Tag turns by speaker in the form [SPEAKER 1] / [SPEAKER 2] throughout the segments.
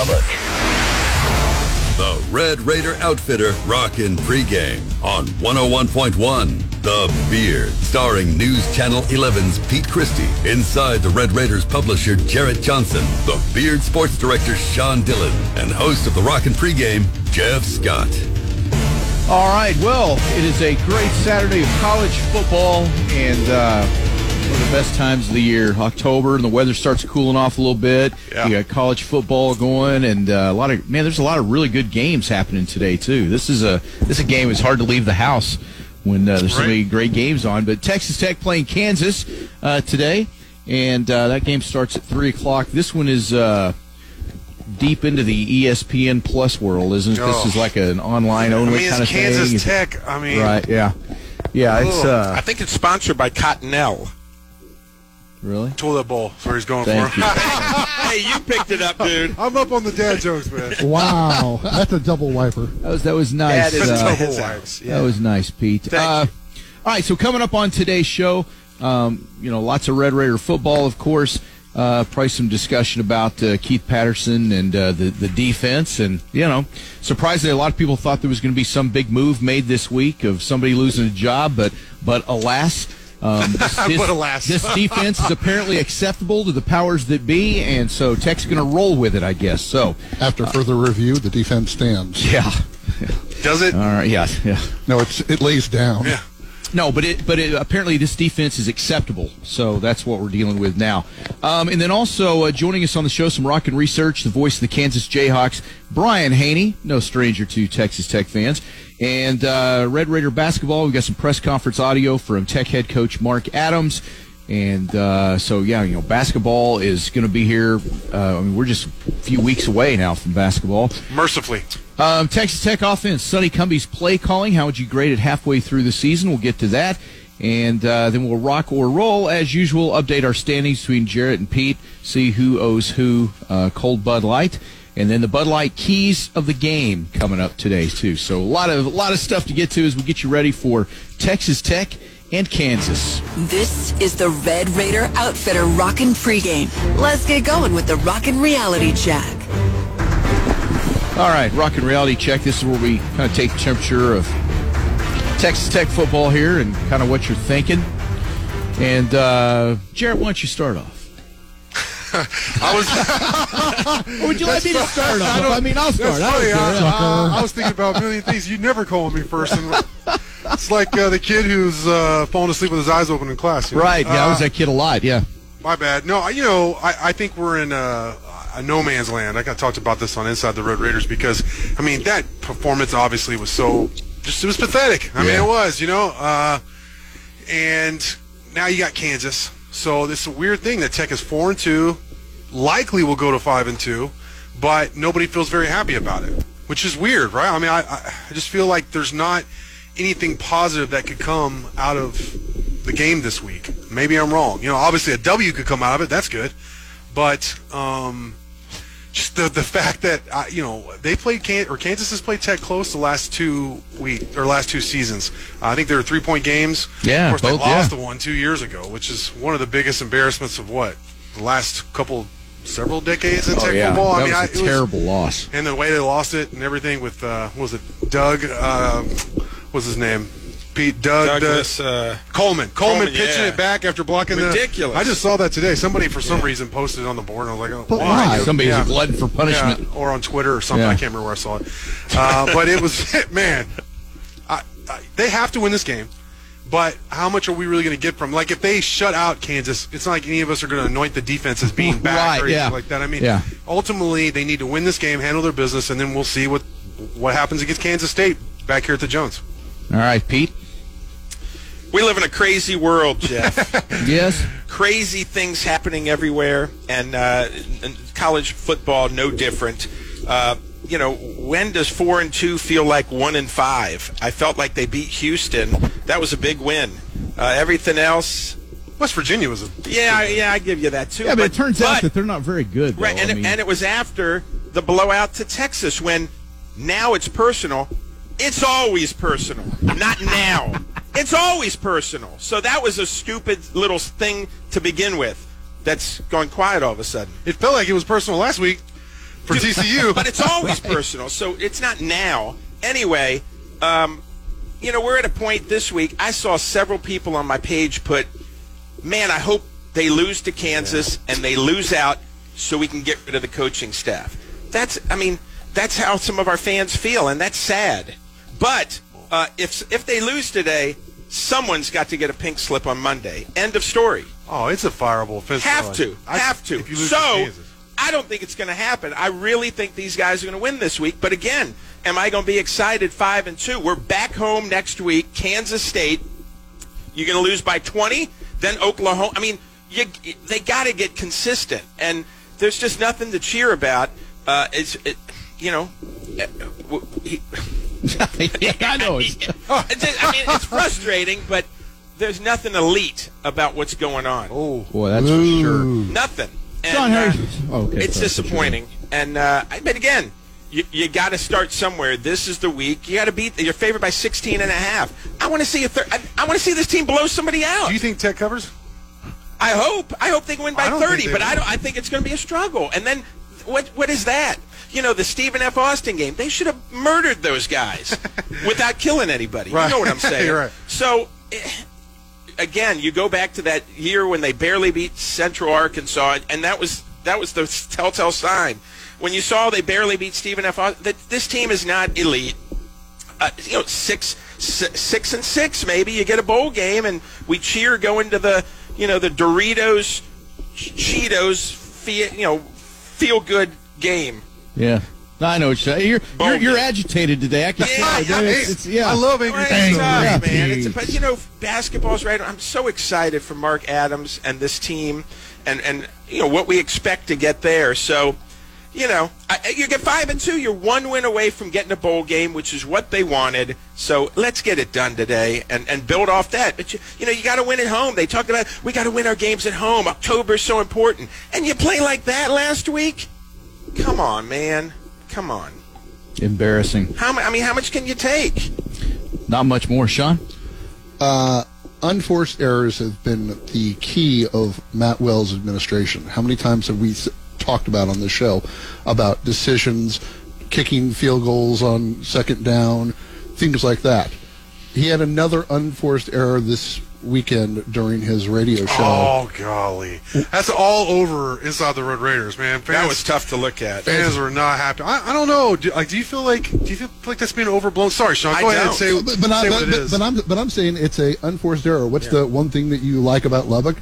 [SPEAKER 1] Lubbock.
[SPEAKER 2] The Red Raider Outfitter Rockin' Pregame on 101.1 The Beard. Starring News Channel 11's Pete Christie. Inside the Red Raiders publisher Jarrett Johnson. The Beard sports director Sean Dillon. And host of the Rockin' Pregame, Jeff Scott.
[SPEAKER 3] All right. Well, it is a great Saturday of college football and uh, one of the best times of the year, October, and the weather starts cooling off a little bit.
[SPEAKER 4] Yeah.
[SPEAKER 3] You got college football going, and uh, a lot of man. There's a lot of really good games happening today too. This is a this is a game. It's hard to leave the house when uh, there's so many great games on. But Texas Tech playing Kansas uh, today, and uh, that game starts at three o'clock. This one is. Uh, Deep into the ESPN Plus world, isn't it? This
[SPEAKER 4] Oh.
[SPEAKER 3] is like an online
[SPEAKER 4] I
[SPEAKER 3] only
[SPEAKER 4] mean,
[SPEAKER 3] kind of
[SPEAKER 4] Kansas
[SPEAKER 3] thing.
[SPEAKER 4] Tech. I mean,
[SPEAKER 3] Right? Yeah, yeah. It's uh,
[SPEAKER 5] I think it's sponsored by Cottonelle.
[SPEAKER 3] Really.
[SPEAKER 4] toilet bowl. That's where he's going
[SPEAKER 3] Thank
[SPEAKER 4] for.
[SPEAKER 3] you.
[SPEAKER 5] hey, you picked it up, dude.
[SPEAKER 4] I'm up on the dad jokes, man.
[SPEAKER 6] Wow, that's a double wiper.
[SPEAKER 3] That was that was nice.
[SPEAKER 5] That is
[SPEAKER 3] uh,
[SPEAKER 5] double
[SPEAKER 4] wipes.
[SPEAKER 3] That was nice, Pete.
[SPEAKER 5] Thank
[SPEAKER 3] Uh, all right, so coming up on today's show, um, you know, lots of Red Raider football, of course. Uh, probably some discussion about uh, Keith Patterson and uh, the the defense, and you know, surprisingly, a lot of people thought there was going to be some big move made this week of somebody losing a job, but but alas. Um, this, this-
[SPEAKER 4] But alas.
[SPEAKER 3] this defense is apparently acceptable to the powers that be, and so Tech's going to roll with it, I guess. So,
[SPEAKER 6] After further review, the defense stands.
[SPEAKER 3] yeah,
[SPEAKER 4] Does it?
[SPEAKER 3] all right, yeah, yeah.
[SPEAKER 6] No, it's it lays down.
[SPEAKER 4] Yeah.
[SPEAKER 3] No, but it, but it, apparently this defense is acceptable, so that's what we're dealing with now. Um, and then also uh, joining us on the show, some rock and research, the voice of the Kansas Jayhawks, Brian Hanni, no stranger to Texas Tech fans, and uh, Red Raider basketball. We've got some press conference audio from Tech head coach Mark Adams. And uh, so, yeah, you know, basketball is going to be here. Uh, I mean, we're just a few weeks away now from basketball.
[SPEAKER 4] Mercifully.
[SPEAKER 3] Um, Texas Tech offense, Sonny Cumbie's play calling. How would you grade it halfway through the season? We'll get to that. And uh, then we'll rock or roll. As usual, update our standings between Jarrett and Pete, see who owes who uh, cold Bud Light. And then the Bud Light keys of the game coming up today, too. So a lot of, a lot of stuff to get to as we get you ready for Texas Tech and Kansas.
[SPEAKER 7] This is the Red Raider Outfitter Rockin' Pregame. Let's get going with the Rockin' Reality Check.
[SPEAKER 3] All right, Rock and Reality Check. This is where we kind of take the temperature of Texas Tech football here and kind of what you're thinking. And uh, Jarrett, why don't you start off?
[SPEAKER 4] I was.
[SPEAKER 3] Would you like me to start off? I mean, I'll start.
[SPEAKER 4] That's
[SPEAKER 3] I
[SPEAKER 4] funny.
[SPEAKER 3] care.
[SPEAKER 4] I, I was thinking about a million things. You never call me first. And it's like uh, the kid who's uh, falling asleep with his eyes open in class. you know?
[SPEAKER 3] Right. Yeah, I was
[SPEAKER 4] Uh,
[SPEAKER 3] that kid a lot. Yeah.
[SPEAKER 4] My bad. No, I- you know, I, I think we're in a, a no man's land. I got talked about this on Inside the Red Raiders because, I mean, that performance obviously was so just it was pathetic. I mean, it was, you know. Uh, and now you got Kansas. So this is a weird thing that Tech is four and two, likely will go to five and two, but nobody feels very happy about it, which is weird, right? I mean, I, I just feel like there's not anything positive that could come out of the game this week. Maybe I'm wrong. You know, obviously a W could come out of it. That's good, but um, just the the fact that uh, you know they played Can- or Kansas has played Tech close the last two week or last two seasons. Uh, I think they were three point games.
[SPEAKER 3] Yeah,
[SPEAKER 4] of course
[SPEAKER 3] both,
[SPEAKER 4] they lost
[SPEAKER 3] yeah.
[SPEAKER 4] the one two years ago, which is one of the biggest embarrassments of what the last couple several decades in
[SPEAKER 3] Oh
[SPEAKER 4] Tech
[SPEAKER 3] yeah.
[SPEAKER 4] football.
[SPEAKER 3] That
[SPEAKER 4] I mean, I,
[SPEAKER 3] was terrible loss.
[SPEAKER 4] and the way they lost it and everything with uh, what was it Doug? Uh, what's his name? Pete Doug
[SPEAKER 5] Douglas,
[SPEAKER 4] uh,
[SPEAKER 5] uh,
[SPEAKER 4] Coleman. Coleman,
[SPEAKER 5] Coleman,
[SPEAKER 4] pitching
[SPEAKER 5] yeah.
[SPEAKER 4] it back after blocking the
[SPEAKER 5] Ridiculous.
[SPEAKER 4] the. I just saw that today. Somebody for some reason posted it on the board, and I was like, oh, why?
[SPEAKER 3] Somebody's
[SPEAKER 4] Yeah.
[SPEAKER 3] a glutton for punishment.
[SPEAKER 4] Yeah, or on Twitter or something.
[SPEAKER 3] Yeah.
[SPEAKER 4] I can't remember where I saw it. Uh, but it was man. I, I, they have to win this game. But how much are we really going to get from? Like, if they shut out Kansas, it's not like any of us are going to anoint the defense as being bad
[SPEAKER 3] Right,
[SPEAKER 4] or anything
[SPEAKER 3] yeah.
[SPEAKER 4] like that. I mean,
[SPEAKER 3] Yeah.
[SPEAKER 4] ultimately, they need to win this game, handle their business, and then we'll see what what happens against Kansas State back here at the Jones.
[SPEAKER 3] All right, Pete.
[SPEAKER 5] We live in a crazy world, Jeff.
[SPEAKER 3] Yes.
[SPEAKER 5] crazy things happening everywhere, and, uh, and college football no different. Uh, you know, when does four and two feel like one and five? I felt like they beat Houston. That was a big win. Uh, everything else,
[SPEAKER 4] West Virginia was a
[SPEAKER 5] yeah, yeah, I give you that too.
[SPEAKER 3] Yeah, but, it turns out that they're not very good. Though.
[SPEAKER 5] Right, and,
[SPEAKER 3] I
[SPEAKER 5] it,
[SPEAKER 3] mean,
[SPEAKER 5] and it was after the blowout to Texas when now it's personal. It's always personal, not now. It's always personal. So that was a stupid little thing to begin with that's gone quiet all of a sudden.
[SPEAKER 4] It felt like it was personal last week for TCU.
[SPEAKER 5] But it's always personal, so it's not now. Anyway, um, you know, we're at a point this week. I saw several people on my page put, man, I hope they lose to Kansas and they lose out so we can get rid of the coaching staff. That's, I mean, that's how some of our fans feel, and that's sad. But uh, if if they lose today, someone's got to get a pink slip on Monday. End of story.
[SPEAKER 4] oh, it's a fireable offense.
[SPEAKER 5] Have to.
[SPEAKER 4] I-
[SPEAKER 5] have to.
[SPEAKER 4] If you lose to
[SPEAKER 5] So. I don't think it's going to happen. I really think these guys are going to win this week. But again, am I going to be excited? Five and two. We're back home next week. Kansas State. You're going to lose by 20. Then Oklahoma. I mean, you, they got to get consistent. And there's just nothing to cheer about. Uh, it's, it, you know, uh, he-
[SPEAKER 3] yeah, I know. It's,
[SPEAKER 5] it's just- I mean, it's frustrating, but there's nothing elite about what's going on.
[SPEAKER 4] oh,
[SPEAKER 3] boy, that's for sure.
[SPEAKER 5] Nothing. And,
[SPEAKER 3] John
[SPEAKER 5] uh,
[SPEAKER 3] Oh, okay,
[SPEAKER 5] it's
[SPEAKER 3] sorry.
[SPEAKER 5] disappointing. And uh, I- but again, you, you got to start somewhere. This is the week. You got to beat. You're favored by 16 and a half. I want to see a thir- I, I want to see this team blow somebody out.
[SPEAKER 4] do you think Tech covers?
[SPEAKER 5] I hope. I hope they can win by 30,
[SPEAKER 4] think they
[SPEAKER 5] but I don't. I think it's going to be a struggle. And then what? What is that? You know, the Stephen F. Austin game. They should have murdered those guys without killing anybody.
[SPEAKER 4] Right.
[SPEAKER 5] You know what I'm saying?
[SPEAKER 4] Right.
[SPEAKER 5] So. eh, Again, you go back to that year when they barely beat Central Arkansas, and that was that was the telltale sign. When you saw they barely beat Stephen F. Austin, that this team is not elite uh, you know, six, six and six, maybe you get a bowl game, and we cheer going to the, you know, the Doritos, Cheetos, feel, you know, feel good game.
[SPEAKER 3] Yeah. I know what you're saying. You're, you're, you're agitated today. I can
[SPEAKER 5] Yeah,
[SPEAKER 3] tell.
[SPEAKER 5] yeah,
[SPEAKER 3] It's- it's- yeah.
[SPEAKER 4] I love angry
[SPEAKER 5] Right,
[SPEAKER 4] things.
[SPEAKER 3] Yeah,
[SPEAKER 5] man. It's a, but you know, basketball's right. I'm so excited for Mark Adams and this team, and and you know what we expect to get there. So, you know, I, you get five and two. You're one win away from getting a bowl game, which is what they wanted. So let's get it done today and, and build off that. But you, you know, you got to win at home. They talked about we got to win our games at home. October's so important, and you play like that last week. Come on, man. Come on.
[SPEAKER 3] Embarrassing.
[SPEAKER 5] How mu- I mean, how much can you take?
[SPEAKER 3] Not much more, Sean.
[SPEAKER 6] Uh, unforced errors have been the key of Matt Wells' administration. How many times have we talked about on this show about decisions, kicking field goals on second down, things like that? He had another unforced error this weekend during his radio show.
[SPEAKER 4] Oh golly, that's all over inside the Red Raiders, man. Fans,
[SPEAKER 5] That was tough to look at.
[SPEAKER 4] Fans were not happy. I, I don't know. Do, like, do you feel like do you feel like that's being overblown? Sorry, Sean.
[SPEAKER 5] I
[SPEAKER 4] Go ahead and
[SPEAKER 5] don't.
[SPEAKER 4] say,
[SPEAKER 6] But, but, I,
[SPEAKER 4] say
[SPEAKER 6] but,
[SPEAKER 4] what it
[SPEAKER 6] but,
[SPEAKER 4] is.
[SPEAKER 6] but I'm but I'm saying it's a unforced error. What's the one thing that you like about Lubbock?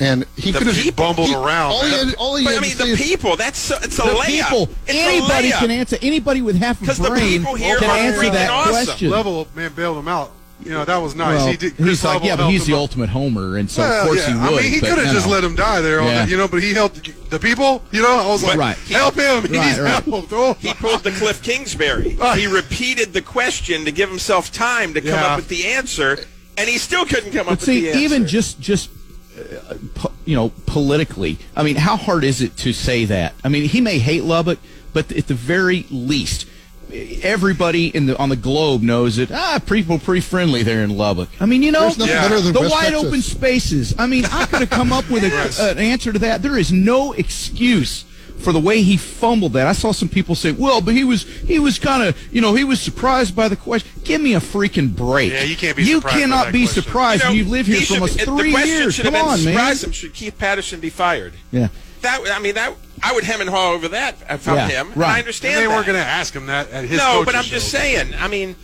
[SPEAKER 6] And he
[SPEAKER 5] The
[SPEAKER 6] could have
[SPEAKER 5] people
[SPEAKER 4] bumbled around,
[SPEAKER 6] All he
[SPEAKER 4] man.
[SPEAKER 6] had, all he
[SPEAKER 5] But
[SPEAKER 6] had
[SPEAKER 5] I mean,
[SPEAKER 6] say
[SPEAKER 5] the people. That's so, it's a
[SPEAKER 3] The
[SPEAKER 5] layup.
[SPEAKER 3] people.
[SPEAKER 5] It's
[SPEAKER 3] Anybody
[SPEAKER 5] a layup.
[SPEAKER 3] can answer. Anybody with half a
[SPEAKER 5] 'Cause the
[SPEAKER 3] brain
[SPEAKER 5] people here
[SPEAKER 3] can
[SPEAKER 5] are
[SPEAKER 3] answer
[SPEAKER 5] freaking
[SPEAKER 3] that
[SPEAKER 5] awesome.
[SPEAKER 3] question.
[SPEAKER 4] level man bailed him out. You know that was nice.
[SPEAKER 3] Well,
[SPEAKER 4] he did.
[SPEAKER 3] he's
[SPEAKER 4] Chris
[SPEAKER 3] like, yeah, but he's the
[SPEAKER 4] him out.
[SPEAKER 3] ultimate homer, and so
[SPEAKER 4] Well,
[SPEAKER 3] of course
[SPEAKER 4] yeah.
[SPEAKER 3] he would.
[SPEAKER 4] I mean, he could have
[SPEAKER 3] you
[SPEAKER 4] just
[SPEAKER 3] know.
[SPEAKER 4] let him die there,
[SPEAKER 3] Yeah.
[SPEAKER 4] the, you know. But he helped the people. You know, I was like,
[SPEAKER 3] Right.
[SPEAKER 4] help him. He
[SPEAKER 3] Right,
[SPEAKER 4] needs
[SPEAKER 3] right.
[SPEAKER 4] help. Oh.
[SPEAKER 5] He pulled the Cliff Kingsbury. He repeated the question to give himself time to come
[SPEAKER 4] Yeah.
[SPEAKER 5] up with the answer, and he still couldn't come
[SPEAKER 3] But
[SPEAKER 5] up
[SPEAKER 3] see,
[SPEAKER 5] with the answer.
[SPEAKER 3] See, even just just uh, po- you know politically, I mean, how hard is it to say that? I mean, he may hate Lubbock, but at the very least, everybody in the on the globe knows that ah, people are pretty friendly there in Lubbock. I mean, you know,
[SPEAKER 4] Yeah.
[SPEAKER 6] better than
[SPEAKER 3] the
[SPEAKER 6] West
[SPEAKER 3] wide
[SPEAKER 6] Texas.
[SPEAKER 3] open spaces. I mean, I could have come up with a, an answer to that. There is no excuse for the way he fumbled that. I saw some people say, "Well, but he was he was kind of you know he was surprised by the question." Give me a freaking break.
[SPEAKER 4] Yeah, you can't be
[SPEAKER 3] You
[SPEAKER 4] surprised by
[SPEAKER 3] cannot
[SPEAKER 4] that
[SPEAKER 3] be
[SPEAKER 4] question.
[SPEAKER 3] surprised.
[SPEAKER 5] You know,
[SPEAKER 3] You've lived here
[SPEAKER 5] he
[SPEAKER 3] for almost three
[SPEAKER 5] question
[SPEAKER 3] years. Come on, man.
[SPEAKER 5] him. Should Keith Patterson be fired?
[SPEAKER 3] Yeah.
[SPEAKER 5] That I mean that I would hem and haw over that if I'm
[SPEAKER 3] Yeah,
[SPEAKER 5] him.
[SPEAKER 3] Right.
[SPEAKER 5] I understand
[SPEAKER 4] And they
[SPEAKER 5] that.
[SPEAKER 4] weren't going to ask him that at his.
[SPEAKER 5] no, but I'm just saying. I mean,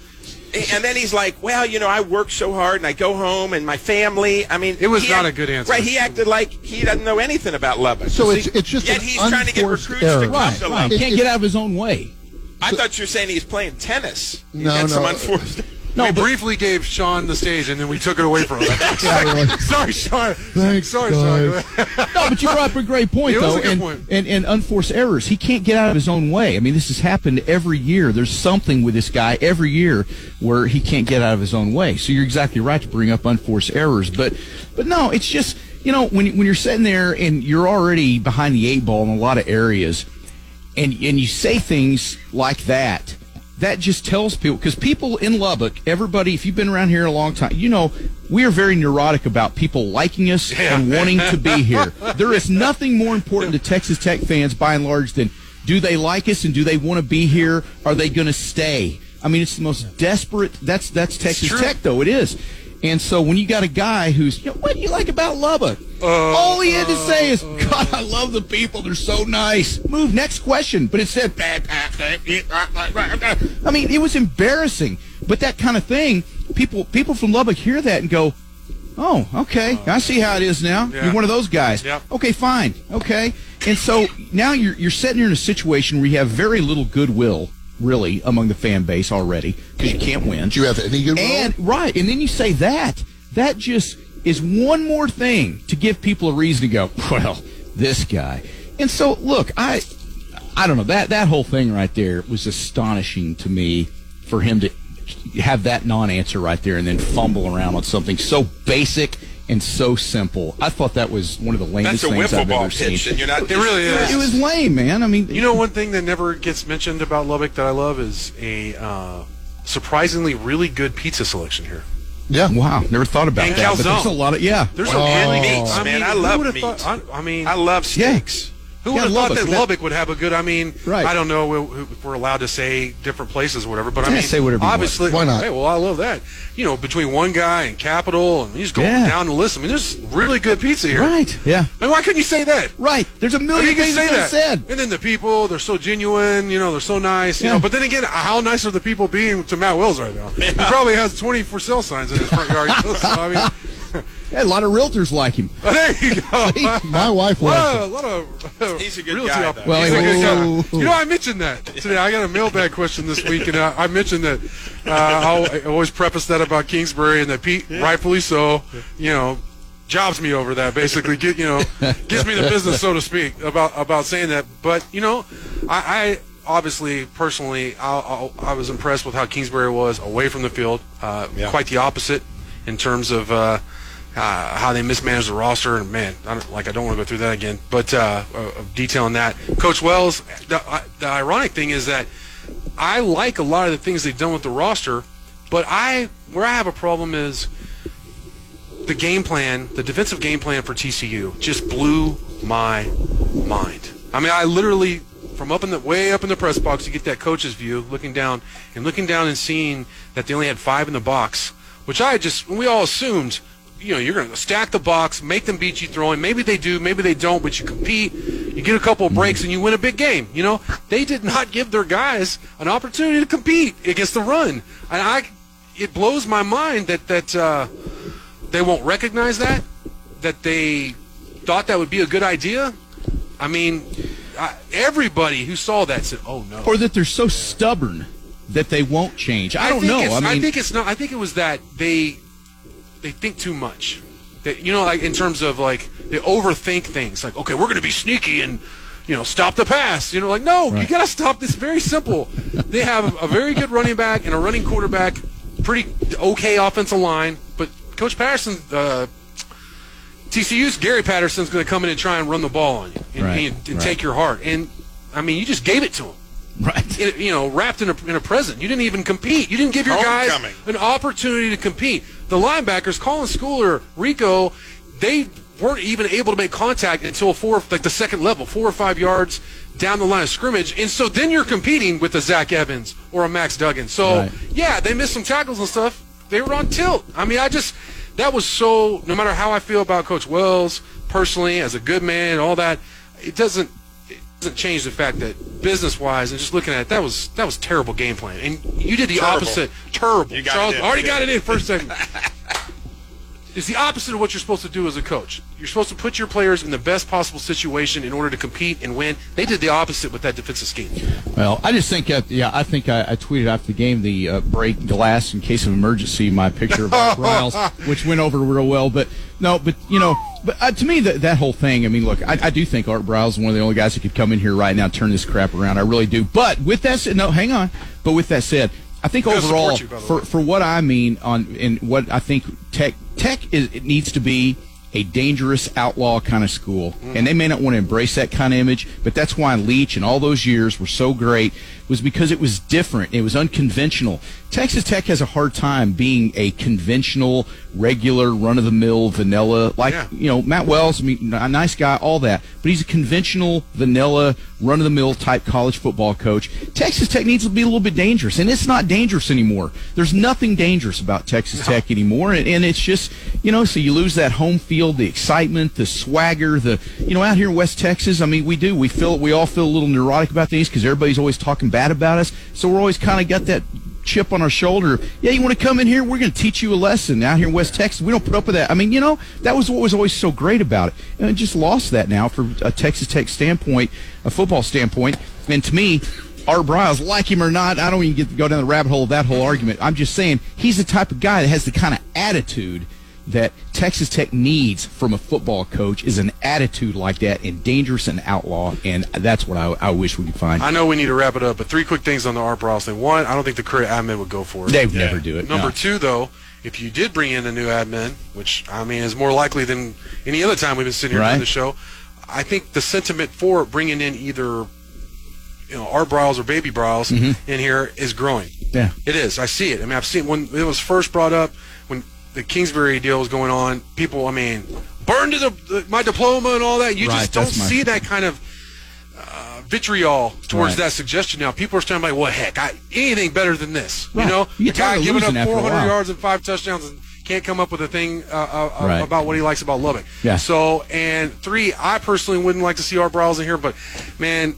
[SPEAKER 5] and then he's like, "Well, you know, I work so hard, and I go home, and my family." I mean,
[SPEAKER 4] It was not
[SPEAKER 5] act-
[SPEAKER 4] a good answer.
[SPEAKER 5] Right? He acted like he doesn't know anything about Lubbock.
[SPEAKER 6] So
[SPEAKER 5] See,
[SPEAKER 6] it's it's just
[SPEAKER 5] yet
[SPEAKER 6] an
[SPEAKER 5] he's trying to get recruits
[SPEAKER 6] error.
[SPEAKER 5] to come
[SPEAKER 3] Right,
[SPEAKER 5] to
[SPEAKER 3] right.
[SPEAKER 5] Lubbock.
[SPEAKER 3] Can't get out of his own way.
[SPEAKER 5] I thought you were saying he's playing tennis. He
[SPEAKER 6] No,
[SPEAKER 5] had some
[SPEAKER 6] no.
[SPEAKER 5] unforced.
[SPEAKER 3] No,
[SPEAKER 4] we
[SPEAKER 3] but-
[SPEAKER 4] briefly gave Sean the stage, and then we took it away from him.
[SPEAKER 6] Yeah, like,
[SPEAKER 4] Sorry, Sean.
[SPEAKER 6] Thanks,
[SPEAKER 4] Sorry,
[SPEAKER 6] guys.
[SPEAKER 4] Sean.
[SPEAKER 3] No, but you brought up a great point,
[SPEAKER 4] It was
[SPEAKER 3] though,
[SPEAKER 4] a good
[SPEAKER 3] and,
[SPEAKER 4] point.
[SPEAKER 3] and and unforced errors. He can't get out of his own way. I mean, this has happened every year. There's something with this guy every year where he can't get out of his own way. So you're exactly right to bring up unforced errors, but but no, it's just you know when when you're sitting there and you're already behind the eight ball in a lot of areas, and and you say things like that. That just tells people because people in Lubbock, everybody, if you've been around here a long time, you know we are very neurotic about people liking us and wanting to be here. There is nothing more important to Texas Tech fans, by and large, than do they like us and do they want to be here? Are they going to stay? I mean, it's the most desperate. That's that's Texas. Tech, though it is. And so when you got a guy who's, you know, what do you like about Lubbock?
[SPEAKER 4] Uh,
[SPEAKER 3] All he had to say is, uh, uh. God, I love the people. They're so nice. Move, next question. But it said, I mean, it was embarrassing. But that kind of thing, people people from Lubbock hear that and go, oh, okay, uh. I see how it is now.
[SPEAKER 4] Yeah.
[SPEAKER 3] You're one of those guys.
[SPEAKER 4] Yep.
[SPEAKER 3] Okay, fine. Okay. And so now you're, you're sitting here in a situation where you have very little goodwill, really, among the fan base already, because you can't win.
[SPEAKER 6] Do you have any good
[SPEAKER 3] And right, and then you say that. That just is one more thing to give people a reason to go, well, this guy. And so look, I I don't know, that that whole thing right there was astonishing to me for him to have that non-answer right there and then fumble around on something so basic and so simple. I thought that was one of the lamest
[SPEAKER 5] That's a
[SPEAKER 3] things
[SPEAKER 5] wiffle
[SPEAKER 3] I've
[SPEAKER 5] ball
[SPEAKER 3] ever
[SPEAKER 5] pitch,
[SPEAKER 3] seen.
[SPEAKER 5] and you're not.
[SPEAKER 4] It really is.
[SPEAKER 3] It was lame, man. I mean,
[SPEAKER 4] You know, one thing that never gets mentioned about Lubbock that I love is a uh, surprisingly really good pizza selection here.
[SPEAKER 6] Yeah.
[SPEAKER 3] wow, never thought about
[SPEAKER 4] And
[SPEAKER 3] that. But there's
[SPEAKER 4] calzone.
[SPEAKER 3] a lot of yeah.
[SPEAKER 4] There's
[SPEAKER 6] Oh.
[SPEAKER 4] a
[SPEAKER 5] of meats,
[SPEAKER 4] I
[SPEAKER 5] man.
[SPEAKER 4] mean,
[SPEAKER 5] I love
[SPEAKER 4] would've
[SPEAKER 5] meat.
[SPEAKER 4] thought- I, I mean,
[SPEAKER 5] I love steaks.
[SPEAKER 4] Who
[SPEAKER 3] Yeah,
[SPEAKER 4] would have thought
[SPEAKER 3] Lubbock,
[SPEAKER 4] that
[SPEAKER 3] that-
[SPEAKER 4] Lubbock would have a good? I mean,
[SPEAKER 3] Right.
[SPEAKER 4] I don't know if we're allowed to say different places or whatever, but I mean,
[SPEAKER 3] say whatever
[SPEAKER 4] obviously,
[SPEAKER 6] Why not?
[SPEAKER 4] Hey, well, I love that. You know, between one guy and Capital, and you just go
[SPEAKER 3] Yeah.
[SPEAKER 4] down the list. I mean, there's really good pizza here.
[SPEAKER 3] Right. Yeah.
[SPEAKER 4] I mean, why couldn't you say that?
[SPEAKER 3] Right. There's a
[SPEAKER 4] I mean,
[SPEAKER 3] million
[SPEAKER 4] you can
[SPEAKER 3] things
[SPEAKER 4] say that.
[SPEAKER 3] said.
[SPEAKER 4] And then the people, they're so genuine, you know, they're so nice, you know. But then again, how nice are the people being to Matt Wells right now? He probably has 20 for sale signs in his front yard. so, I mean,
[SPEAKER 3] Yeah, a lot of realtors like him.
[SPEAKER 4] there you go.
[SPEAKER 6] My wife
[SPEAKER 4] A lot
[SPEAKER 6] loves
[SPEAKER 4] of,
[SPEAKER 6] it.
[SPEAKER 4] lot of
[SPEAKER 5] He's a good
[SPEAKER 4] realty
[SPEAKER 5] guy,
[SPEAKER 4] op-
[SPEAKER 5] though.
[SPEAKER 3] Well,
[SPEAKER 4] He's a good guy.
[SPEAKER 3] whoa.
[SPEAKER 4] You know, I mentioned that today. I got a mailbag question this week, and uh, I mentioned that uh, I'll, I always preface that about Kingsbury, and that Pete, rightfully so, you know, jobs me over that. Basically, get you know, gives me the business, so to speak, about about saying that. But you know, I. I Obviously, personally, I, I, I was impressed with how Kingsbury was away from the field. Uh, Quite the opposite in terms of uh, uh, how they mismanaged the roster. And man, I don't, like I don't want to go through that again. But uh, uh, detailing that, Coach Wells. The, uh, the ironic thing is that I like a lot of the things they've done with the roster, but I where I have a problem is the game plan, the defensive game plan for TCU just blew my mind. I mean, I literally from up in the way up in the press box, you get that coach's view, looking down and looking down and seeing that they only had five in the box, which I just we all assumed. You know, you're going to stack the box, make them beat you throwing. Maybe they do, maybe they don't, but you compete. You get a couple of breaks and you win a big game. You know, they did not give their guys an opportunity to compete against the run, and I, it blows my mind that that uh, they won't recognize that, that they thought that would be a good idea. I mean, I, everybody who saw that said, "Oh no."
[SPEAKER 3] Or that they're so stubborn that they won't change. I, don't know. I mean, I
[SPEAKER 4] think it's not. I think it was that they they think too much. That you know, like in terms of like they overthink things. Like, okay, we're going to be sneaky and you know stop the pass. You know, like no, you got to stop this. Very simple. they have a very good running back and a running quarterback, pretty okay offensive line, but Coach Patterson. Uh, TCU's Gary Patterson's going to come in and try and run the ball on you and,
[SPEAKER 3] Right,
[SPEAKER 4] and, and
[SPEAKER 3] right.
[SPEAKER 4] take your heart. And I mean, you just gave it to him
[SPEAKER 3] right.
[SPEAKER 4] in, you know, wrapped in a, in a present. You didn't even compete. You didn't give your guys an opportunity to compete. The linebackers, Colin Schooler, Riko, they weren't even able to make contact until four, like the second level, four or five yards down the line of scrimmage. And so then you're competing with a Zach Evans or a Max Duggan. So
[SPEAKER 3] Right.
[SPEAKER 4] yeah, they missed some tackles and stuff. They were on tilt. I mean, I just that was so. No matter how I feel about Coach Wells personally, as a good man, and all that, it doesn't doesn't change the fact that business wise and just looking at it, that was that was terrible game plan. And you did the
[SPEAKER 5] Terrible.
[SPEAKER 4] opposite. Terrible. Charles already got it in first second. Is the opposite of what you're supposed to do as a coach. You're supposed to put your players in the best possible situation in order to compete and win. They did the opposite with that defensive scheme.
[SPEAKER 3] Well, I just think, uh, yeah, I think I, I tweeted after the game the uh, break glass in case of emergency, my picture of Art Briles, which went over real well. But no, but you know, but uh, to me, that that whole thing. I mean, look, I, I do think Art Briles is one of the only guys that could come in here right now and turn this crap around. I really do. But with that said, no, hang on. But with that said, I think overall,
[SPEAKER 4] you,
[SPEAKER 3] for for what I mean on and what I think tech tech is, it needs to be a dangerous outlaw kind of school, and they may not want to embrace that kind of image, but that's why Leach and all those years were so great was because it was different, it was unconventional. Texas Tech has a hard time being a conventional, regular, run-of-the-mill, vanilla like
[SPEAKER 4] Yeah.
[SPEAKER 3] you know Matt Wells. I mean, a nice guy, all that, but he's a conventional, vanilla, run-of-the-mill type college football coach. Texas Tech needs to be a little bit dangerous, and it's not dangerous anymore. There's nothing dangerous about Texas Tech anymore, and, and it's just you know, so you lose that home field, the excitement, the swagger, the you know, out here in West Texas. I mean, we do we feel we all feel a little neurotic about things because everybody's always talking bad about us, so we're always kind of got that chip on our shoulder. Yeah, you want to come in here? We're going to teach you a lesson out here in West Texas. We don't put up with that. I mean, you know, that was what was always so great about it. And it just lost that now from a Texas Tech standpoint, a football standpoint. And to me, Art Briles, like him or not, I don't even get to go down the rabbit hole of that whole argument. I'm just saying he's the type of guy that has the kind of attitude that Texas Tech needs from a football coach is an attitude like that and dangerous and outlaw. And that's what I, I wish we could find.
[SPEAKER 4] I know we need to wrap it up, but three quick things on the Art Briles thing. One, I don't think the current admin would go for it.
[SPEAKER 3] They would never do it.
[SPEAKER 4] Number
[SPEAKER 3] no.
[SPEAKER 4] two, though, if you did bring in a new admin, which I mean is more likely than any other time we've been sitting here
[SPEAKER 3] Right.
[SPEAKER 4] doing the show, I think the sentiment for bringing in either you know Art Briles or Baby Briles
[SPEAKER 3] Mm-hmm.
[SPEAKER 4] in here is growing.
[SPEAKER 3] Yeah.
[SPEAKER 4] It is. I see it. I mean, I've seen when it was first brought up when the Kingsbury deal was going on. People, I mean, burned to the, my diploma and all that. You
[SPEAKER 3] Right,
[SPEAKER 4] just don't see that kind of uh, vitriol towards
[SPEAKER 3] Right.
[SPEAKER 4] that suggestion now. People are standing like, well, heck, I, anything better than this.
[SPEAKER 3] Right.
[SPEAKER 4] You know,
[SPEAKER 3] You
[SPEAKER 4] the guy giving up
[SPEAKER 3] losing after a
[SPEAKER 4] 400 yards and five touchdowns and can't come up with a thing uh, uh, uh,
[SPEAKER 3] Right.
[SPEAKER 4] about what he likes about Lubbock.
[SPEAKER 3] Yeah.
[SPEAKER 4] So, and three, I personally wouldn't like to see Art Briles in here, but man,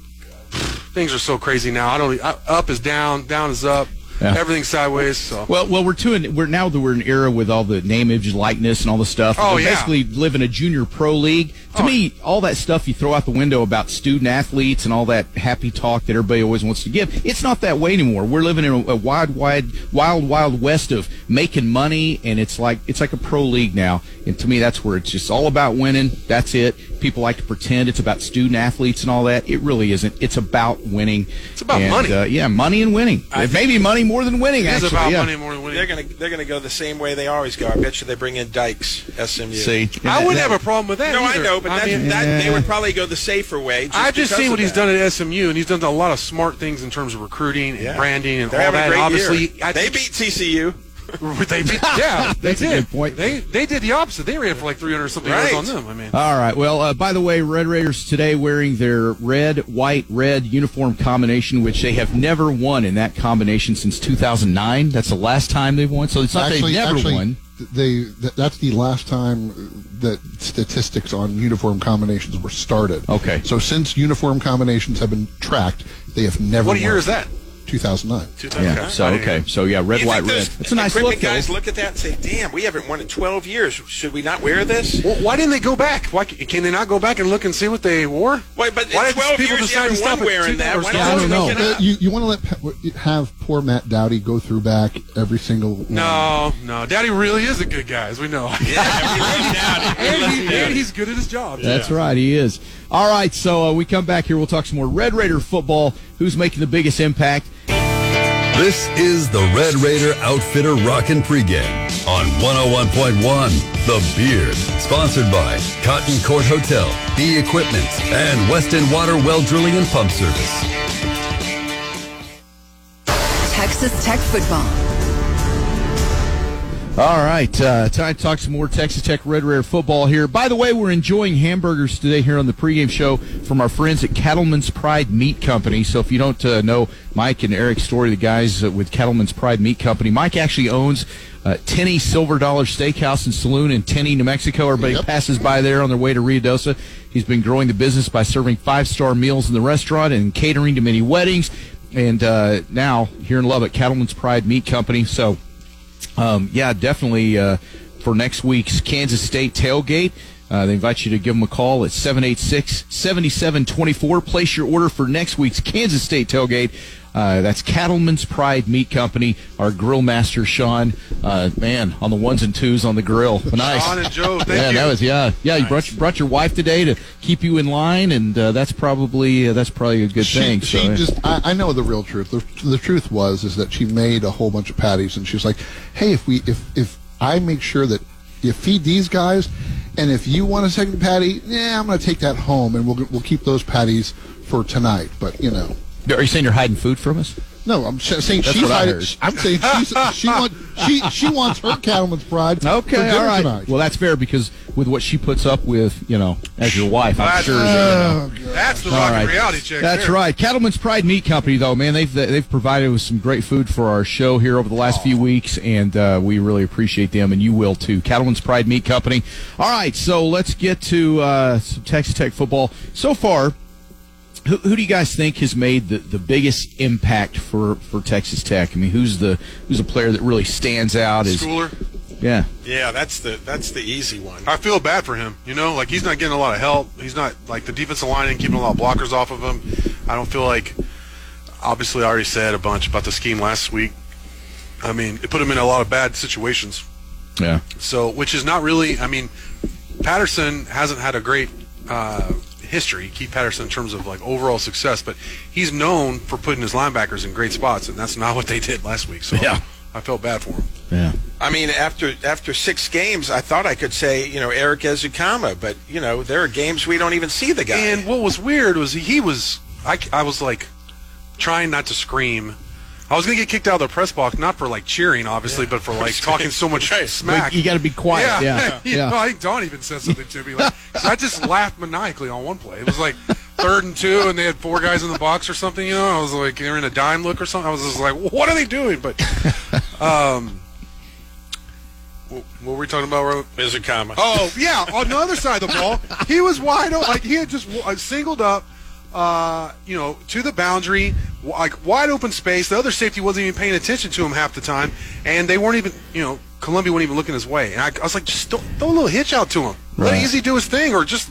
[SPEAKER 4] things are so crazy now. I don't. Up is down, down is up.
[SPEAKER 3] Yeah.
[SPEAKER 4] Everything's sideways. So.
[SPEAKER 3] Well, well, we're we're now that we're in an era with all the name, image, likeness, and all the stuff.
[SPEAKER 4] Oh,
[SPEAKER 3] we
[SPEAKER 4] yeah.
[SPEAKER 3] basically live in a junior pro league. To
[SPEAKER 4] Oh.
[SPEAKER 3] me, all that stuff you throw out the window about student athletes and all that happy talk that everybody always wants to give. It's not that way anymore. We're living in a, a wide, wide, wild, wild west of making money, and it's like it's like a pro league now. And to me, that's where it's just all about winning. That's it. People like to pretend it's about student athletes and all that. It really isn't. It's about winning.
[SPEAKER 4] It's about
[SPEAKER 3] And,
[SPEAKER 4] money.
[SPEAKER 3] Uh, yeah, money and winning. It may be money more than winning.
[SPEAKER 4] it is
[SPEAKER 3] actually,
[SPEAKER 4] about
[SPEAKER 3] yeah.
[SPEAKER 4] money more than winning.
[SPEAKER 5] They're gonna they're gonna go the same way they always go. I bet you they bring in Dykes, SMU.
[SPEAKER 3] See,
[SPEAKER 4] I wouldn't have a problem with that.
[SPEAKER 5] No, I know, but
[SPEAKER 4] I
[SPEAKER 5] that,
[SPEAKER 4] mean,
[SPEAKER 5] that they would probably go the safer way. Just
[SPEAKER 4] I've just seen what he's
[SPEAKER 5] that.
[SPEAKER 4] done at SMU, and he's done a lot of smart things in terms of recruiting and
[SPEAKER 5] Yeah.
[SPEAKER 4] branding and
[SPEAKER 5] They're
[SPEAKER 4] all
[SPEAKER 5] having a
[SPEAKER 4] that.
[SPEAKER 5] great
[SPEAKER 4] Obviously,
[SPEAKER 5] year.
[SPEAKER 4] I
[SPEAKER 5] they beat TCU.
[SPEAKER 4] they beat, yeah, they
[SPEAKER 3] That's a
[SPEAKER 4] did.
[SPEAKER 3] good point.
[SPEAKER 4] They they did the opposite. They ran for like 300 something yards on them. I mean,
[SPEAKER 3] All right. Well, uh, by the way, Red Raiders today wearing their red, white, red uniform combination, which they have never won in that combination since 2009. That's the last time they've won. So it's not
[SPEAKER 6] actually,
[SPEAKER 3] they've never
[SPEAKER 6] actually,
[SPEAKER 3] won.
[SPEAKER 6] They th- that's the last time that statistics on uniform combinations were started.
[SPEAKER 3] Okay.
[SPEAKER 6] So since uniform combinations have been tracked, they have never.
[SPEAKER 4] what year is that?
[SPEAKER 6] 2009.
[SPEAKER 3] Yeah. So okay. So yeah, red, white, red. It's a nice
[SPEAKER 5] equipment
[SPEAKER 3] look. though.
[SPEAKER 5] guys look at that and say, "Damn, we haven't won in 12 years. Should we not wear this?"
[SPEAKER 4] Well, why didn't they go back? Why can they not go back and look and see what they wore?
[SPEAKER 5] Wait, but
[SPEAKER 4] Why
[SPEAKER 5] in
[SPEAKER 4] did
[SPEAKER 5] 12
[SPEAKER 4] people
[SPEAKER 5] years you
[SPEAKER 4] decide to
[SPEAKER 5] haven't
[SPEAKER 4] stop
[SPEAKER 5] won wearing that. Why
[SPEAKER 3] Yeah, I
[SPEAKER 5] don't
[SPEAKER 3] don't
[SPEAKER 5] you
[SPEAKER 3] know.
[SPEAKER 6] Uh, you you want to let Pa- have poor Matt Dowdy go through back every single one.
[SPEAKER 4] No, no. Daddy really is a good guy, as we know.
[SPEAKER 5] Yeah, we love Dowdy.
[SPEAKER 4] And, he, and he's good at his job.
[SPEAKER 3] That's right, he is. All right, so uh, we come back here. We'll talk some more Red Raider football. Who's making the biggest impact?
[SPEAKER 2] This is the Red Raider Outfitter Rockin' Pregame on 101.1 The Beard. Sponsored by Cotton Court Hotel, E Equipment, and Weston Water Well Drilling and Pump Service.
[SPEAKER 7] Texas Tech football.
[SPEAKER 3] All right, uh, time to talk some more Texas Tech Red Raider football here. By the way, we're enjoying hamburgers today here on the pregame show from our friends at Cattleman's Pride Meat Company. So if you don't uh, know Mike and Eric's story, the guys uh, with Cattleman's Pride Meat Company, Mike actually owns uh, Tinnie Silver Dollar Steakhouse and Saloon in Tinnie, New Mexico. Everybody
[SPEAKER 6] Yep.
[SPEAKER 3] passes by there on their way to Ruidoso. He's been growing the business by serving five-star meals in the restaurant and catering to many weddings. And uh, now here in Lubbock, Cattleman's Pride Meat Company. So um, yeah, definitely. Uh, for next week's Kansas State tailgate. Uh, they invite you to give them a call at 786 7724. Place your order for next week's Kansas State tailgate. Uh, that's Cattleman's Pride Meat Company. Our grill master, Sean, uh, man, on the ones and twos on the grill. Nice.
[SPEAKER 4] Sean and Joe, thank
[SPEAKER 3] yeah,
[SPEAKER 4] you.
[SPEAKER 3] that was yeah, yeah. You brought brought your wife today to keep you in line, and uh, that's probably uh, that's probably a good
[SPEAKER 6] She,
[SPEAKER 3] thing.
[SPEAKER 6] she
[SPEAKER 3] so,
[SPEAKER 6] just, I, I know the real truth. The, the truth was is that she made a whole bunch of patties, and she was like, "Hey, if we, if if I make sure that you feed these guys, and if you want a second patty, yeah, I'm going to take that home, and we'll we'll keep those patties for tonight." But you know,
[SPEAKER 3] are you saying you're hiding food from us?
[SPEAKER 6] no, I'm saying
[SPEAKER 3] That's
[SPEAKER 6] she's hiding- I'm saying she's, she want she she wants her cattleman's pride. for
[SPEAKER 3] Okay,
[SPEAKER 6] dinner
[SPEAKER 3] all right.
[SPEAKER 6] Tonight.
[SPEAKER 3] Well, that's fair because with what she puts up with, you know, as your wife, I'm
[SPEAKER 4] That's-
[SPEAKER 3] sure. that, you know.
[SPEAKER 4] That's the
[SPEAKER 3] All right.
[SPEAKER 4] reality check.
[SPEAKER 3] That's
[SPEAKER 4] there.
[SPEAKER 3] right. Cattleman's Pride Meat Company, though, man, they've they've provided us some great food for our show here over the last few weeks, and uh, we really appreciate them, and you will too. Cattleman's Pride Meat Company. All right, so let's get to uh, some Texas Tech football. So far, who, who do you guys think has made the, the biggest impact for, for Texas Tech? I mean, who's the who's a player that really stands out? As
[SPEAKER 4] Schooler.
[SPEAKER 3] yeah,
[SPEAKER 5] Yeah, that's the that's the easy one.
[SPEAKER 4] I feel bad for him. You know, like he's not getting a lot of help. He's not like the defensive line and keeping a lot of blockers off of him. I don't feel like. Obviously, I already said a bunch about the scheme last week. I mean, it put him in a lot of bad situations.
[SPEAKER 3] yeah.
[SPEAKER 4] So, which is not really. I mean, Patterson hasn't had a great uh, history, Keith Patterson, in terms of like overall success, but he's known for putting his linebackers in great spots, and that's not what they did last week. So,
[SPEAKER 3] Yeah.
[SPEAKER 4] I felt bad for him.
[SPEAKER 3] Yeah.
[SPEAKER 5] I mean, after after six games, I thought I could say, you know, Eric Ezukanma, but you know, there are games we don't even see the guy.
[SPEAKER 4] And what was weird was he, he was I, I was like trying not to scream. I was gonna get kicked out of the press box, not for like cheering, obviously, but for like talking so much smack.
[SPEAKER 3] Like, you got to be quiet.
[SPEAKER 4] yeah,
[SPEAKER 3] Yeah.
[SPEAKER 4] You
[SPEAKER 3] Yeah.
[SPEAKER 4] know, I think Don even said something to me. Like, 'cause I just laughed maniacally on one play. It was like third and two, and they had four guys in the box or something. You know, I was like, they're in a dime look or something. I was just like, what are they doing? But, um, what what were we talking about? Ro?
[SPEAKER 5] Ezukanma.
[SPEAKER 4] Oh yeah, on the other side of the ball, he was wide open. Like he had just uh, singled up, uh, you know, to the boundary, like wide open space. The other safety wasn't even paying attention to him half the time, and they weren't even, you know, Colombi wasn't even looking his way. And I, I was like, just throw, throw a little hitch out to him, let
[SPEAKER 3] Right.
[SPEAKER 4] Easy do his thing, or just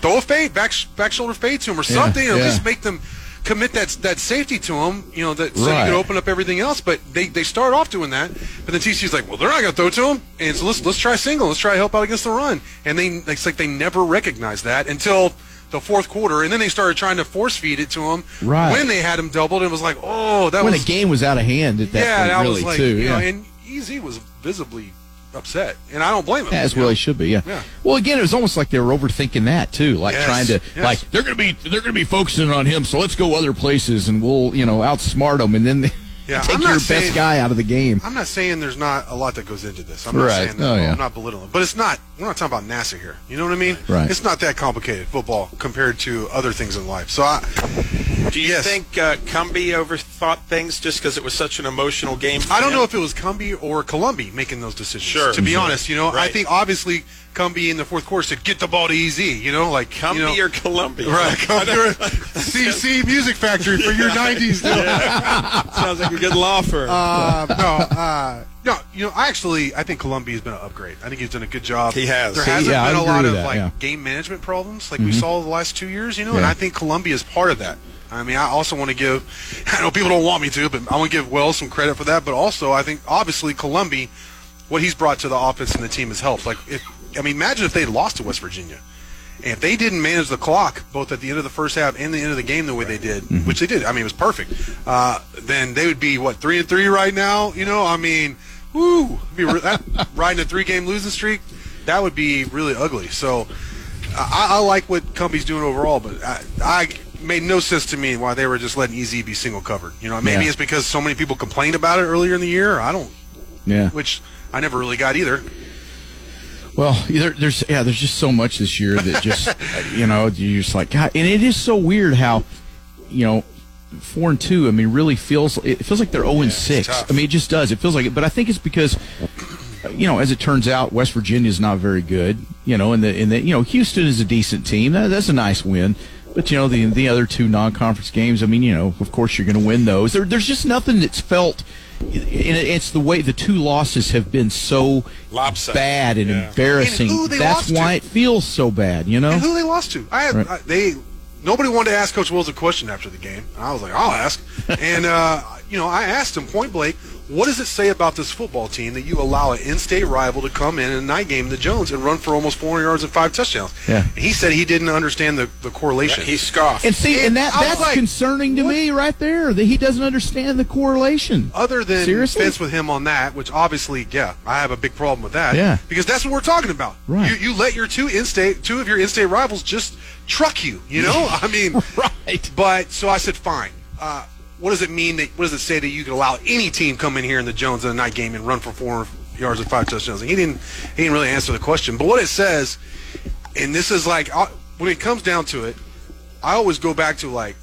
[SPEAKER 4] throw a fade, back back shoulder fade to him, or something, or at least make them commit that that safety to him. You know, that so
[SPEAKER 3] Right.
[SPEAKER 4] you can open up everything else. But they they start off doing that, but then TCU's like, well, they're not going to throw to him, and so let's let's try single, let's try help out against the run, and they it's like they never recognize that until. The fourth quarter, and then they started trying to force feed it to him
[SPEAKER 3] Right.
[SPEAKER 4] when they had him doubled. And it was like, oh, that
[SPEAKER 3] when
[SPEAKER 4] was
[SPEAKER 3] the game was out of hand at that
[SPEAKER 4] yeah,
[SPEAKER 3] point,
[SPEAKER 4] that
[SPEAKER 3] really,
[SPEAKER 4] was like,
[SPEAKER 3] too.
[SPEAKER 4] you
[SPEAKER 3] yeah.
[SPEAKER 4] know, and Easy was visibly upset, and I don't blame him.
[SPEAKER 3] As well
[SPEAKER 4] know.
[SPEAKER 3] he should be, yeah.
[SPEAKER 4] Yeah.
[SPEAKER 3] Well, again, it was almost like they were overthinking that too, like
[SPEAKER 4] Yes,
[SPEAKER 3] trying to,
[SPEAKER 4] yes.
[SPEAKER 3] like they're gonna be, they're gonna be focusing on him, so let's go other places and we'll, you know, outsmart them, and then they
[SPEAKER 4] Yeah,
[SPEAKER 3] take
[SPEAKER 4] I'm
[SPEAKER 3] your
[SPEAKER 4] not
[SPEAKER 3] best guy out of the game.
[SPEAKER 4] I'm not saying there's not a lot that goes into this. I'm not
[SPEAKER 3] Right.
[SPEAKER 4] saying that.
[SPEAKER 3] Oh, yeah.
[SPEAKER 4] I'm not belittling. But it's not. We're not talking about NASA here. You know what I mean?
[SPEAKER 3] Right.
[SPEAKER 4] It's not that complicated football compared to other things in life. So I,
[SPEAKER 5] Do you
[SPEAKER 4] Yes.
[SPEAKER 5] think uh, Cumbie overthought things just because it was such an emotional game?
[SPEAKER 4] I don't
[SPEAKER 5] him?
[SPEAKER 4] know if it was Cumbie or Colombi making those decisions.
[SPEAKER 5] Sure.
[SPEAKER 4] To be
[SPEAKER 5] Sure.
[SPEAKER 4] honest, you know, I think obviously Cumbie in the fourth quarter said, "Get the ball to Easy." You know, like
[SPEAKER 5] Cumbie
[SPEAKER 4] you know,
[SPEAKER 5] or Colombi.
[SPEAKER 4] Right, Cumbie or CC Music Factory for your '90s. Deal.
[SPEAKER 5] Sounds like a good law firm.
[SPEAKER 4] Uh, no, uh, no. You know, I actually, I think Colombi's been an upgrade. I think he's done a good job.
[SPEAKER 5] He has.
[SPEAKER 4] There
[SPEAKER 5] He-
[SPEAKER 4] hasn't
[SPEAKER 3] yeah,
[SPEAKER 4] been a lot of
[SPEAKER 3] that,
[SPEAKER 4] like
[SPEAKER 3] yeah.
[SPEAKER 4] game management problems like we saw the last two years. You know, and I think Colombi is part of that. I mean, I also want to give. I know people don't want me to, but I want to give Wells some credit for that. But also, I think obviously Colombi, what he's brought to the offense and the team has helped. Like, if I mean, imagine if they lost to West Virginia. And if they didn't manage the clock both at the end of the first half and the end of the game the way they did,
[SPEAKER 3] Mm-hmm.
[SPEAKER 4] which they did, I mean, it was perfect. Uh, then they would be what three and three right now. You know, I mean, woo, be re- that, riding a three-game losing streak. That would be really ugly. So, I, I like what Cumbie's doing overall, but I, I made no sense to me why they were just letting Easy be single covered. You know, maybe
[SPEAKER 3] Yeah.
[SPEAKER 4] it's because so many people complained about it earlier in the year. I don't,
[SPEAKER 3] Yeah.
[SPEAKER 4] which I never really got either.
[SPEAKER 3] Well, there, there's yeah, there's just so much this year that just you know you're just like God, and it is so weird how you know four and two. I mean, really feels it feels like they're zero and six. I mean, it just does. It feels like it, but I think it's because you know, as it turns out, West Virginia is not very good. You know, and the and the you know Houston is a decent team. That, that's a nice win. But you know the the other two non-conference games. I mean, you know, of course you're going to win those. There, there's just nothing that's felt. And it's the way the two losses have been so
[SPEAKER 5] Lopsided.
[SPEAKER 3] bad and
[SPEAKER 5] Yeah.
[SPEAKER 3] embarrassing.
[SPEAKER 4] And
[SPEAKER 3] That's why
[SPEAKER 4] to.
[SPEAKER 3] it feels so bad. You know.
[SPEAKER 4] And who they lost to? I, had,
[SPEAKER 3] Right.
[SPEAKER 4] I they nobody wanted to ask Coach Wells a question after the game. I was like, I'll ask. and uh, you know, I asked him point blank, what does it say about this football team that you allow an in-state rival to come in in a night game, the Jones, and run for almost 400 yards and five touchdowns?
[SPEAKER 3] Yeah.
[SPEAKER 4] And he said he didn't understand the, the correlation.
[SPEAKER 5] He scoffed.
[SPEAKER 3] And see, and that that's
[SPEAKER 4] like,
[SPEAKER 3] concerning to
[SPEAKER 4] what?
[SPEAKER 3] me right there that he doesn't understand the correlation.
[SPEAKER 4] other than
[SPEAKER 3] Seriously?
[SPEAKER 4] fence with him on that, which obviously, yeah, I have a big problem with that.
[SPEAKER 3] Yeah.
[SPEAKER 4] because that's what we're talking about.
[SPEAKER 3] Right.
[SPEAKER 4] You, you let your two in-state, two of your in-state rivals just truck you. You know, I mean,
[SPEAKER 3] Right.
[SPEAKER 4] But so I said, fine. Uh, what does it mean? That what does it say that you could allow any team come in here in the Jones in a night game and run for four yards and five touchdowns? And he didn't. He didn't really answer the question. But what it says, and this is like uh, when it comes down to it, I always go back to like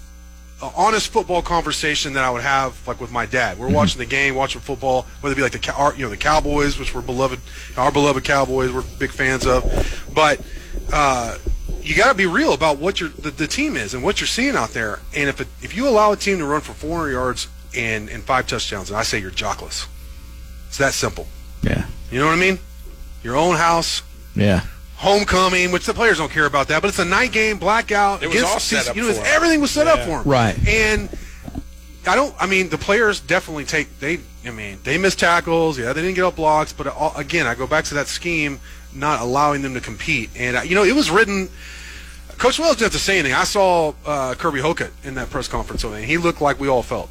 [SPEAKER 4] an honest football conversation that I would have like with my dad. We're watching the game, watching football, whether it be like the our, you know the Cowboys, which we're beloved, our beloved Cowboys, we're big fans of, but. Uh, you got to be real about what your the, the team is and what you're seeing out there. And if it, if you allow a team to run for 400 yards and, and five touchdowns, and I say you're jockless. It's that simple.
[SPEAKER 3] Yeah.
[SPEAKER 4] You know what I mean? Your own house,
[SPEAKER 3] Yeah.
[SPEAKER 4] homecoming, which the players don't care about that, but it's a night game, blackout.
[SPEAKER 5] It was
[SPEAKER 4] against
[SPEAKER 5] all set up
[SPEAKER 4] You know,
[SPEAKER 5] for 'em.
[SPEAKER 4] everything was set up for them.
[SPEAKER 3] Right.
[SPEAKER 4] And I don't. I mean, the players definitely take. They. I mean, they miss tackles. Yeah, they didn't get up blocks. But all, again, I go back to that scheme, not allowing them to compete. And uh, you know, it was written. Coach Wells didn't have to say anything. I saw uh, Kirby Hocutt in that press conference, and he looked like we all felt.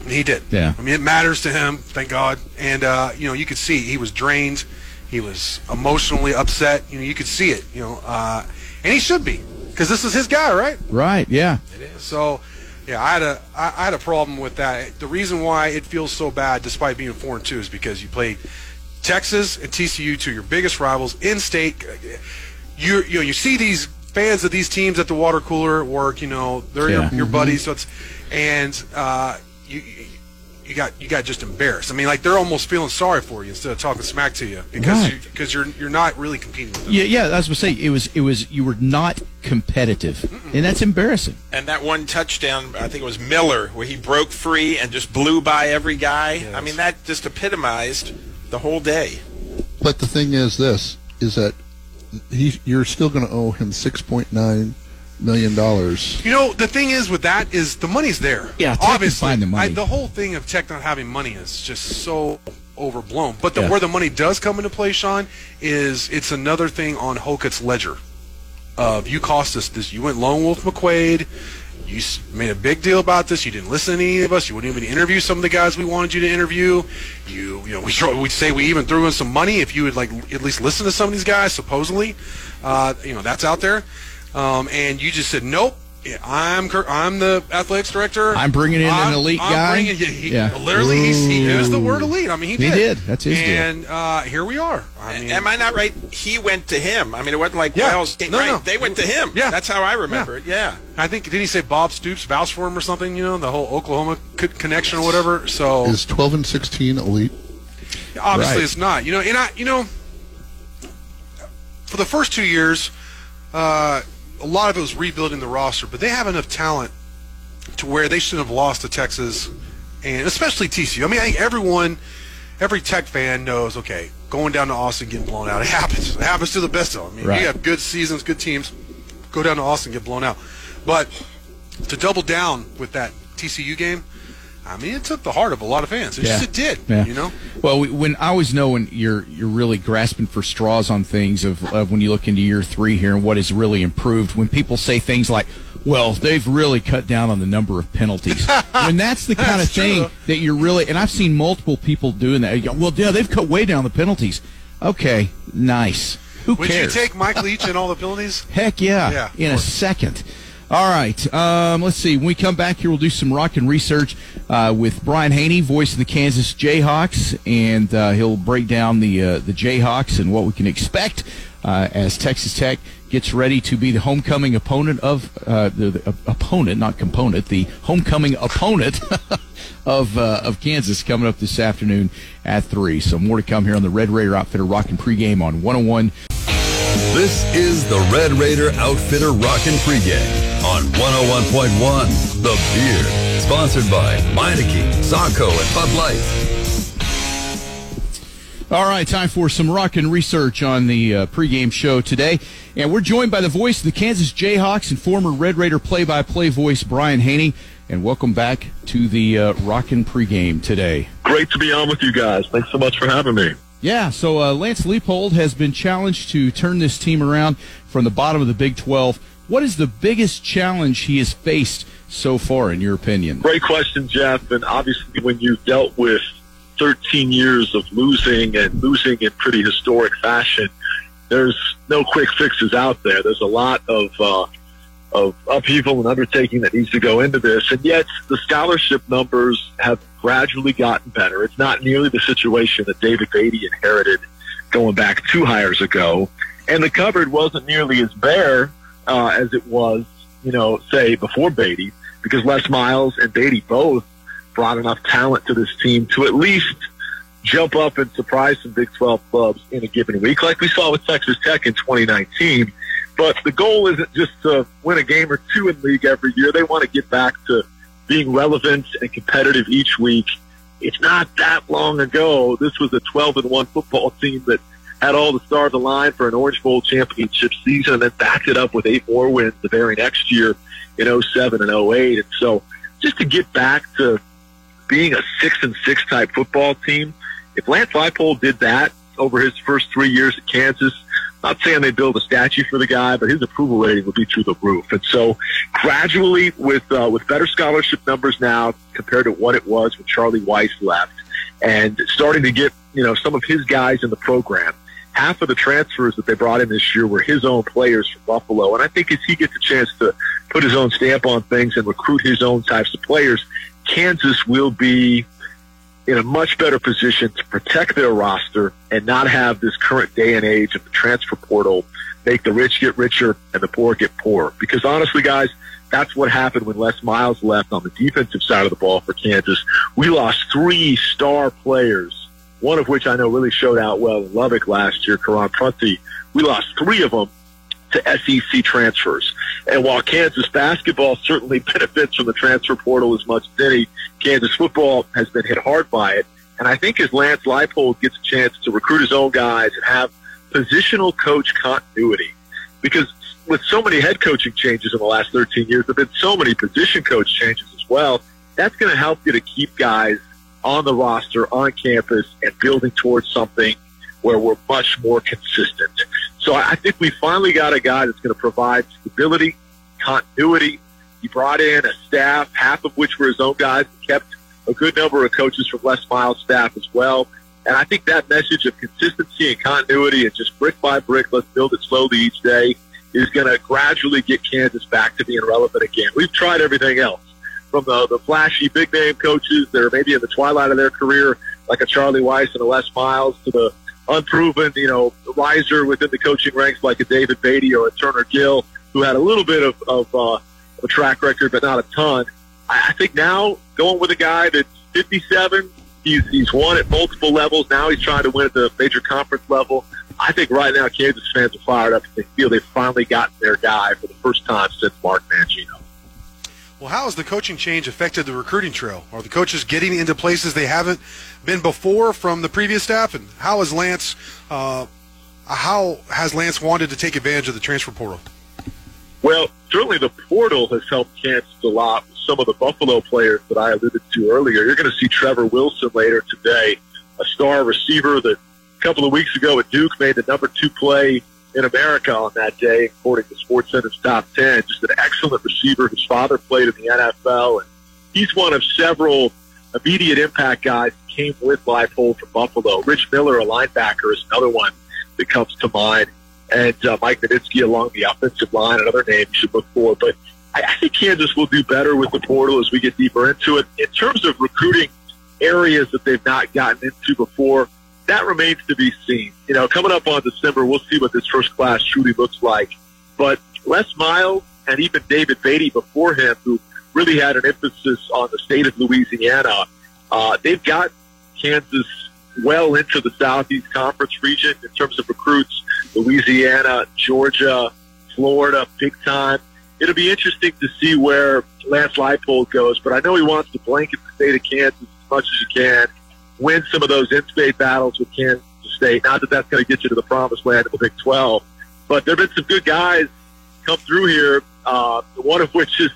[SPEAKER 4] And he did.
[SPEAKER 3] Yeah.
[SPEAKER 4] I mean, it matters to him, thank God. And uh, you know, you could see he was drained. He was emotionally upset. You know, you could see it. You know, uh, and he should be because this is his guy, right?
[SPEAKER 3] Right. Yeah. It is.
[SPEAKER 4] So, yeah, I had a I, I had a problem with that. The reason why it feels so bad, despite being four and two, is because you played Texas and TCU, two your biggest rivals in state. You you know you see these fans of these teams at the water cooler at work. You know they're
[SPEAKER 3] Yeah.
[SPEAKER 4] your, your buddies. So it's and uh, you. you- You got you got just embarrassed. I mean, like they're almost feeling sorry for you instead of talking smack to you because
[SPEAKER 3] Right.
[SPEAKER 4] you, because you're you're not really competing with them.
[SPEAKER 3] Yeah. Yeah. That's what I was going to say it was it was you were not competitive, and that's embarrassing.
[SPEAKER 5] and that one touchdown, I think it was Miller, where he broke free and just blew by every guy. I mean, that just epitomized the whole day.
[SPEAKER 6] But the thing is, this is that he, you're still going to owe him six point nine million dollars.
[SPEAKER 4] You know, the thing is with that is the money's there.
[SPEAKER 3] Yeah, Tech
[SPEAKER 4] obviously.
[SPEAKER 3] find the money.
[SPEAKER 4] I, the whole thing of Tech not having money is just so overblown. But the,
[SPEAKER 3] Yeah.
[SPEAKER 4] where the money does come into play, Sean, is it's another thing on Hocutt's ledger. Of you cost us this. You went lone wolf McQuaid. You made a big deal about this. You didn't listen to any of us. You wouldn't even interview some of the guys we wanted you to interview. You, you know, we we'd say we even threw in some money if you would like at least listen to some of these guys. Supposedly, uh, you know, that's out there. Um, and you just said nope. Yeah, I'm I'm the athletics director.
[SPEAKER 3] I'm bringing in an
[SPEAKER 4] I'm-
[SPEAKER 3] elite
[SPEAKER 4] I'm
[SPEAKER 3] guy.
[SPEAKER 4] Bringing, yeah, he,
[SPEAKER 3] Yeah.
[SPEAKER 4] Literally, he's, he used the word elite. I mean, he
[SPEAKER 3] He
[SPEAKER 4] did.
[SPEAKER 3] did. That's his deal.
[SPEAKER 4] And uh, here we are. I mean,
[SPEAKER 5] Am I not right? He went to him. I mean, it wasn't like
[SPEAKER 4] Yeah.
[SPEAKER 5] Wells.
[SPEAKER 4] No,
[SPEAKER 5] right.
[SPEAKER 4] no.
[SPEAKER 5] They went to him.
[SPEAKER 4] Yeah.
[SPEAKER 5] That's how I remember it. Yeah.
[SPEAKER 4] I think did he say Bob Stoops vouched for him or something? You know, the whole Oklahoma co- connection or whatever. So
[SPEAKER 6] Is twelve and sixteen elite?
[SPEAKER 4] obviously
[SPEAKER 3] Right.
[SPEAKER 4] it's not. You know, and I, you know, for the first two years, uh, a lot of it was rebuilding the roster, but they have enough talent to where they shouldn't have lost to Texas, and especially TCU. I mean, I think everyone, every Tech fan knows. Okay, going down to Austin, getting blown out, it happens. It happens to the best of them. I mean,
[SPEAKER 3] Right.
[SPEAKER 4] you have good seasons, good teams, go down to Austin, get blown out, but to double down with that TCU game. I mean, it took the heart of a lot of fans. It
[SPEAKER 3] Yeah.
[SPEAKER 4] just it did.
[SPEAKER 3] Yeah.
[SPEAKER 4] You know.
[SPEAKER 3] Well, we- when I always know when you're you're really grasping for straws on things of, of when you look into year three here and what has really improved. When people say things like, "Well, they've really cut down on the number of penalties," when that's the kind of
[SPEAKER 4] That's true,
[SPEAKER 3] thing
[SPEAKER 4] though.
[SPEAKER 3] that you're really and I've seen multiple people doing that. Go, Well, yeah, they've cut way down the penalties. Okay, nice. Who
[SPEAKER 4] Would
[SPEAKER 3] cares?
[SPEAKER 4] you take Mike Leach and all the penalties?
[SPEAKER 3] Heck yeah,
[SPEAKER 4] Yeah,
[SPEAKER 3] in a second. All right, um, let's see. When we come back here, we'll do some rock and research uh, with Brian Hanni, voice of the Kansas Jayhawks, and uh, he'll break down the uh, the Jayhawks and what we can expect uh, as Texas Tech gets ready to be the homecoming opponent of uh, the, the opponent, not component, the homecoming opponent of uh, of Kansas coming up this afternoon at three. So more to come here on the Red Raider Outfitter Rockin' pregame on 101.
[SPEAKER 2] This is the Red Raider Outfitter Rockin' Pregame on 101.1 The Beard. Sponsored by Meineke, Saco, and Bud Light.
[SPEAKER 3] All right, time for some rockin' research on the uh, pregame show today. And we're joined by the voice of the Kansas Jayhawks and former Red Raider play by play voice, Brian Hanni. And welcome back to the uh, rockin' pregame today.
[SPEAKER 1] Great to be on with you guys. Thanks so much for having me.
[SPEAKER 3] Yeah, so uh, Lance Leipold has been challenged to turn this team around from the bottom of the Big 12. What is the biggest challenge he has faced so far, in your opinion?
[SPEAKER 1] Great question, Jeff. And obviously, when you've dealt with 13 years of losing and losing in pretty historic fashion, there's no quick fixes out there. There's a lot of uh, of upheaval and undertaking that needs to go into this, and yet the scholarship numbers have gradually gotten better. It's not nearly the situation that David Beaty inherited going back two hires ago, and the cupboard wasn't nearly as bare uh, as it was, you know, say before Beaty, because Les Miles and Beaty both brought enough talent to this team to at least jump up and surprise some Big 12 clubs in a given week, like we saw with Texas Tech in 2019. But the goal isn't just to win a game or two in league every year. They want to get back to being relevant and competitive each week. It's not that long ago. This was a 12 and 1 football team that had all the stars aligned for an Orange Bowl championship season and then backed it up with eight more wins the very next year in 07 and 08. And so just to get back to being a six and six type football team, if Lance Leipold did that over his first three years at Kansas, not saying they build a statue for the guy, but his approval rating would be through the roof. And so, gradually, with uh, with better scholarship numbers now compared to what it was when Charlie Weis left, and starting to get you know some of his guys in the program. Half of the transfers that they brought in this year were his own players from Buffalo, and I think as he gets a chance to put his own stamp on things and recruit his own types of players, Kansas will be in a much better position to protect their roster and not have this current day and age of the transfer portal make the rich get richer and the poor get poorer. Because honestly, guys, that's what happened when Les Miles left on the defensive side of the ball for Kansas. We lost three star players, one of which I know really showed out well in Lubbock last year, Karan Prunty. We lost three of them to SEC transfers. And while Kansas basketball certainly benefits from the transfer portal as much as any, Kansas football has been hit hard by it. And I think as Lance Leipold gets a chance to recruit his own guys and have positional coach continuity, because with so many head coaching changes in the last 13 years, there have been so many position coach changes as well. That's going to help you to keep guys on the roster, on campus, and building towards something where we're much more consistent. So I think we finally got a guy that's going to provide stability, continuity. He brought in a staff, half of which were his own guys, kept a good number of coaches from Les Miles' staff as well. And I think that message of consistency and continuity and just brick by brick, let's build it slowly each day, is going to gradually get Kansas back to being relevant again. We've tried everything else from the, the flashy big name coaches that are maybe in the twilight of their career, like a Charlie Weis and a Les Miles, to the unproven, you know, riser within the coaching ranks like a David Beaty or a Turner Gill, who had a little bit of, of uh, a track record, but not a ton. I, I think now going with a guy that's 57, he's, he's won at multiple levels. Now he's trying to win at the major conference level. I think right now Kansas fans are fired up. They feel they've finally gotten their guy for the first time since Mark Mangino.
[SPEAKER 4] Well, how has the coaching change affected the recruiting trail? Are the coaches getting into places they haven't been before from the previous staff? And how has Lance, uh, how has Lance wanted to take advantage of the transfer portal?
[SPEAKER 1] Well, certainly the portal has helped Kansas a lot some of the Buffalo players that I alluded to earlier. You're going to see Trevor Wilson later today, a star receiver that a couple of weeks ago at Duke made the number two play in America on that day, according to SportsCenter's top 10. Just an excellent receiver. His father played in the NFL, and he's one of several immediate impact guys that came with Leipold from Buffalo. Rich Miller, a linebacker, is another one that comes to mind. And uh, Mike Novitsky along the offensive line, another name you should look for. But I think Kansas will do better with the portal as we get deeper into it. In terms of recruiting areas that they've not gotten into before, that remains to be seen. You know, coming up on December, we'll see what this first class truly looks like. But Les Miles and even David Beaty before him, who really had an emphasis on the state of Louisiana, uh, they've got Kansas well into the Southeast Conference region in terms of recruits. Louisiana, Georgia, Florida, big time. it'll be interesting to see where Lance Leipold goes. But I know he wants to blanket the state of Kansas as much as you can, win some of those in-state battles with Kansas State. Not that that's going to get you to the promised land of the Big 12, but there have been some good guys come through here. Uh, one of which is,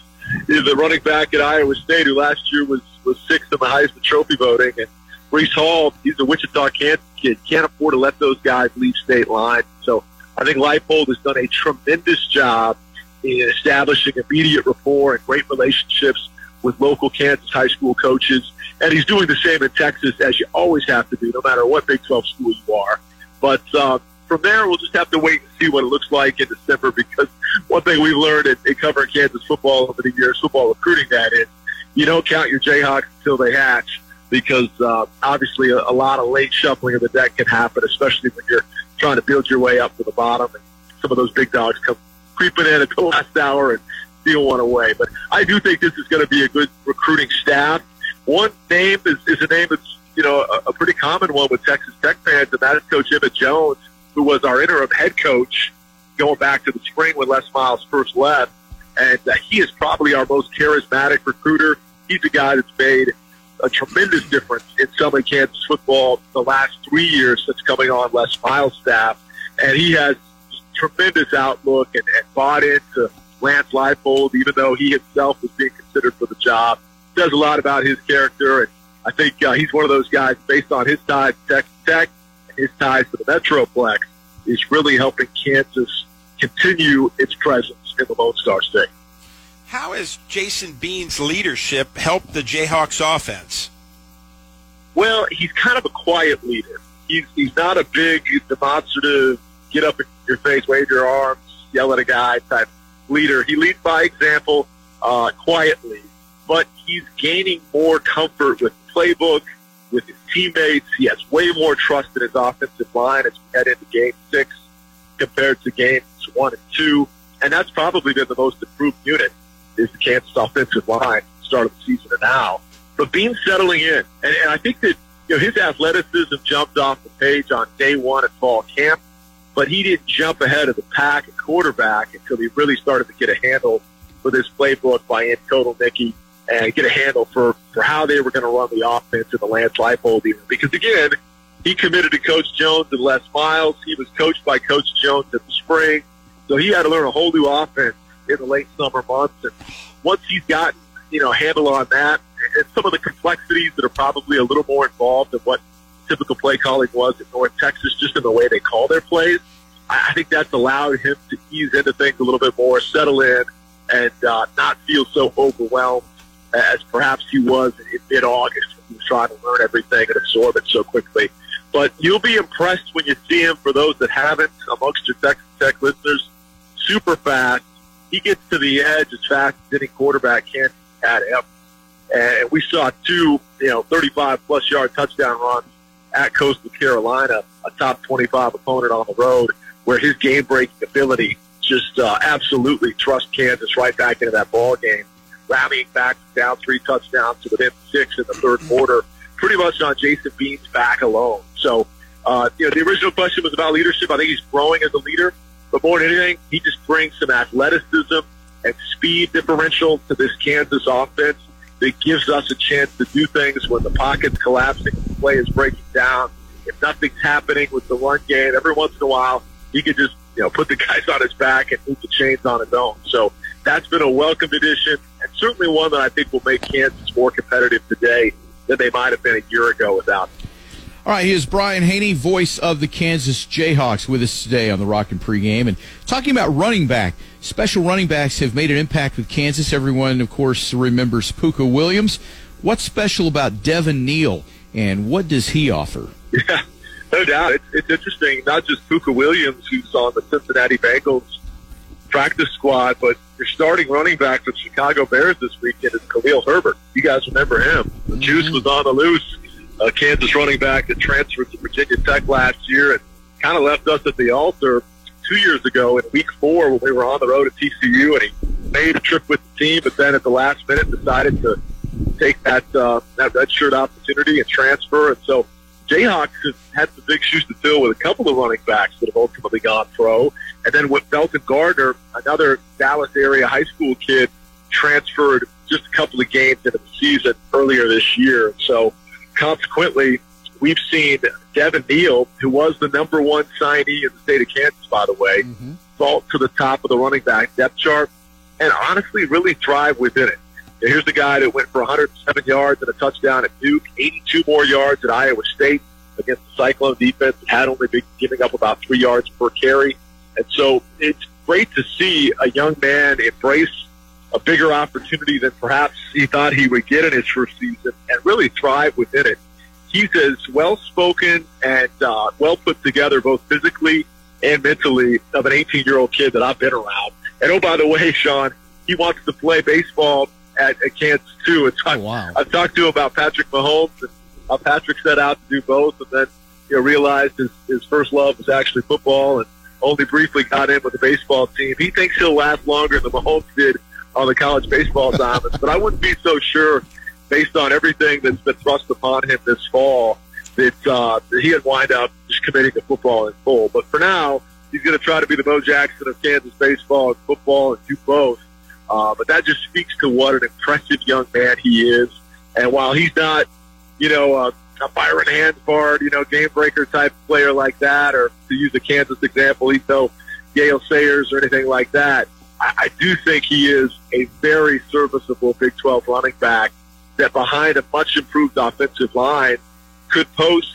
[SPEAKER 1] is the running back at Iowa State, who last year was was sixth in the Heisman Trophy voting, and Breece Hall. He's a Wichita, Kansas kid. Can't afford to let those guys leave state lines. So I think Leipold has done a tremendous job in establishing immediate rapport and great relationships with local Kansas high school coaches. And he's doing the same in Texas as you always have to do, no matter what Big 12 school you are. But uh, from there, we'll just have to wait and see what it looks like in December because one thing we've learned in, in covering Kansas football over the years, football recruiting that is, you don't count your Jayhawks until they hatch because uh, obviously a, a lot of late shuffling of the deck can happen, especially when you're trying to build your way up to the bottom and some of those big dogs come creeping in at the last hour and steal one away. But I do think this is going to be a good recruiting staff. One name is, is a name that's, you know, a, a pretty common one with Texas Tech fans, and that is Coach Emmett Jones, who was our interim head coach going back to the spring when Les Miles first left. And uh, he is probably our most charismatic recruiter. He's a guy that's made a tremendous difference in Southern Kansas football the last three years since coming on Les Miles' staff. And he has tremendous outlook and, and bought into Lance Leipold, even though he himself was being considered for the job. Says a lot about his character, and I think uh, he's one of those guys, based on his ties to Texas Tech and his ties to the Metroplex, is really helping Kansas continue its presence in the Lone Star State.
[SPEAKER 5] How has Jason Bean's leadership helped the Jayhawks offense?
[SPEAKER 1] Well, he's kind of a quiet leader. He's, he's not a big, demonstrative, get up in your face, wave your arms, yell at a guy type leader. He leads by example, uh, quietly, but he's gaining more comfort with the playbook, with his teammates. He has way more trust in his offensive line as we head into game six compared to games one and two. And that's probably been the most improved unit is the Kansas offensive line start of the season and now. But Bean's settling in. And, and I think that you know his athleticism jumped off the page on day one at fall camp but he didn't jump ahead of the pack at quarterback until he really started to get a handle for this playbook by Andy Kotelnicki and get a handle for, for how they were going to run the offense in the Lance Leipold era. Because again, he committed to Coach Jones and Les Miles. He was coached by Coach Jones in the spring. So he had to learn a whole new offense in the late summer months. And once he's gotten, you know, a handle on that and some of the complexities that are probably a little more involved in what typical play calling was in North Texas, just in the way they call their plays. I, I think that's allowed him to ease into things a little bit more, settle in, and uh, not feel so overwhelmed as perhaps he was in mid-August when he was trying to learn everything and absorb it so quickly. But you'll be impressed when you see him. For those that haven't, amongst your Texas Tech listeners, super fast. He gets to the edge as fast as any quarterback can at him. And we saw two, you know, 35 plus yard touchdown runs at Coastal Carolina, a top 25 opponent on the road, where his game breaking ability just uh, absolutely trust Kansas right back into that ball game, rallying back down three touchdowns to within six in the third quarter, pretty much on Jason Bean's back alone. So, uh, you know, the original question was about leadership. I think he's growing as a leader, but more than anything, he just brings some athleticism and speed differential to this Kansas offense that gives us a chance to do things when the pocket's collapsing, the play is breaking down. If nothing's happening with the run game, every once in a while, he could just, you know, put the guys on his back and move the chains on his own. So that's been a welcome addition certainly one that I think will make Kansas more competitive today than they might have been a year ago without him.
[SPEAKER 3] All right, here's Brian Hanni, voice of the Kansas Jayhawks, with us today on the Rockin' Pregame. And talking about running back, special running backs have made an impact with Kansas. Everyone, of course, remembers Pooka Williams. What's special about Devin Neal, and what does he offer?
[SPEAKER 1] Yeah, no doubt. It's, it's interesting, not just Pooka Williams, who's on the Cincinnati Bengals practice squad, but your starting running back for the Chicago Bears this weekend is Khalil Herbert. You guys remember him. The mm-hmm. juice was on the loose a Kansas running back that transferred to Virginia Tech last year and kind of left us at the altar two years ago in week four when we were on the road at TCU and he made a trip with the team, but then at the last minute decided to take that uh, that redshirt opportunity and transfer. And so Jayhawks have had some big shoes to fill with a couple of running backs that have ultimately gone pro. And then with Velton Gardner, another Dallas area high school kid, transferred just a couple of games into the season earlier this year. So consequently, we've seen Devin Neal, who was the number one signee in the state of Kansas, by the way, mm-hmm. fall to the top of the running back depth chart and honestly really thrive within it. Here's the guy that went for 107 yards and a touchdown at Duke, 82 more yards at Iowa State against the Cyclone defense that had only been giving up about three yards per carry. And so it's great to see a young man embrace a bigger opportunity than perhaps he thought he would get in his first season and really thrive within it. He's as well spoken and uh, well put together, both physically and mentally, of an 18 year old kid that I've been around. And oh, by the way, Sean, he wants to play baseball at, at Kansas too. So oh, wow. I, have talked to him about Patrick Mahomes and how Patrick set out to do both, and then you know realized his his first love was actually football, and only briefly got in with the baseball team. He thinks he'll last longer than Mahomes did on the college baseball diamonds, but I wouldn't be so sure based on everything that's been thrust upon him this fall that, uh, that he would wind up just committing to football in full. But for now, he's going to try to be the Bo Jackson of Kansas baseball and football and do both. Uh, but that just speaks to what an impressive young man he is. And while he's not, you know, a, a Byron Hanspard, you know, game breaker type player like that, or to use a Kansas example, he's no Gale Sayers or anything like that. I, I do think he is a very serviceable Big 12 running back that behind a much improved offensive line could post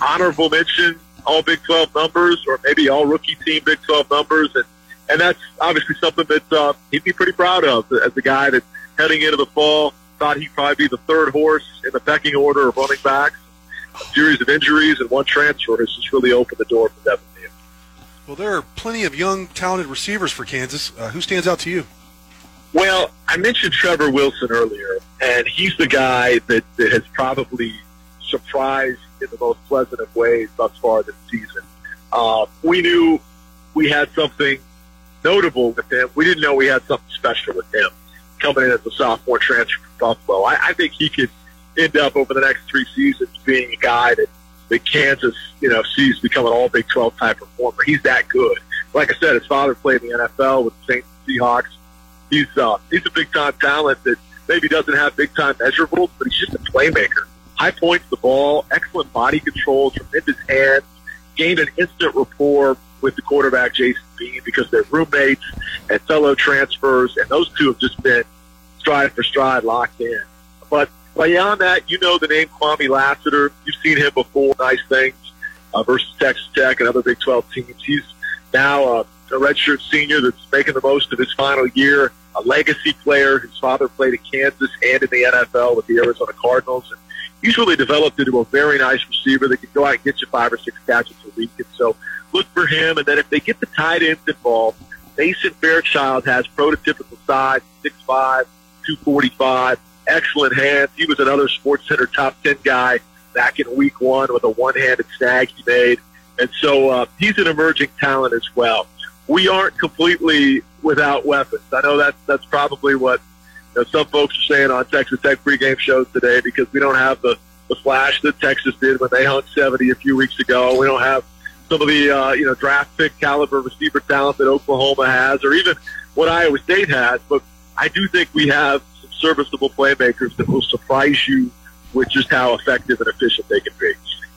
[SPEAKER 1] honorable mention all Big 12 numbers or maybe all rookie team Big 12 numbers. And, and that's obviously something that uh, he'd be pretty proud of as a guy that heading into the fall thought he'd probably be the third horse in the pecking order of running backs. A series of injuries and one transfer has just really opened the door for Devin Neal.
[SPEAKER 4] Well, there are plenty of young, talented receivers for Kansas. Uh, who stands out to you?
[SPEAKER 1] Well, I mentioned Trevor Wilson earlier, and he's the guy that, that has probably surprised in the most pleasant of ways thus far this season. Uh, we knew we had something notable with him. We didn't know we had something special with him coming in as a sophomore transfer from Buffalo. I, I think he could end up over the next three seasons being a guy that, that Kansas, you know, sees become an all Big 12 type performer. He's that good. Like I said, his father played in the NFL with the and Seahawks. He's, uh, he's a big time talent that maybe doesn't have big time measurables, but he's just a playmaker high points the ball, excellent body control, tremendous hands, gained an instant rapport with the quarterback Jason Bean because they're roommates and fellow transfers, and those two have just been stride for stride locked in. But beyond that, you know the name Kwamie Lassiter. You've seen him before. Nice things uh, versus Texas Tech and other Big 12 teams. He's now uh, a redshirt senior that's making the most of his final year. A legacy player. His father played at Kansas and in the NFL with the Arizona Cardinals. And he's really developed into a very nice receiver that can go out and get you five or six catches a week. And so look for him. And then if they get the tight ends involved, Mason Fairchild has prototypical size, 6'5", 245, excellent hands. He was another Sports Center top 10 guy back in week one with a one-handed snag he made. And so uh, he's an emerging talent as well. We aren't completely without weapons. I know that's, that's probably what know, some folks are saying on Texas Tech pregame shows today because we don't have the, the flash that Texas did when they hung 70 a few weeks ago. We don't have some of the, uh, you know, draft pick caliber receiver talent that Oklahoma has or even what Iowa State has. But I do think we have some serviceable playmakers that will surprise you with just how effective and efficient they can be.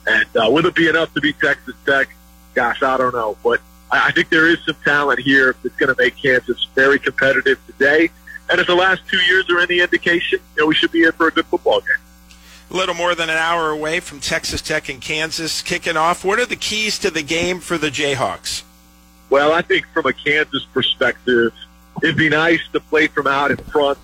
[SPEAKER 1] And uh, will it be enough to beat Texas Tech? Gosh, I don't know. But I think there is some talent here that's going to make Kansas very competitive today and if the last two years are any indication, you know, we should be in for a good football game.
[SPEAKER 5] A little more than an hour away from Texas Tech and Kansas kicking off. What are the keys to the game for the Jayhawks?
[SPEAKER 1] Well, I think from a Kansas perspective, it'd be nice to play from out in front.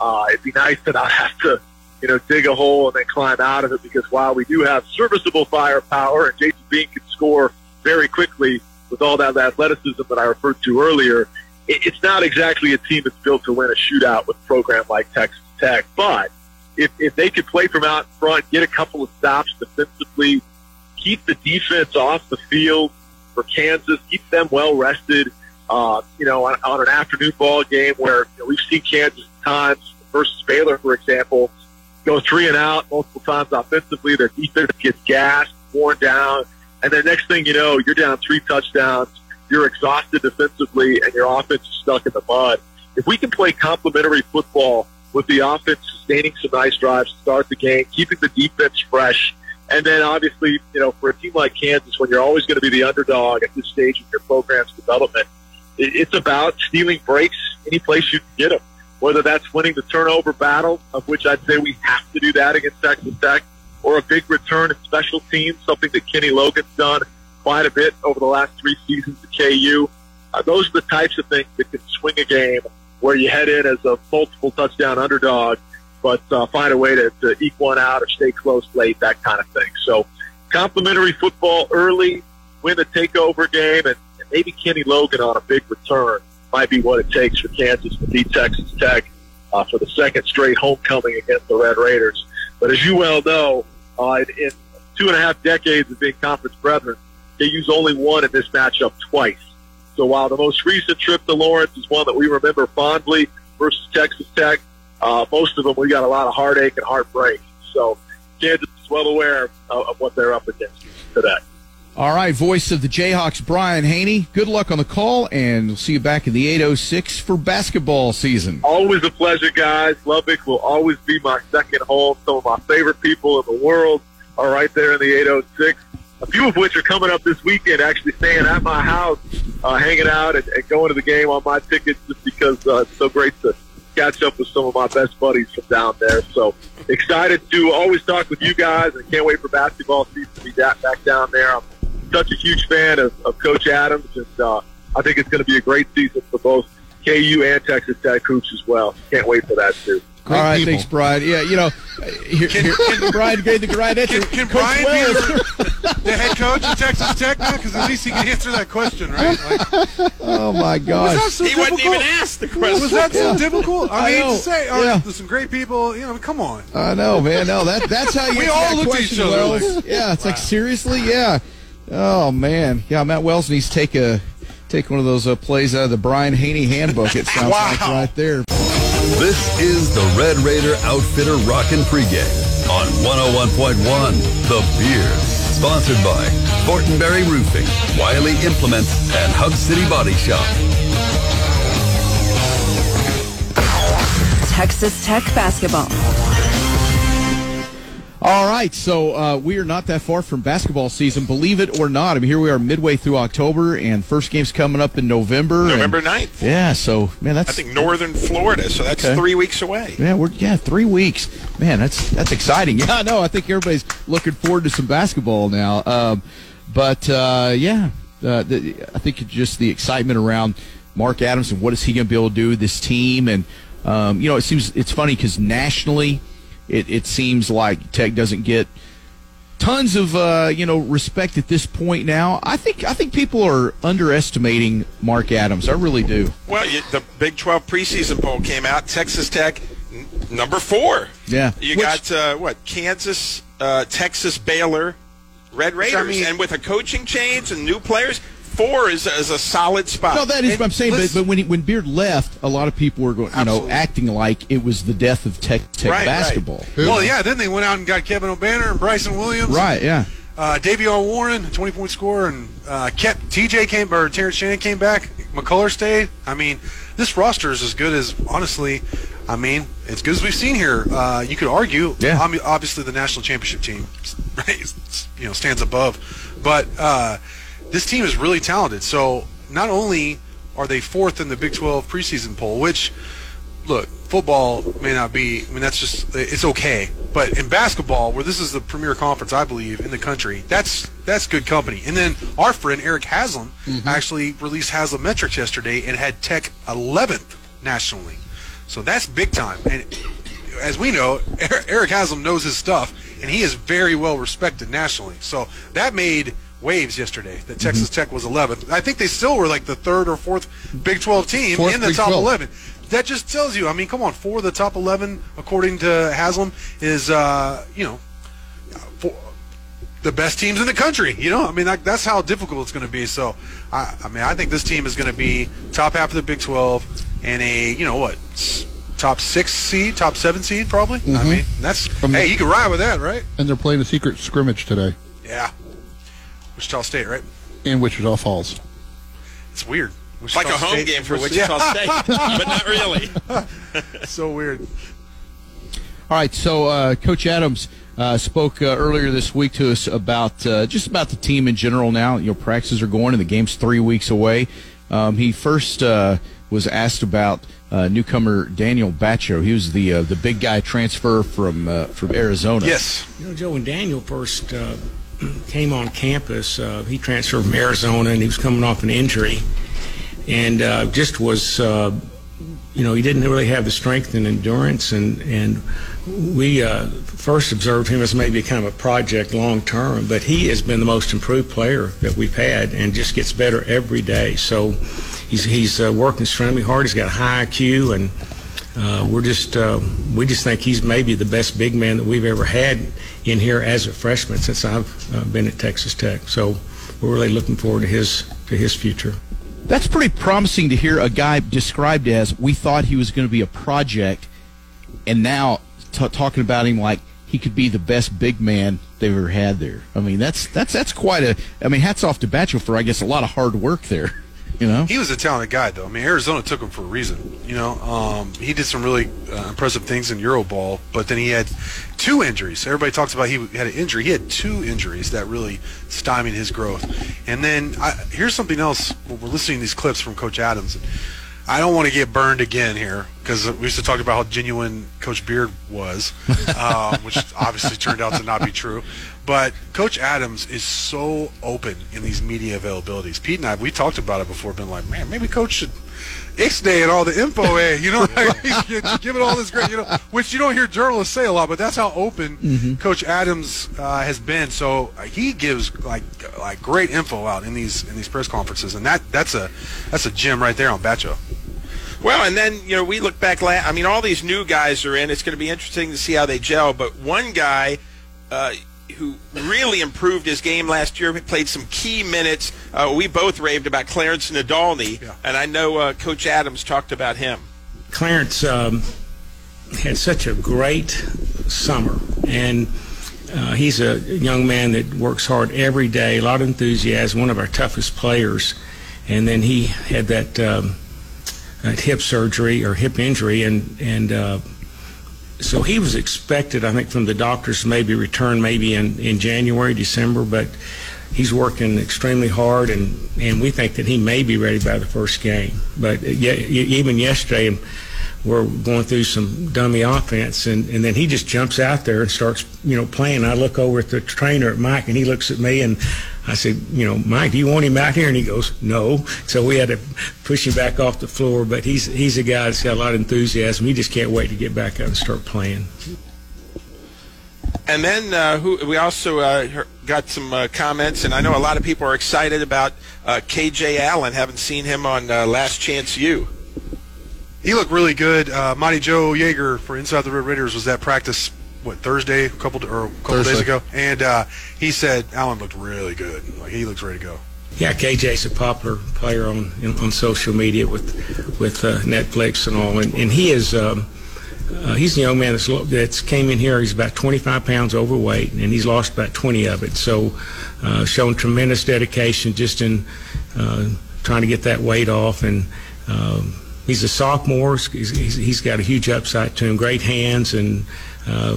[SPEAKER 1] Uh, it'd be nice to not have to, you know, dig a hole and then climb out of it because while we do have serviceable firepower and Jason Bean can score very quickly with all that athleticism that I referred to earlier, it's not exactly a team that's built to win a shootout with a program like Texas Tech. But if, if they could play from out front, get a couple of stops defensively, keep the defense off the field for Kansas, keep them well rested, uh, you know, on, on an afternoon ball game where you know, we've seen Kansas times versus Baylor, for example, go three and out multiple times offensively. Their defense gets gassed, worn down, and then next thing you know, you're down three touchdowns. You're exhausted defensively, and your offense is stuck in the mud. If we can play complementary football with the offense sustaining some nice drives to start the game, keeping the defense fresh, and then obviously, you know, for a team like Kansas, when you're always going to be the underdog at this stage of your program's development, it's about stealing breaks any place you can get them. Whether that's winning the turnover battle, of which I'd say we have to do that against Texas Tech, or a big return in special teams, something that Kenny Logan's done quite a bit over the last three seasons at KU. Uh, those are the types of things that can swing a game where you head in as a multiple touchdown underdog, but uh, find a way to, to eke one out or stay close late, that kind of thing. So, complimentary football early, win a takeover game, and, maybe Kenny Logan on a big return might be what it takes for Kansas to beat Texas Tech uh, for the second straight homecoming against the Red Raiders. But as you well know, uh, in, two and a half decades of being conference brethren, KU's only won in this matchup twice. So while the most recent trip to Lawrence is one that we remember fondly versus Texas Tech, uh, most of them we got a lot of heartache and heartbreak. So Kansas is well aware of, of what they're up against today.
[SPEAKER 3] All right, voice of the Jayhawks, Brian Hanni. Good luck on the call, and we'll see you back in the 806 for basketball season.
[SPEAKER 1] Always a pleasure, guys. Lubbock will always be my second home. Some of my favorite people in the world are right there in the 806. A few of which are coming up this weekend, actually staying at my house, uh, hanging out and, and going to the game on my tickets just because uh, it's so great to catch up with some of my best buddies from down there. So excited to always talk with you guys and can't wait for basketball season to be back down there. I'm such a huge fan of, of Coach Adams, and uh, I think it's going to be a great season for both KU and Texas Tech hoops as well. Can't wait for that too.
[SPEAKER 3] All right, thanks, Brian. Yeah, you know, here,
[SPEAKER 4] Can-
[SPEAKER 3] here,
[SPEAKER 4] can-
[SPEAKER 3] Brian gave the right answer.
[SPEAKER 4] Can, can Brian
[SPEAKER 3] Wells.
[SPEAKER 4] be the, the head coach of Texas Tech now? Because at least he can answer that question, right? Like,
[SPEAKER 3] Oh my
[SPEAKER 4] was that
[SPEAKER 3] gosh!
[SPEAKER 4] so
[SPEAKER 5] He wasn't even asked the question.
[SPEAKER 4] Was that so difficult? I,
[SPEAKER 3] I
[SPEAKER 4] mean,
[SPEAKER 3] know.
[SPEAKER 4] to say, oh,
[SPEAKER 3] Yeah.
[SPEAKER 4] there's some great people. You know, come on.
[SPEAKER 3] I know, man. No, that that's how you
[SPEAKER 4] We all
[SPEAKER 3] that
[SPEAKER 4] looked at each other like,
[SPEAKER 3] yeah, it's like seriously, yeah. Oh man, yeah. Matt Wells needs to take a take one of those uh, plays out of the Brian Hanni handbook. It sounds like right there.
[SPEAKER 2] This is the Red Raider Outfitter Rockin' Pregame on 101.1 The Beard. Sponsored by Fortenberry Roofing, Wiley Implements, and Hub City Body Shop.
[SPEAKER 7] Texas Tech basketball.
[SPEAKER 3] All right, so uh, we are not that far from basketball season, believe it or not. I mean, here we are midway through October, and first game's coming up in November. and-
[SPEAKER 5] November 9th.
[SPEAKER 3] yeah, so man, that's
[SPEAKER 5] I think northern Florida, so that's
[SPEAKER 3] Okay.
[SPEAKER 5] three weeks away.
[SPEAKER 3] Yeah, we're yeah three weeks. Man, that's that's exciting. Yeah, no, I think everybody's looking forward to some basketball now. Um, but uh, yeah, uh, the, I think just the excitement around Mark Adams and what is he going to be able to do with this team, and um, you know, it seems it's funny because nationally, it, it seems like Tech doesn't get tons of uh, you know respect at this point now. I think I think people are underestimating Mark Adams. I really do.
[SPEAKER 5] Well, you, the Big 12 preseason poll came out. Texas Tech, n- number four.
[SPEAKER 3] Yeah.
[SPEAKER 5] You
[SPEAKER 3] Which-
[SPEAKER 5] got, uh, what, Kansas, uh, Texas, Baylor, Red Raiders.
[SPEAKER 4] mean-
[SPEAKER 5] and with a coaching change and new players, four is, is a solid spot.
[SPEAKER 3] No, that is
[SPEAKER 4] And
[SPEAKER 3] what I'm saying. But, but when he, when Beard left, a lot of people were going, you know, acting like it was the death of Tech Tech
[SPEAKER 5] Right, right.
[SPEAKER 3] basketball.
[SPEAKER 4] Well, yeah, then they went out and got Kevin Obanor and Bryson Williams.
[SPEAKER 3] Right? Yeah.
[SPEAKER 4] Uh, Davion Warren, a 20 point scorer, and uh, kept TJ came or Terrence Shannon came back. McCullar stayed. I mean, this roster is as good as honestly. I mean, as good as we've seen here. Uh, you could argue,
[SPEAKER 3] Yeah.
[SPEAKER 4] ob- obviously the national championship team, right, you know, stands above, but uh, this team is really talented. So not only are they fourth in the Big 12 preseason poll, which look, football may not be. I mean, that's just it's okay. But in basketball, where this is the premier conference, I believe, in the country, that's that's good company. And then our friend Eric Haslam actually released Haslametrics yesterday and had Tech 11th nationally. So that's big time. And as we know, Er- Eric Haslam knows his stuff, and he is very well respected nationally. So that made waves yesterday that Texas Tech was 11th. I think they still were like the third or fourth Big 12 team
[SPEAKER 6] Fourth
[SPEAKER 4] in the
[SPEAKER 6] Big
[SPEAKER 4] top
[SPEAKER 6] 12.
[SPEAKER 4] 11. That just tells you. I mean, come on, four of the top 11, according to Haslam, is uh, you know, four, the best teams in the country. You know, I mean, that, that's how difficult it's going to be. So, I, I mean, I think this team is going to be top half of the Big 12 and a you know what, top six seed, top seven seed, probably. I
[SPEAKER 6] Mhm.
[SPEAKER 4] mean, that's
[SPEAKER 6] From
[SPEAKER 4] hey,
[SPEAKER 6] the-
[SPEAKER 4] you can ride with that, right?
[SPEAKER 6] And they're playing a secret scrimmage today
[SPEAKER 4] Yeah. Wichita State, right?
[SPEAKER 6] in Wichita Falls.
[SPEAKER 4] It's weird.
[SPEAKER 5] It's like a home
[SPEAKER 4] State-
[SPEAKER 5] game for
[SPEAKER 4] Yeah.
[SPEAKER 5] Wichita State, but not really.
[SPEAKER 4] so weird.
[SPEAKER 3] All right, so uh, Coach Adams uh, spoke uh, earlier this week to us about uh, just about the team in general. Now, you know, practices are going and the game's three weeks away. Um, he first uh, was asked about uh, newcomer Daniel Batcho. He was the uh, the big guy transfer from uh, from Arizona.
[SPEAKER 4] Yes.
[SPEAKER 8] You know, Joe, when Daniel first uh, came on campus, uh, he transferred from Arizona and he was coming off an injury and uh, just was, uh, you know, he didn't really have the strength and endurance. And, and we uh, first observed him as maybe kind of a project long term, but he has been the most improved player that we've had and just gets better every day. So he's, he's uh, working extremely hard. He's got a high IQ and uh, we're just uh, we just think he's maybe the best big man that we've ever had in here as a freshman since I've uh, been at Texas Tech. So we're really looking forward to his to his future.
[SPEAKER 3] That's pretty promising to hear a guy described as we thought he was going to be a project, and now t- talking about him like he could be the best big man they've ever had there. I mean, that's that's that's quite a. I mean, hats off to Batcho for I guess a lot of hard work there. You know,
[SPEAKER 4] He was a talented guy, though. I mean, Arizona took him for a reason. You know, um, he did some really uh, impressive things in Euroball, but then he had two injuries. Everybody talks about he had an injury. He had two injuries that really stymied his growth. And then I, here's something else. When we're listening to these clips from Coach Adams. I don't want to get burned again here because we used to talk about how genuine Coach Beard was, um, which obviously turned out to not be true. But Coach Adams is so open in these media availabilities. Pete and I, we talked about it before, been like, man, maybe Coach should Ixnay and all the info, eh? You know, like, give it all this great, you know, which you don't hear journalists say a lot, but that's how open Coach Adams uh, has been. So uh, he gives like like great info out in these in these press conferences, and that that's a that's a gem right there on Batcho.
[SPEAKER 5] Well, and then you know we look back. La- I mean, all these new guys are in. It's going to be interesting to see how they gel. But one guy uh, who really improved his game last year, played some key minutes. Uh, we both raved about Clarence Nadolny, and I know uh, Coach Adams talked about him.
[SPEAKER 8] Clarence um, had such a great summer, and uh, he's a young man that works hard every day, a lot of enthusiasm, one of our toughest players. And then he had that, um, that hip surgery or hip injury, and and uh, so he was expected, I think, from the doctors to maybe return maybe in, in January, December, but he's working extremely hard, and, and we think that he may be ready by the first game. But uh, ye- even yesterday, we're going through some dummy offense, and, and then he just jumps out there and starts, you know, playing. I look over at the trainer at Mike, and he looks at me, and I said, you know, Mike, do you want him out here? And he goes, no. So we had to push him back off the floor, but he's he's a guy that's got a lot of enthusiasm. He just can't wait to get back out and start playing.
[SPEAKER 5] And then uh, who, we also uh, got some uh, comments, and I know a lot of people are excited about uh, KJ Allen. Haven't seen him on uh, Last Chance U.
[SPEAKER 4] He looked really good. Uh, Mighty Joe Yeager for Inside the Red Raiders was that practice what Thursday, a couple or a couple days ago, and uh, he said Allen looked really good. Like he looks ready to go.
[SPEAKER 8] Yeah, KJ's a popular player on on social media with with uh, Netflix and all, and, and he is um, uh, he's a young man that's lo- that's came in here. He's about 25 pounds overweight, and he's lost about 20 of it. So, uh, showing tremendous dedication just in uh, trying to get that weight off, and um, he's a sophomore. He's, he's, he's got a huge upside to him. Great hands, and uh,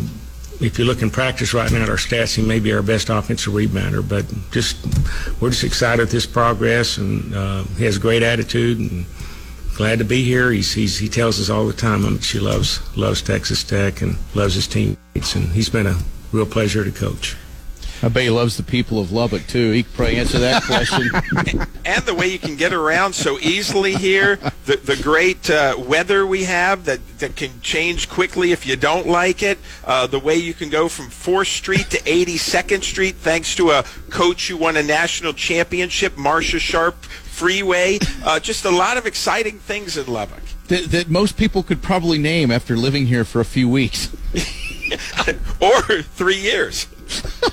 [SPEAKER 8] if you look in practice right now at our stats, he may be our best offensive rebounder. But just we're just excited with his progress, and uh, he has a great attitude, and glad to be here. He's, he's he tells us all the time how much he loves loves Texas Tech and loves his teammates, and he's been a real pleasure to coach.
[SPEAKER 3] I bet he loves the people of Lubbock too. He could probably answer that question.
[SPEAKER 5] and the way you can get around so easily here, the, the great uh, weather we have that, that can change quickly if you don't like it, uh, the way you can go from 4th Street to 82nd Street thanks to a coach who won a national championship, Marsha Sharp Freeway, uh, just a lot of exciting things in Lubbock.
[SPEAKER 3] that, that most people could probably name after living here for a few weeks.
[SPEAKER 5] or three years.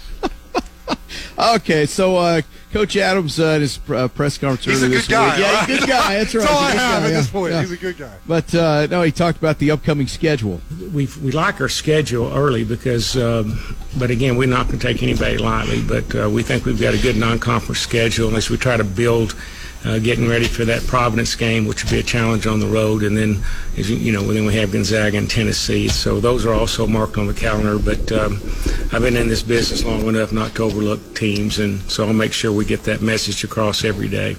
[SPEAKER 3] Okay, so uh, Coach Adams uh, in his uh, press conference
[SPEAKER 4] He's
[SPEAKER 3] earlier
[SPEAKER 4] a
[SPEAKER 3] this
[SPEAKER 4] good guy,
[SPEAKER 3] week. Yeah,
[SPEAKER 4] right?
[SPEAKER 3] he's a good guy. That's right.
[SPEAKER 4] That's all
[SPEAKER 3] He's
[SPEAKER 4] I
[SPEAKER 3] a good
[SPEAKER 4] have
[SPEAKER 3] guy,
[SPEAKER 4] at this point.
[SPEAKER 3] yeah.
[SPEAKER 4] He's a good guy.
[SPEAKER 3] But uh, no, he talked about the upcoming schedule.
[SPEAKER 8] we we like our schedule early because, um, but again, we're not going to take anybody lightly. But uh, we think we've got a good non-conference schedule, and as we try to build, uh, getting ready for that Providence game, which will be a challenge on the road, and then as you, you know, then we have Gonzaga and Tennessee. So those are also marked on the calendar. But um, I've been in this business long enough not to overlook teams, and so I'll make sure we get that message across every day.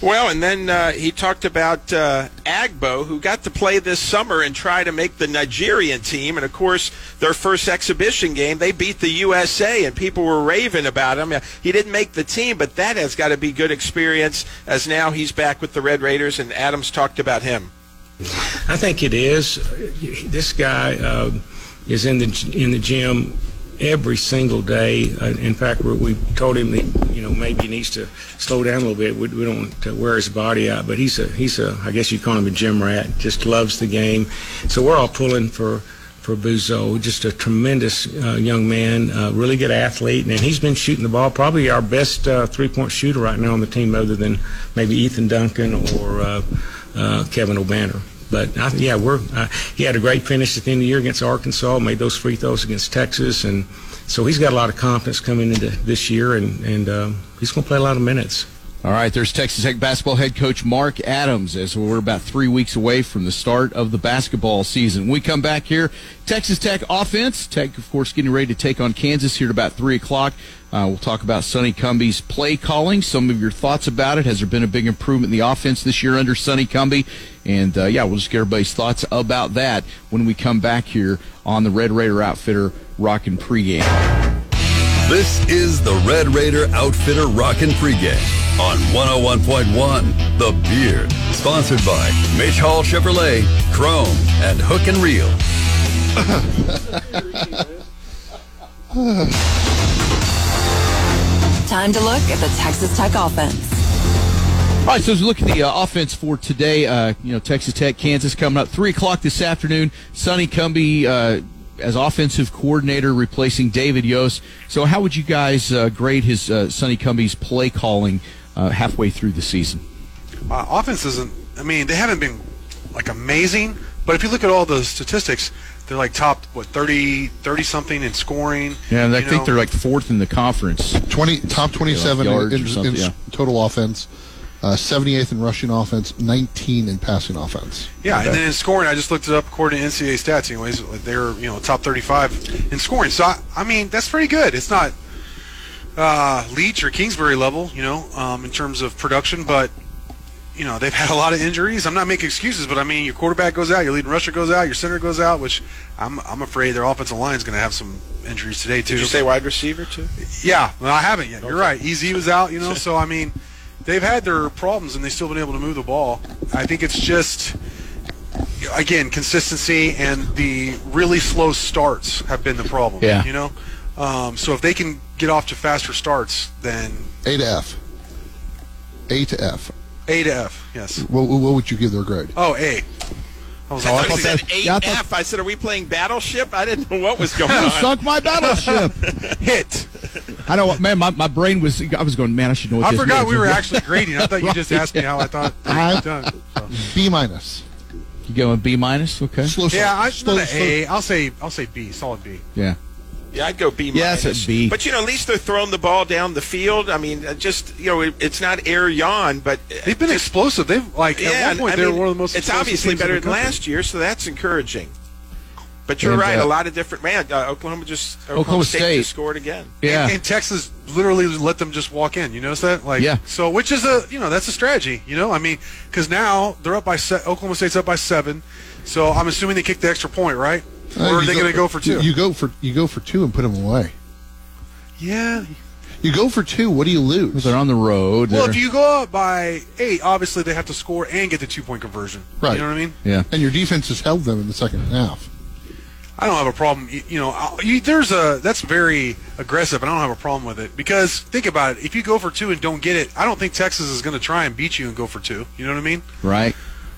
[SPEAKER 5] Well, and then uh, he talked about uh, Agbo, who got to play this summer and try to make the Nigerian team. And of course, their first exhibition game, they beat the USA, and people were raving about him. He didn't make the team, but that has got to be good experience as now he's back with the Red Raiders, and Adams talked about him.
[SPEAKER 8] I think it is. This guy uh, is in the in the gym every single day. Uh, in fact, we, told him that know maybe he needs to slow down a little bit. We, we don't want to wear his body out, but he's a he's a I guess you call him a gym rat. Just loves the game. So we're all pulling for. For Buzo, just a tremendous uh, young man, uh, really good athlete, and he's been shooting the ball. Probably our best uh, three-point shooter right now on the team, other than maybe Ethan Duncan or uh, uh, Kevin Obanor. But I, yeah, we're uh, he had a great finish at the end of the year against Arkansas, made those free throws against Texas, and so he's got a lot of confidence coming into this year, and and um, he's going to play a lot of minutes.
[SPEAKER 3] All right, there's Texas Tech basketball head coach Mark Adams as we're about three weeks away from the start of the basketball season. When we come back here, Texas Tech offense. Tech, of course, getting ready to take on Kansas here at about 3 o'clock. Uh, we'll talk about Sonny Cumbie's play calling, some of your thoughts about it. Has there been a big improvement in the offense this year under Sonny Cumbie? And uh, yeah, we'll just get everybody's thoughts about that when we come back here on the Red Raider Outfitter Rockin' Pregame.
[SPEAKER 2] This is the Red Raider Outfitter Rockin' Pregame on 101.1 The Beard. Sponsored by Mitch Hall Chevrolet, Chrome, and Hook and Reel.
[SPEAKER 7] Time to look at the Texas Tech offense.
[SPEAKER 3] All right, so as we look at the uh, offense for today, uh, you know, Texas Tech, Kansas coming up 3 o'clock this afternoon. Sonny Cumbie uh, as offensive coordinator replacing David Yost. So, how would you guys uh, grade his uh, Sonny Cumbie's play calling uh, halfway through the season?
[SPEAKER 4] Uh, offense isn't. I mean, they haven't been like amazing, but if you look at all the statistics, they're like top what 30, 30 something in scoring.
[SPEAKER 3] Yeah, and I
[SPEAKER 4] you
[SPEAKER 3] think
[SPEAKER 4] know.
[SPEAKER 3] they're like fourth in the conference.
[SPEAKER 6] 20 top 27
[SPEAKER 3] Yeah, like
[SPEAKER 6] in,
[SPEAKER 3] or
[SPEAKER 6] in- in
[SPEAKER 3] yeah.
[SPEAKER 6] total offense, uh, 78th in rushing offense, 19 in passing offense.
[SPEAKER 4] Yeah, and then in scoring, I just looked it up according to NCAA stats. Anyways, they're you know top 35 in scoring. So I, I mean, that's pretty good. It's not uh, Leach or Kingsbury level, you know, um, in terms of production, but you know they've had a lot of injuries. I'm not making excuses, but I mean, your quarterback goes out, your leading rusher goes out, your center goes out, which I'm I'm afraid their offensive line is going to have some injuries today too.
[SPEAKER 5] Did you say wide receiver too?
[SPEAKER 4] Yeah, well, I haven't yet. You're right. Easy was out, you know. So I mean, they've had their problems and they've still been able to move the ball. I think it's just again consistency and the really slow starts have been the problem.
[SPEAKER 3] Yeah.
[SPEAKER 4] you know. Um, so if they can get off to faster starts, then
[SPEAKER 6] A to F. A to F.
[SPEAKER 4] A to F. Yes.
[SPEAKER 6] What, what would you give their grade?
[SPEAKER 4] Oh, A. I was
[SPEAKER 5] I
[SPEAKER 4] like,
[SPEAKER 5] thought said
[SPEAKER 3] yeah, I
[SPEAKER 5] 8F.
[SPEAKER 3] thought-
[SPEAKER 5] said, are we playing Battleship? I didn't know what was going
[SPEAKER 3] You
[SPEAKER 5] on.
[SPEAKER 3] sunk my battleship.
[SPEAKER 4] hit.
[SPEAKER 3] I know what, man. My, my brain was. I was going, man. I should know what
[SPEAKER 4] I
[SPEAKER 3] this
[SPEAKER 4] forgot
[SPEAKER 3] means.
[SPEAKER 4] we were actually grading. I thought you just asked me how I thought
[SPEAKER 6] I-
[SPEAKER 4] was done. So.
[SPEAKER 6] B minus.
[SPEAKER 3] You going B minus? Okay.
[SPEAKER 6] Slow
[SPEAKER 4] Yeah, I,
[SPEAKER 6] slow,
[SPEAKER 4] not an
[SPEAKER 6] slow-
[SPEAKER 4] A. I'll say I'll say B. Solid B.
[SPEAKER 3] Yeah.
[SPEAKER 5] Yeah, I'd go B
[SPEAKER 3] Yeah, it's a. B.
[SPEAKER 5] But you know, at least they're throwing the ball down the field. I mean, uh, just you know, it, it's not air yawn, but uh,
[SPEAKER 4] They've been
[SPEAKER 5] just-
[SPEAKER 4] explosive. They've like
[SPEAKER 5] Yeah,
[SPEAKER 4] at one point
[SPEAKER 5] I
[SPEAKER 4] they
[SPEAKER 5] mean,
[SPEAKER 4] were one of the most.
[SPEAKER 5] It's obviously
[SPEAKER 4] teams
[SPEAKER 5] better than
[SPEAKER 4] country.
[SPEAKER 5] last year, so that's encouraging. But you're
[SPEAKER 3] And,
[SPEAKER 5] right.
[SPEAKER 3] uh,
[SPEAKER 5] a lot of different man. Uh, Oklahoma just Oklahoma,
[SPEAKER 3] Oklahoma
[SPEAKER 5] State,
[SPEAKER 3] State.
[SPEAKER 5] just scored again.
[SPEAKER 3] Yeah.
[SPEAKER 4] And, and Texas literally let them just walk in. You notice that? Like,
[SPEAKER 3] Yeah.
[SPEAKER 4] So, which is a you know that's a strategy. You know, I mean, because now they're up by se- Oklahoma State's up by seven. So I'm assuming they kicked the extra point, right?
[SPEAKER 6] Uh,
[SPEAKER 4] or are they going to go for two?
[SPEAKER 6] You, you go for you go for two and put them away.
[SPEAKER 4] yeah.
[SPEAKER 6] You go for two. What do you lose?
[SPEAKER 3] They're on the road.
[SPEAKER 4] Well,
[SPEAKER 3] They're-
[SPEAKER 4] if you go up by eight, obviously they have to score and get the two point conversion.
[SPEAKER 6] Right.
[SPEAKER 4] You know what I mean?
[SPEAKER 3] yeah.
[SPEAKER 6] And your defense has held them in the second half.
[SPEAKER 4] I don't have a problem. You, you know, you, there's a that's very aggressive, and I don't have a problem with it because think about it. If you go for two and don't get it, I don't think Texas is going to try and beat you and go for two. You know what I mean?
[SPEAKER 3] Right.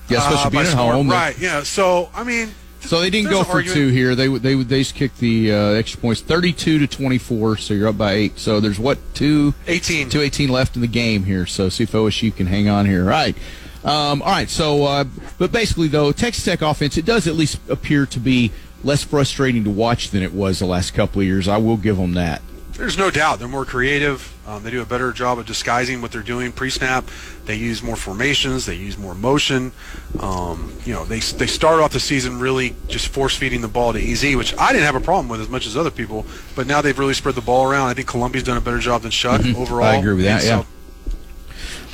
[SPEAKER 3] Yeah, especially
[SPEAKER 4] Uh,
[SPEAKER 3] being at home.
[SPEAKER 4] Right. Yeah. So I mean,
[SPEAKER 3] So they didn't go for
[SPEAKER 4] argument-
[SPEAKER 3] two here. They would they they just kicked the uh, extra points, thirty-two to twenty-four. So you're up by eight. So there's what two
[SPEAKER 4] 18.
[SPEAKER 3] two eighteen left in the game here. So see if OSU can hang on here. All right. Um, all right. So, uh, but basically though, Texas Tech offense it does at least appear to be less frustrating to watch than it was the last couple of years. I will give them that.
[SPEAKER 4] There's no doubt they're more creative. Um, they do a better job of disguising what they're doing pre-snap. They use more formations. They use more motion. Um, you know, they they started off the season really just force feeding the ball to EZ, which I didn't have a problem with as much as other people. But now they've really spread the ball around. I think Colombi's done a better job than Shough overall.
[SPEAKER 3] Mm-hmm. I agree with that, yeah.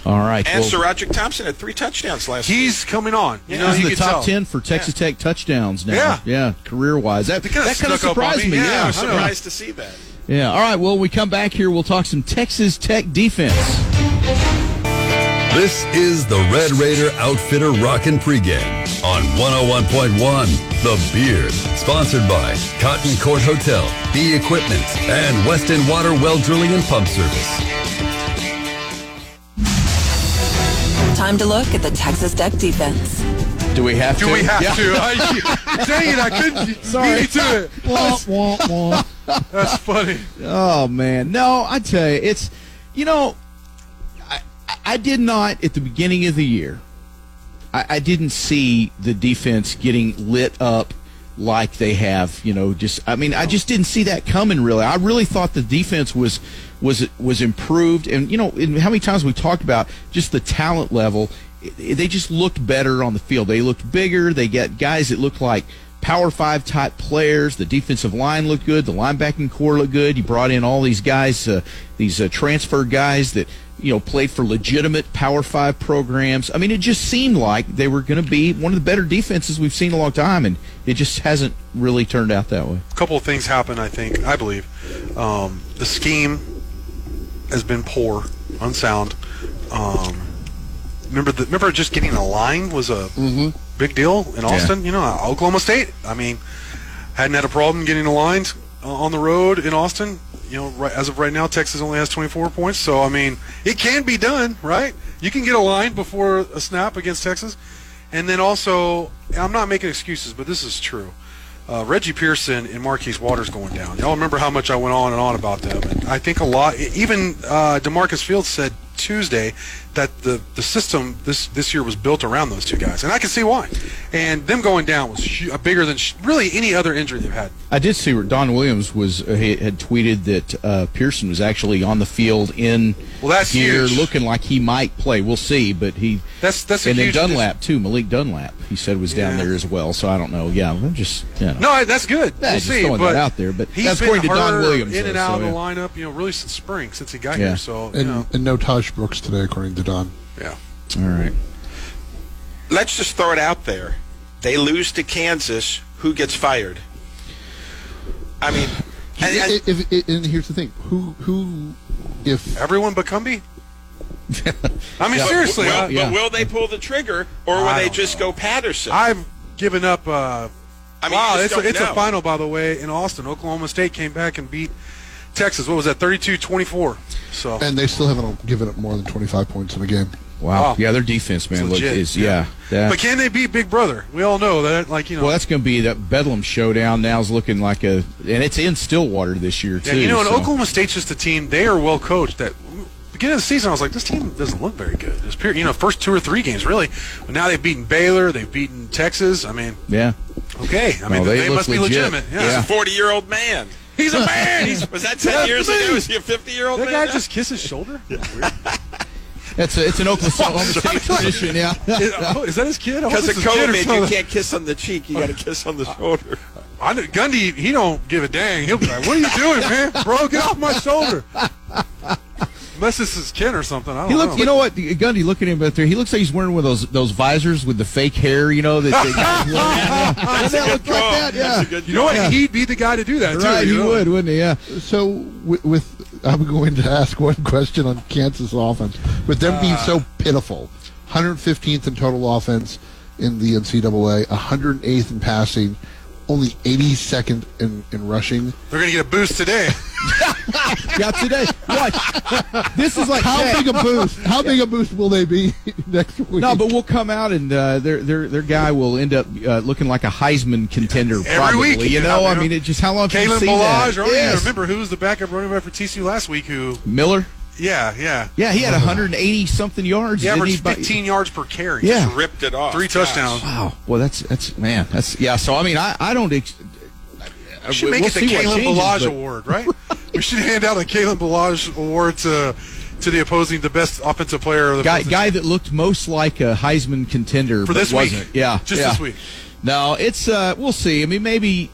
[SPEAKER 3] All right.
[SPEAKER 5] And
[SPEAKER 3] well,
[SPEAKER 5] Sir Roderick Thompson had three touchdowns last week.
[SPEAKER 4] he's coming on. You know,
[SPEAKER 3] he's in the top
[SPEAKER 4] tell.
[SPEAKER 3] ten for Texas Tech touchdowns now.
[SPEAKER 4] Yeah.
[SPEAKER 3] yeah, career wise. That
[SPEAKER 4] kinda
[SPEAKER 3] that kind of
[SPEAKER 4] snuck up on
[SPEAKER 3] surprised
[SPEAKER 4] me.
[SPEAKER 3] me.
[SPEAKER 4] Yeah,
[SPEAKER 3] Yeah,
[SPEAKER 4] I
[SPEAKER 5] I'm surprised to see that.
[SPEAKER 3] Yeah. All right. Well, when we come back here, we'll talk some Texas Tech defense.
[SPEAKER 2] This is the Red Raider Outfitter Rockin' Pregame on 101.1 The Beard. Sponsored by Cotton Court Hotel, B Equipment, and Weston Water Well Drilling and Pump Service.
[SPEAKER 7] Time to look at the Texas Tech defense.
[SPEAKER 3] Do we have to?
[SPEAKER 4] Do we have
[SPEAKER 3] Yeah.
[SPEAKER 4] to? I, dang it! I couldn't
[SPEAKER 3] Sorry.
[SPEAKER 4] beat you to it.
[SPEAKER 3] Wah, wah, wah.
[SPEAKER 4] That's funny.
[SPEAKER 3] Oh man, no! I tell you, it's you know, I, I did not at the beginning of the year. I, I didn't see the defense getting lit up like they have. You know, just I mean, I just didn't see that coming. Really, I really thought the defense was was was improved, and you know, how many times we talked about just the talent level. They just looked better on the field. They looked bigger. They got guys that looked like Power Five type players. The defensive line looked good. The linebacking core looked good. You brought in all these guys, uh, these uh, transfer guys that you know played for legitimate Power Five programs. I mean, it just seemed like they were going to be one of the better defenses we've seen in a long time, and it just hasn't really turned out that way.
[SPEAKER 4] A couple of things happen. I think. I believe um, the scheme has been poor, unsound. Um, remember, the, remember, just getting a line was a big deal in Austin. You know, Oklahoma State. I mean, hadn't had a problem getting aligned uh, on the road in Austin. You know, right, as of right now, Texas only has 24 points. So I mean, it can be done, right? You can get a line before a snap against Texas, and then also, I'm not making excuses, but this is true. Uh, Reggie Pearson and Marquise Waters going down. Y'all remember how much I went on and on about them. And I think a lot. Even uh, DaMarcus Fields said Tuesday that the, the system this this year was built around those two guys, and I can see why. And them going down was hu- bigger than sh- really any other injury they've had.
[SPEAKER 3] I did see where Don Williams was uh, he had tweeted that uh, Pearson was actually on the field in
[SPEAKER 4] Well, that's
[SPEAKER 3] gear,
[SPEAKER 4] huge.
[SPEAKER 3] looking like he might play. We'll see, but he
[SPEAKER 4] That's that's a
[SPEAKER 3] and then
[SPEAKER 4] huge
[SPEAKER 3] Dunlap too. Malik Dunlap, he said was down
[SPEAKER 4] Yeah.
[SPEAKER 3] there as well. So I don't know. Yeah, I'm just you know.
[SPEAKER 4] No, that's good.
[SPEAKER 3] Yeah,
[SPEAKER 4] we'll
[SPEAKER 3] just
[SPEAKER 4] see.
[SPEAKER 3] throwing
[SPEAKER 4] but
[SPEAKER 3] that out there, but
[SPEAKER 4] he's
[SPEAKER 3] that's
[SPEAKER 4] been
[SPEAKER 3] according to Don Williams,
[SPEAKER 4] in and
[SPEAKER 3] though,
[SPEAKER 4] out
[SPEAKER 3] so,
[SPEAKER 4] of the
[SPEAKER 3] yeah.
[SPEAKER 4] lineup. You know, really since spring, since he got
[SPEAKER 3] Yeah.
[SPEAKER 4] here. So you know,
[SPEAKER 6] and no Tahj Brooks today, according to Don.
[SPEAKER 4] yeah.
[SPEAKER 3] All right.
[SPEAKER 5] Let's just throw it out there. They lose to Kansas. Who gets fired? I mean, and, and-
[SPEAKER 6] If- if- if- and here's the thing: who, who, if
[SPEAKER 4] Everyone but Cumbie. I mean,
[SPEAKER 3] Yeah.
[SPEAKER 4] seriously,
[SPEAKER 5] will,
[SPEAKER 4] I,
[SPEAKER 3] yeah.
[SPEAKER 5] but will they pull the trigger, or will
[SPEAKER 4] I
[SPEAKER 5] they just
[SPEAKER 4] know.
[SPEAKER 5] go Patterson?
[SPEAKER 4] I've given up. Uh,
[SPEAKER 5] I mean,
[SPEAKER 4] wow, it's, a, it's a final, by the way, in Austin. Oklahoma State came back and beat Texas. What was that? 32-24. So
[SPEAKER 6] and they still haven't given up more than 25 points in a game.
[SPEAKER 3] Wow.
[SPEAKER 4] Wow.
[SPEAKER 3] Yeah, their defense, man, look,
[SPEAKER 4] legit.
[SPEAKER 3] is yeah. that-
[SPEAKER 4] But can they beat Big Brother? We all know that. Like you know,
[SPEAKER 3] well, that's going to be that Bedlam showdown. Now is looking like a, and it's in Stillwater this year
[SPEAKER 4] yeah,
[SPEAKER 3] too.
[SPEAKER 4] you know, and
[SPEAKER 3] so-
[SPEAKER 4] Oklahoma State's just a team. They are well coached. That beginning of the season, I was like, this team doesn't look very good. This period, you know, first two or three games, really. But now they've beaten Baylor. They've beaten Texas. I mean,
[SPEAKER 3] Yeah.
[SPEAKER 4] okay. I mean,
[SPEAKER 3] No, they
[SPEAKER 5] they
[SPEAKER 3] look
[SPEAKER 5] must be
[SPEAKER 3] legit.
[SPEAKER 5] legitimate.
[SPEAKER 3] Yeah.
[SPEAKER 5] He's a 40 year old man.
[SPEAKER 4] He's a man. He's
[SPEAKER 5] Was that 10 years
[SPEAKER 4] me.
[SPEAKER 5] ago? Is he a 50 year old
[SPEAKER 4] that
[SPEAKER 5] man?
[SPEAKER 4] guy
[SPEAKER 5] now?
[SPEAKER 4] just kiss his shoulder.
[SPEAKER 3] It's a, it's an Oklahoma oh, State tradition. Yeah.
[SPEAKER 4] is, oh, is that his kid?
[SPEAKER 5] Because of
[SPEAKER 4] it's his kid
[SPEAKER 5] COVID, you can't kiss on the cheek. You got to kiss on the uh, shoulder.
[SPEAKER 4] I know, Gundy, he don't give a dang. He'll be like, "What are you doing, man, bro? Get off my shoulder." Unless it's his kid or something. I don't
[SPEAKER 3] He
[SPEAKER 4] know.
[SPEAKER 3] You know what, Gundy? Looking at him out there, he looks like he's wearing one of those those visors with the fake hair. You know that. They guys wear. Yeah. Doesn't that look like that? Yeah.
[SPEAKER 4] You know what? He'd be the guy to do that too.
[SPEAKER 3] Right,
[SPEAKER 4] you
[SPEAKER 3] he
[SPEAKER 4] know?
[SPEAKER 3] would, wouldn't he? Yeah.
[SPEAKER 6] So with, with I'm going to ask one question on Kansas offense. With them being ah. so pitiful, 115th in total offense in the NCAA, 108th in passing, only 82nd in, in rushing.
[SPEAKER 4] They're going to get a boost today.
[SPEAKER 3] Yeah, today. Watch. This is like
[SPEAKER 6] How
[SPEAKER 3] Tech.
[SPEAKER 6] big a boost? How big a boost will they be next week?
[SPEAKER 3] No, but we'll come out and uh, their their their guy will end up uh, looking like a Heisman contender.
[SPEAKER 4] Every
[SPEAKER 3] probably,
[SPEAKER 4] week,
[SPEAKER 3] you
[SPEAKER 4] yeah,
[SPEAKER 3] know.
[SPEAKER 4] you
[SPEAKER 3] I mean, it just how long have you
[SPEAKER 4] Kalen
[SPEAKER 3] seen
[SPEAKER 4] Ballage.
[SPEAKER 3] that?
[SPEAKER 4] Oh, yeah. Remember who was the backup running back for TCU last week? Who?
[SPEAKER 3] Miller?
[SPEAKER 4] Yeah, yeah.
[SPEAKER 3] Yeah, he had 180 something yards.
[SPEAKER 4] He averaged
[SPEAKER 3] he? By-
[SPEAKER 4] 15 yards per carry.
[SPEAKER 3] Yeah.
[SPEAKER 5] Just ripped it off.
[SPEAKER 4] Three
[SPEAKER 5] Gosh.
[SPEAKER 4] touchdowns.
[SPEAKER 3] Wow. Well, that's that's man. That's yeah. So I mean, I I don't. Ex-
[SPEAKER 4] We should
[SPEAKER 3] we'll
[SPEAKER 4] make it the
[SPEAKER 3] see what
[SPEAKER 4] Kalen Ballage
[SPEAKER 3] but-
[SPEAKER 4] Award, right? we should hand out a Kalen Ballage Award to to the opposing, the best offensive player of the
[SPEAKER 3] guy guy that looked most like a Heisman contender
[SPEAKER 4] For
[SPEAKER 3] but
[SPEAKER 4] this week.
[SPEAKER 3] wasn't. Yeah,
[SPEAKER 4] Just
[SPEAKER 3] yeah.
[SPEAKER 4] this week.
[SPEAKER 3] No, it's uh, we'll see. I mean, maybe.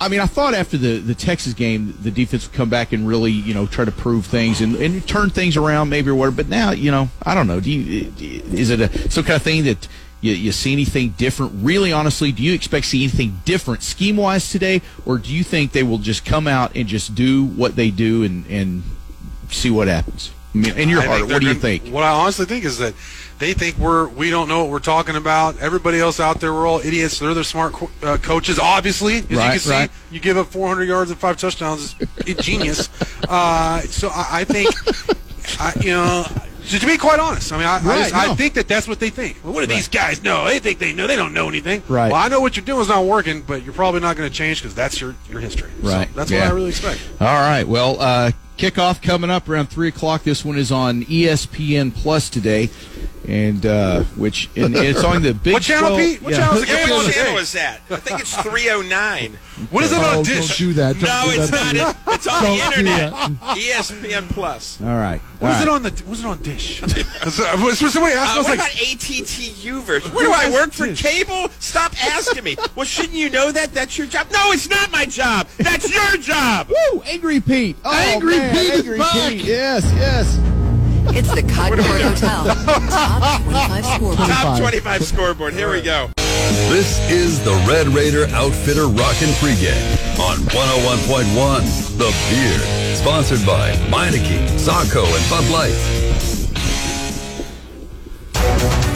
[SPEAKER 3] I mean, I thought after the, the Texas game, the defense would come back and really, you know, try to prove things and, and turn things around, maybe or whatever. But now, you know, I don't know. Do you is it a some kind of thing that you, you see anything different? Really, honestly, do you expect to see anything different scheme wise today, or do you think they will just come out and just do what they do and and see what happens? I mean, in your
[SPEAKER 4] I
[SPEAKER 3] heart, what do you think?
[SPEAKER 4] What I honestly think is that they think we're we don't know what we're talking about. Everybody else out there, we're all idiots. They're the smart co- uh, coaches, obviously. As you
[SPEAKER 3] Right,
[SPEAKER 4] can see,
[SPEAKER 3] right.
[SPEAKER 4] you give up 400 yards and five touchdowns is genius. Uh, so I, I think, I, you know. To be quite honest, I mean, I, I,
[SPEAKER 3] Right,
[SPEAKER 4] just, I think that that's what they think. Well, what do these guys know? They think they know. They don't know anything.
[SPEAKER 3] Right.
[SPEAKER 4] Well, I know what you're doing is not working, but you're probably not going to change because that's your your history. So
[SPEAKER 3] Right.
[SPEAKER 4] that's
[SPEAKER 3] Yeah.
[SPEAKER 4] what I really expect.
[SPEAKER 3] All right. Well, uh, kickoff coming up around three o'clock. This one is on ESPN Plus today, and uh, which and it's on the Big
[SPEAKER 4] What channel,
[SPEAKER 3] 12
[SPEAKER 4] Pete? What
[SPEAKER 3] yeah.
[SPEAKER 4] channel is it?
[SPEAKER 5] What channel is that? I think it's 309.
[SPEAKER 4] What is it
[SPEAKER 6] Oh,
[SPEAKER 4] on
[SPEAKER 6] don't
[SPEAKER 4] dish?
[SPEAKER 6] do that. Don't
[SPEAKER 5] No,
[SPEAKER 6] do
[SPEAKER 5] it's
[SPEAKER 6] that.
[SPEAKER 5] not. It- It's on the
[SPEAKER 6] Don't do
[SPEAKER 5] internet. ESPN Plus.
[SPEAKER 3] All right.
[SPEAKER 4] What
[SPEAKER 3] All
[SPEAKER 4] is it on the? Was it on Dish? Was- was somebody asked? I
[SPEAKER 5] Uh,
[SPEAKER 4] was
[SPEAKER 5] what
[SPEAKER 4] like,
[SPEAKER 5] about ATT version? Where do I work for cable? Stop asking me. Well, shouldn't you know that? That's your job. No, it's not my job. That's your job.
[SPEAKER 3] Woo! Angry Pete. Oh,
[SPEAKER 6] Angry
[SPEAKER 3] man,
[SPEAKER 6] Pete is
[SPEAKER 3] Angry
[SPEAKER 6] back.
[SPEAKER 3] Pete. Yes, yes.
[SPEAKER 7] It's the Cotton Court Hotel. Top 25 scoreboard.
[SPEAKER 5] Top 25 scoreboard. Here we go.
[SPEAKER 2] This is the Red Raider Outfitter Rockin' Pregame on 101.1 The Beard. Sponsored by Meineke, Saco, and Bud Light.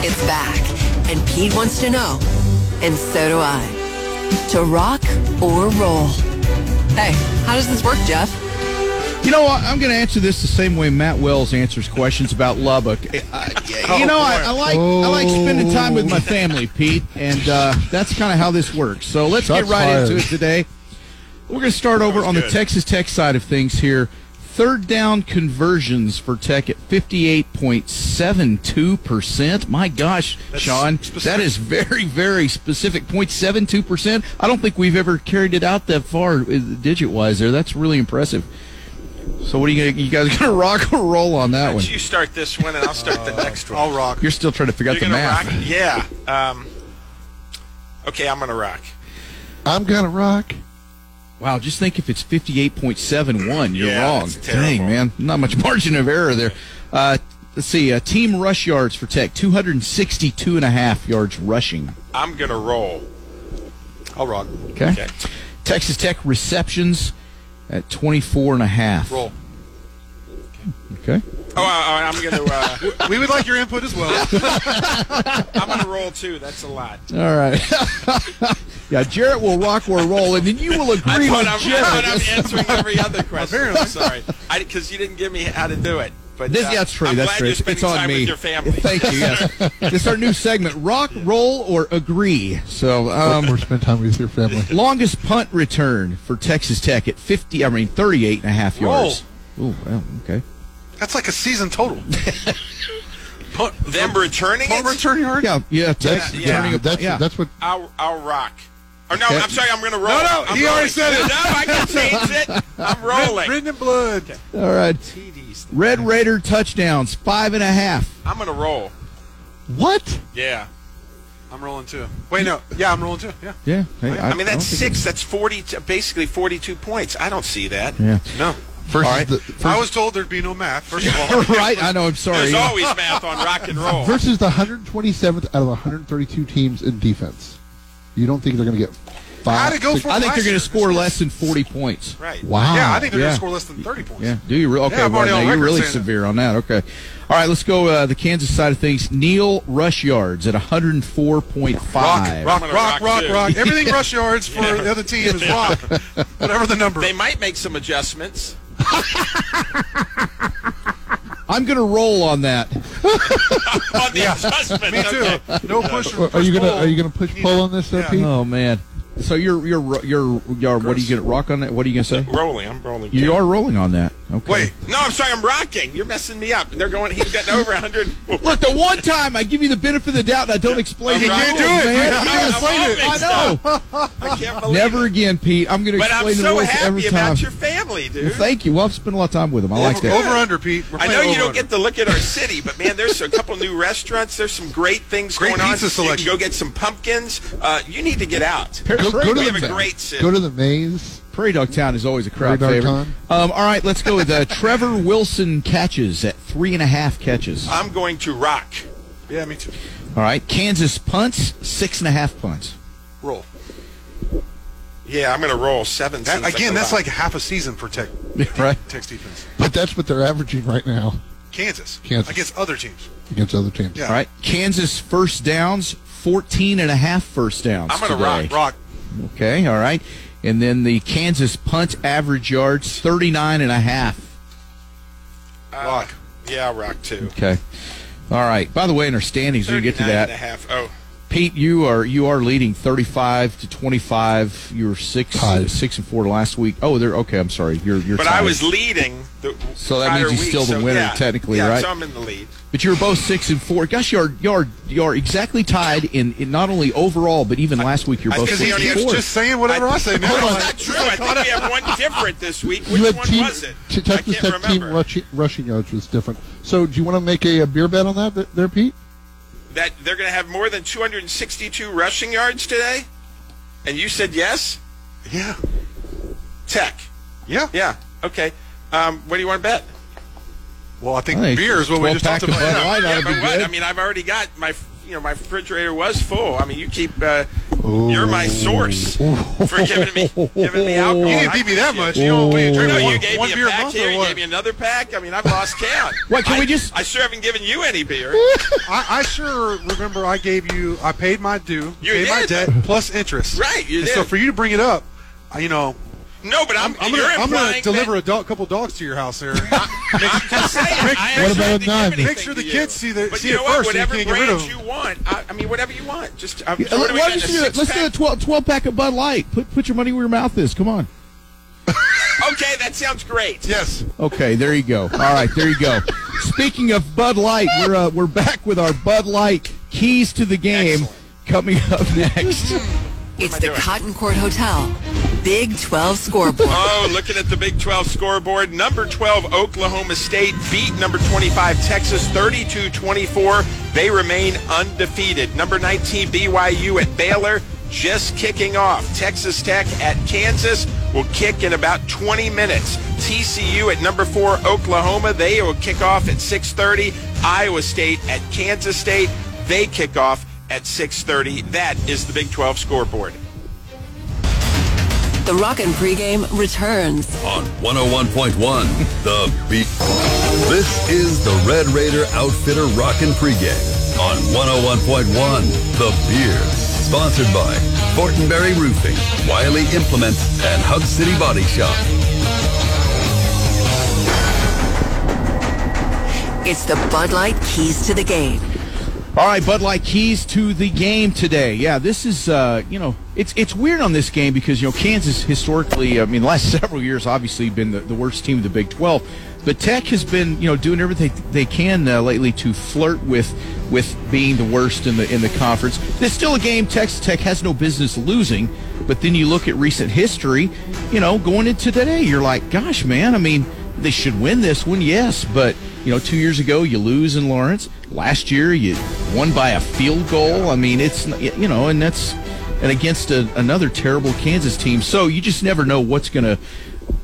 [SPEAKER 7] It's back, and Pete wants to know, and so do I. To rock or roll? Hey, how does this work, Jeff?
[SPEAKER 3] You know what? I'm going to answer this the same way Matt Wells answers questions about Lubbock. Uh, you know, I, I like I like spending time with my family, Pete, and uh, that's kind of how this works. So let's
[SPEAKER 6] Shots
[SPEAKER 3] get right
[SPEAKER 6] fired.
[SPEAKER 3] into it today. We're going to start over on the Texas Tech side of things here. Third down conversions for Tech at 58.72%. My gosh, Sean, that is very, very specific. 0.72%. I don't think we've ever carried it out that far digit wise there. That's really impressive. So what are you gonna, you guys gonna rock or roll on that one?
[SPEAKER 5] you start this one, and I'll start the next one.
[SPEAKER 4] I'll rock.
[SPEAKER 3] You're still trying to figure out
[SPEAKER 5] You're
[SPEAKER 3] the
[SPEAKER 5] gonna
[SPEAKER 3] math.
[SPEAKER 5] rock? Yeah. Um, okay, I'm gonna rock.
[SPEAKER 6] I'm gonna rock.
[SPEAKER 3] Wow, just think if it's 58.71, you're
[SPEAKER 5] Yeah,
[SPEAKER 3] wrong.
[SPEAKER 5] that's terrible.
[SPEAKER 3] Dang, man. Not much margin of error there. Uh, let's see, uh, team rush yards for Tech, 262 and a half yards rushing.
[SPEAKER 5] I'm gonna roll.
[SPEAKER 4] I'll rock.
[SPEAKER 3] Okay.
[SPEAKER 5] Okay.
[SPEAKER 3] Texas Tech receptions at 24 and a half.
[SPEAKER 4] Roll.
[SPEAKER 3] Okay.
[SPEAKER 5] Oh, uh, I'm gonna. Uh,
[SPEAKER 4] We would like your input as well.
[SPEAKER 5] I'm gonna roll too. That's a lot.
[SPEAKER 3] All right. yeah, Jarrett will rock or roll, and then you will agree
[SPEAKER 5] thought
[SPEAKER 3] with
[SPEAKER 5] I'm,
[SPEAKER 3] Jarrett.
[SPEAKER 5] I'm answering every other question.
[SPEAKER 4] Apparently.
[SPEAKER 5] I'm sorry, because you didn't give me how to do it. But
[SPEAKER 3] This,
[SPEAKER 5] uh,
[SPEAKER 3] yeah, that's true.
[SPEAKER 5] I'm
[SPEAKER 3] that's
[SPEAKER 5] glad
[SPEAKER 3] true.
[SPEAKER 5] You're
[SPEAKER 3] It's,
[SPEAKER 5] spending
[SPEAKER 3] it's on
[SPEAKER 5] time
[SPEAKER 3] me.
[SPEAKER 5] with your family.
[SPEAKER 3] Thank you. Yes. this is our new segment: rock, roll, or agree. So, um,
[SPEAKER 6] or spend time with your family.
[SPEAKER 3] longest punt return for Texas Tech at 50. I mean, 38 and a half yards. Ooh, well, okay.
[SPEAKER 4] That's like a season total. Punt,
[SPEAKER 5] Them returning
[SPEAKER 4] punt
[SPEAKER 5] it?
[SPEAKER 4] return yard?
[SPEAKER 3] Yeah, yeah. Tech
[SPEAKER 5] yeah.
[SPEAKER 3] returning a
[SPEAKER 6] That's
[SPEAKER 3] yeah.
[SPEAKER 6] that's what
[SPEAKER 5] I'll I'll rock. Or no,
[SPEAKER 3] Okay.
[SPEAKER 5] I'm sorry. I'm gonna roll.
[SPEAKER 4] No, no,
[SPEAKER 5] I'm
[SPEAKER 4] he already said it.
[SPEAKER 5] No, I can change it. I'm rolling.
[SPEAKER 4] Written in blood.
[SPEAKER 3] All right.
[SPEAKER 5] TDs.
[SPEAKER 3] Red Raider touchdowns, five and a half.
[SPEAKER 5] I'm gonna roll.
[SPEAKER 6] what?
[SPEAKER 5] Yeah.
[SPEAKER 4] I'm rolling too. Wait, no. Yeah, I'm rolling too. Yeah.
[SPEAKER 3] Yeah. Hey,
[SPEAKER 5] I, mean, that's
[SPEAKER 3] think
[SPEAKER 5] six. That's forty. Basically, forty-two points. I don't see that.
[SPEAKER 3] it's-
[SPEAKER 4] No.
[SPEAKER 6] First,
[SPEAKER 3] All right.
[SPEAKER 6] the, first
[SPEAKER 4] I was told there'd be no math. First of all.
[SPEAKER 3] Yeah. right. I know. I'm sorry.
[SPEAKER 5] There's always math on rock and roll.
[SPEAKER 6] versus the 127th out of 132 teams in defense. You don't think they're going to get
[SPEAKER 4] How'd go
[SPEAKER 6] six-
[SPEAKER 3] I think they're going to score less than 40 points.
[SPEAKER 5] Right.
[SPEAKER 6] Wow.
[SPEAKER 4] Yeah, I think they're
[SPEAKER 3] Yeah.
[SPEAKER 4] going to score less than 30 points.
[SPEAKER 3] Yeah. Do you? really? okay,
[SPEAKER 4] Yeah,
[SPEAKER 3] well, now you're really
[SPEAKER 4] saying that.
[SPEAKER 3] severe on that. Okay. All right, let's go uh, the Kansas side of things. Neal rush yards at 104.5.
[SPEAKER 4] Rock, rock, rock,
[SPEAKER 5] rock,
[SPEAKER 4] rock, rock. Everything rush yards for the other team is rock. Whatever the number.
[SPEAKER 5] They might make some adjustments.
[SPEAKER 3] I'm going to roll on that.
[SPEAKER 5] On the
[SPEAKER 4] Yeah.
[SPEAKER 5] adjustment.
[SPEAKER 4] Me too.
[SPEAKER 5] okay.
[SPEAKER 4] No push.
[SPEAKER 6] Are you gonna Are you gonna push pull on this,
[SPEAKER 4] Yeah.
[SPEAKER 6] Pete?
[SPEAKER 3] Oh man. So you're you're you're, you're what are you going to rock on that? What are you going to say?
[SPEAKER 5] Rolling. I'm rolling.
[SPEAKER 3] You are rolling on that. Okay.
[SPEAKER 4] Wait.
[SPEAKER 5] No, I'm sorry. I'm rocking. You're messing me up. They're going. He's getting over 100.
[SPEAKER 3] Look, the one time I give you the benefit of the doubt and I don't explain
[SPEAKER 5] You
[SPEAKER 3] the
[SPEAKER 5] can't
[SPEAKER 3] rules,
[SPEAKER 4] do it.
[SPEAKER 3] man.
[SPEAKER 4] You
[SPEAKER 5] I'm,
[SPEAKER 4] gotta
[SPEAKER 5] I'm
[SPEAKER 4] explain
[SPEAKER 5] all
[SPEAKER 4] it.
[SPEAKER 3] I know.
[SPEAKER 5] I can't believe
[SPEAKER 3] Never
[SPEAKER 5] it.
[SPEAKER 3] again, Pete. I'm going to explain.
[SPEAKER 5] But
[SPEAKER 3] explain
[SPEAKER 5] I'm
[SPEAKER 3] the
[SPEAKER 5] so
[SPEAKER 3] rules
[SPEAKER 5] happy
[SPEAKER 3] every time.
[SPEAKER 5] about your family, dude.
[SPEAKER 3] Well, thank you. Well, I've spent a lot of time with them. I like
[SPEAKER 4] over,
[SPEAKER 3] that.
[SPEAKER 4] over under, Pete. We're
[SPEAKER 5] I know you don't
[SPEAKER 4] under.
[SPEAKER 5] get to look at our city, but man, there's a couple new restaurants. There's some great things
[SPEAKER 4] Great
[SPEAKER 5] going on.
[SPEAKER 4] pizza
[SPEAKER 5] You
[SPEAKER 4] selection.
[SPEAKER 5] go get some pumpkins. Uh, you need to get out.
[SPEAKER 3] Prairie,
[SPEAKER 6] Go, go to
[SPEAKER 5] We
[SPEAKER 6] the
[SPEAKER 5] have a great city.
[SPEAKER 6] Go to the maze.
[SPEAKER 3] Prairie Dog Town is always a crowd
[SPEAKER 6] Prairie Dog
[SPEAKER 3] favorite. Um, all right, let's go with uh, Trevor Wilson catches at three and a half catches.
[SPEAKER 5] I'm going to rock.
[SPEAKER 4] Yeah, me too.
[SPEAKER 3] All right, Kansas punts six and a half punts.
[SPEAKER 4] Roll.
[SPEAKER 5] Yeah, I'm going to roll seven.
[SPEAKER 4] That,
[SPEAKER 5] seems like
[SPEAKER 4] again, that's
[SPEAKER 5] lot.
[SPEAKER 4] like half a season for Tech.
[SPEAKER 3] Right.
[SPEAKER 4] Tech's defense.
[SPEAKER 6] But that's what they're averaging right now
[SPEAKER 4] Kansas.
[SPEAKER 6] Kansas.
[SPEAKER 4] Against other teams.
[SPEAKER 6] against other teams.
[SPEAKER 4] Yeah.
[SPEAKER 3] All right, Kansas first downs, 14 and a half first downs.
[SPEAKER 5] I'm gonna
[SPEAKER 3] today.
[SPEAKER 4] Rock.
[SPEAKER 3] Okay, all right. And then the Kansas punt average yards, 39 and a half.
[SPEAKER 4] Uh, rock.
[SPEAKER 5] Yeah, I'll rock too.
[SPEAKER 3] Okay. All right. By the way, in our standings, we get to that.
[SPEAKER 5] and a half. Oh,
[SPEAKER 3] Pete, you are you are leading thirty-five to twenty-five. You were six
[SPEAKER 6] Tied.
[SPEAKER 3] six and four last week. Oh, they're okay. I'm sorry. You're you're.
[SPEAKER 5] but I was leading. The
[SPEAKER 3] So that
[SPEAKER 5] prior
[SPEAKER 3] means he's
[SPEAKER 5] week,
[SPEAKER 3] still the
[SPEAKER 5] so
[SPEAKER 3] winner
[SPEAKER 5] yeah.
[SPEAKER 3] technically,
[SPEAKER 5] yeah,
[SPEAKER 3] right?
[SPEAKER 5] So I'm in the lead.
[SPEAKER 3] But you're both six and four. Gosh, you're you're you're exactly tied in, in not only overall, but even last week you're
[SPEAKER 5] I-
[SPEAKER 3] both
[SPEAKER 5] because
[SPEAKER 3] six
[SPEAKER 5] he
[SPEAKER 3] and
[SPEAKER 5] only-
[SPEAKER 3] four.
[SPEAKER 4] Just saying whatever I, say now.
[SPEAKER 5] That's not true. I think we have one different this week. Which
[SPEAKER 6] you had
[SPEAKER 5] one
[SPEAKER 6] team,
[SPEAKER 5] was it?
[SPEAKER 6] T-
[SPEAKER 5] I
[SPEAKER 6] Texas
[SPEAKER 5] can't
[SPEAKER 6] Tech team
[SPEAKER 5] remember.
[SPEAKER 6] rushing, rushing yards was different. So, do you want to make a, a beer bet on that there, Pete?
[SPEAKER 5] that they're going to have more than 262 rushing yards today? And you said yes?
[SPEAKER 4] Yeah.
[SPEAKER 5] Tech.
[SPEAKER 4] Yeah.
[SPEAKER 5] Yeah. Okay. Um, what do you want to bet?
[SPEAKER 4] Well, I think
[SPEAKER 3] I think
[SPEAKER 4] beer is what we just talked about.
[SPEAKER 3] Bud
[SPEAKER 5] yeah, but
[SPEAKER 3] be
[SPEAKER 5] what?
[SPEAKER 3] good.
[SPEAKER 5] I mean, I've already got my, you know, my refrigerator was full. I mean, you keep, uh, you're my source for giving me, giving me alcohol.
[SPEAKER 4] You didn't
[SPEAKER 5] I
[SPEAKER 4] beat me that much. You know, what, you
[SPEAKER 5] No,
[SPEAKER 4] drink
[SPEAKER 5] you gave
[SPEAKER 4] one
[SPEAKER 5] me a
[SPEAKER 4] beer
[SPEAKER 5] pack
[SPEAKER 4] month
[SPEAKER 5] here. You gave me another pack. I mean, I've lost count.
[SPEAKER 3] What, can
[SPEAKER 5] I,
[SPEAKER 3] we just-
[SPEAKER 5] I sure haven't given you any beer.
[SPEAKER 4] I, I sure remember I gave you, I paid my due,
[SPEAKER 5] You
[SPEAKER 4] paid my debt plus interest.
[SPEAKER 5] Right, you
[SPEAKER 4] and
[SPEAKER 5] did.
[SPEAKER 4] So for you to bring it up, you know,
[SPEAKER 5] No, but I'm,
[SPEAKER 4] I'm
[SPEAKER 5] you're
[SPEAKER 4] gonna, I'm gonna deliver
[SPEAKER 5] that-
[SPEAKER 4] a dog, couple dogs to your house there.
[SPEAKER 5] I'm just saying. I
[SPEAKER 6] What about
[SPEAKER 5] haven't
[SPEAKER 6] a
[SPEAKER 5] given
[SPEAKER 6] knife?
[SPEAKER 4] Make sure the kids see the-
[SPEAKER 5] But
[SPEAKER 4] see
[SPEAKER 5] you
[SPEAKER 4] it
[SPEAKER 5] know what?
[SPEAKER 4] first so you
[SPEAKER 5] Whatever
[SPEAKER 4] can't get rid of
[SPEAKER 5] brands
[SPEAKER 4] them.
[SPEAKER 5] you want. I, I mean, whatever you want. Just I'm
[SPEAKER 3] Yeah,
[SPEAKER 5] what are
[SPEAKER 3] why don't you do it? Let's do a 12, 12 pack of Bud Light. Put put your money where your mouth is. Come on.
[SPEAKER 5] Okay, that sounds great.
[SPEAKER 4] yes.
[SPEAKER 3] Okay, there you go. All right, there you go. Speaking of Bud Light, we're uh, we're back with our Bud Light keys to the game
[SPEAKER 5] Excellent.
[SPEAKER 3] coming up next.
[SPEAKER 7] It's the
[SPEAKER 5] doing?
[SPEAKER 7] Cotton Court Hotel Big 12 scoreboard.
[SPEAKER 5] Oh, looking at the Big 12 scoreboard, number 12 Oklahoma State beat number 25 Texas 32-24. They remain undefeated. Number 19 BYU at Baylor just kicking off. Texas Tech at Kansas will kick in about 20 minutes. TCU at number 4 Oklahoma, they will kick off at 6:30. Iowa State at Kansas State, they kick off at 6:30. That is the Big 12 scoreboard.
[SPEAKER 7] The Rockin' pregame returns.
[SPEAKER 2] on 101.1 The Beat. This is the Red Raider Outfitter Rockin' Pregame on 101.1 The Beard. Sponsored by Fortenberry Roofing, Wiley Implements, and Hub City Body Shop.
[SPEAKER 7] It's the Bud Light keys to the game.
[SPEAKER 3] All right, Bud Light keys to the game today. Yeah, this is uh, you know it's it's weird on this game because you know Kansas historically, I mean, the last several years obviously been the, the worst team of the Big Twelve, but Tech has been you know doing everything they can uh, lately to flirt with with being the worst in the in the conference. There's still a game Texas Tech has no business losing, but then you look at recent history, you know, going into today, you're like, gosh, man, I mean, they should win this one, yes, but you know, two years ago you lose in Lawrence. Last year you won by a field goal. I mean, it's you know, and that's and against a, another terrible Kansas team. So you just never know what's going to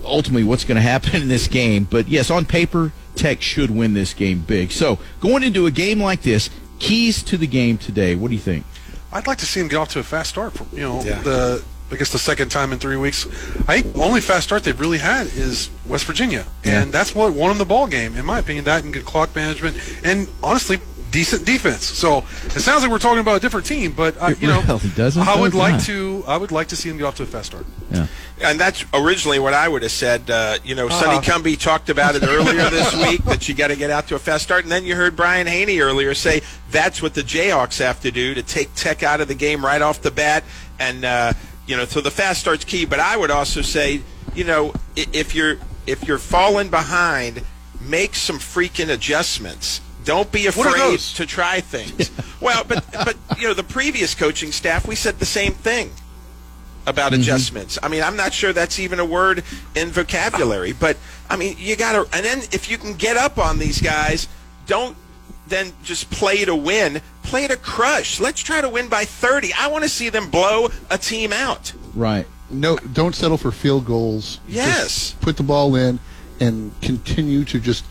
[SPEAKER 3] ultimately what's going to happen in this game. But yes, on paper, Tech should win this game big. So going into a game like this, keys to the game today. What do you think?
[SPEAKER 4] I'd like to see him get off to a fast start. For, you know,
[SPEAKER 5] Yeah.
[SPEAKER 4] the I guess the second time in three weeks. I think the only fast start they've really had is West Virginia, and that's what won them the ball game, in my opinion. That and good clock management, and honestly, decent defense. So it sounds like we're talking about a different team, but uh, you know,
[SPEAKER 3] really doesn't,
[SPEAKER 4] I would like
[SPEAKER 3] not.
[SPEAKER 4] to. I would like to see them get off to a fast start.
[SPEAKER 3] Yeah.
[SPEAKER 5] And that's originally what I would have said. Uh, you know, Sonny
[SPEAKER 4] Uh-huh.
[SPEAKER 5] Cumbie talked about it earlier this week that you got to get out to a fast start, and then you heard Brian Hanni earlier say that's what the Jayhawks have to do to take Tech out of the game right off the bat, and uh, you know, so the fast start's key. But I would also say, you know, if you're if you're falling behind, make some freaking adjustments. Don't be afraid to try things. well, but but you know, the previous coaching staff, we said the same thing about adjustments. I mean, I'm not sure that's even a word in vocabulary, but I mean, you got to, and then if you can get up on these guys, don't then just play to win, play to crush. Let's try to win by 30. I want to see them blow a team out.
[SPEAKER 3] Right.
[SPEAKER 6] No, don't settle for field goals.
[SPEAKER 5] Yes.
[SPEAKER 6] Just put the ball in and continue to just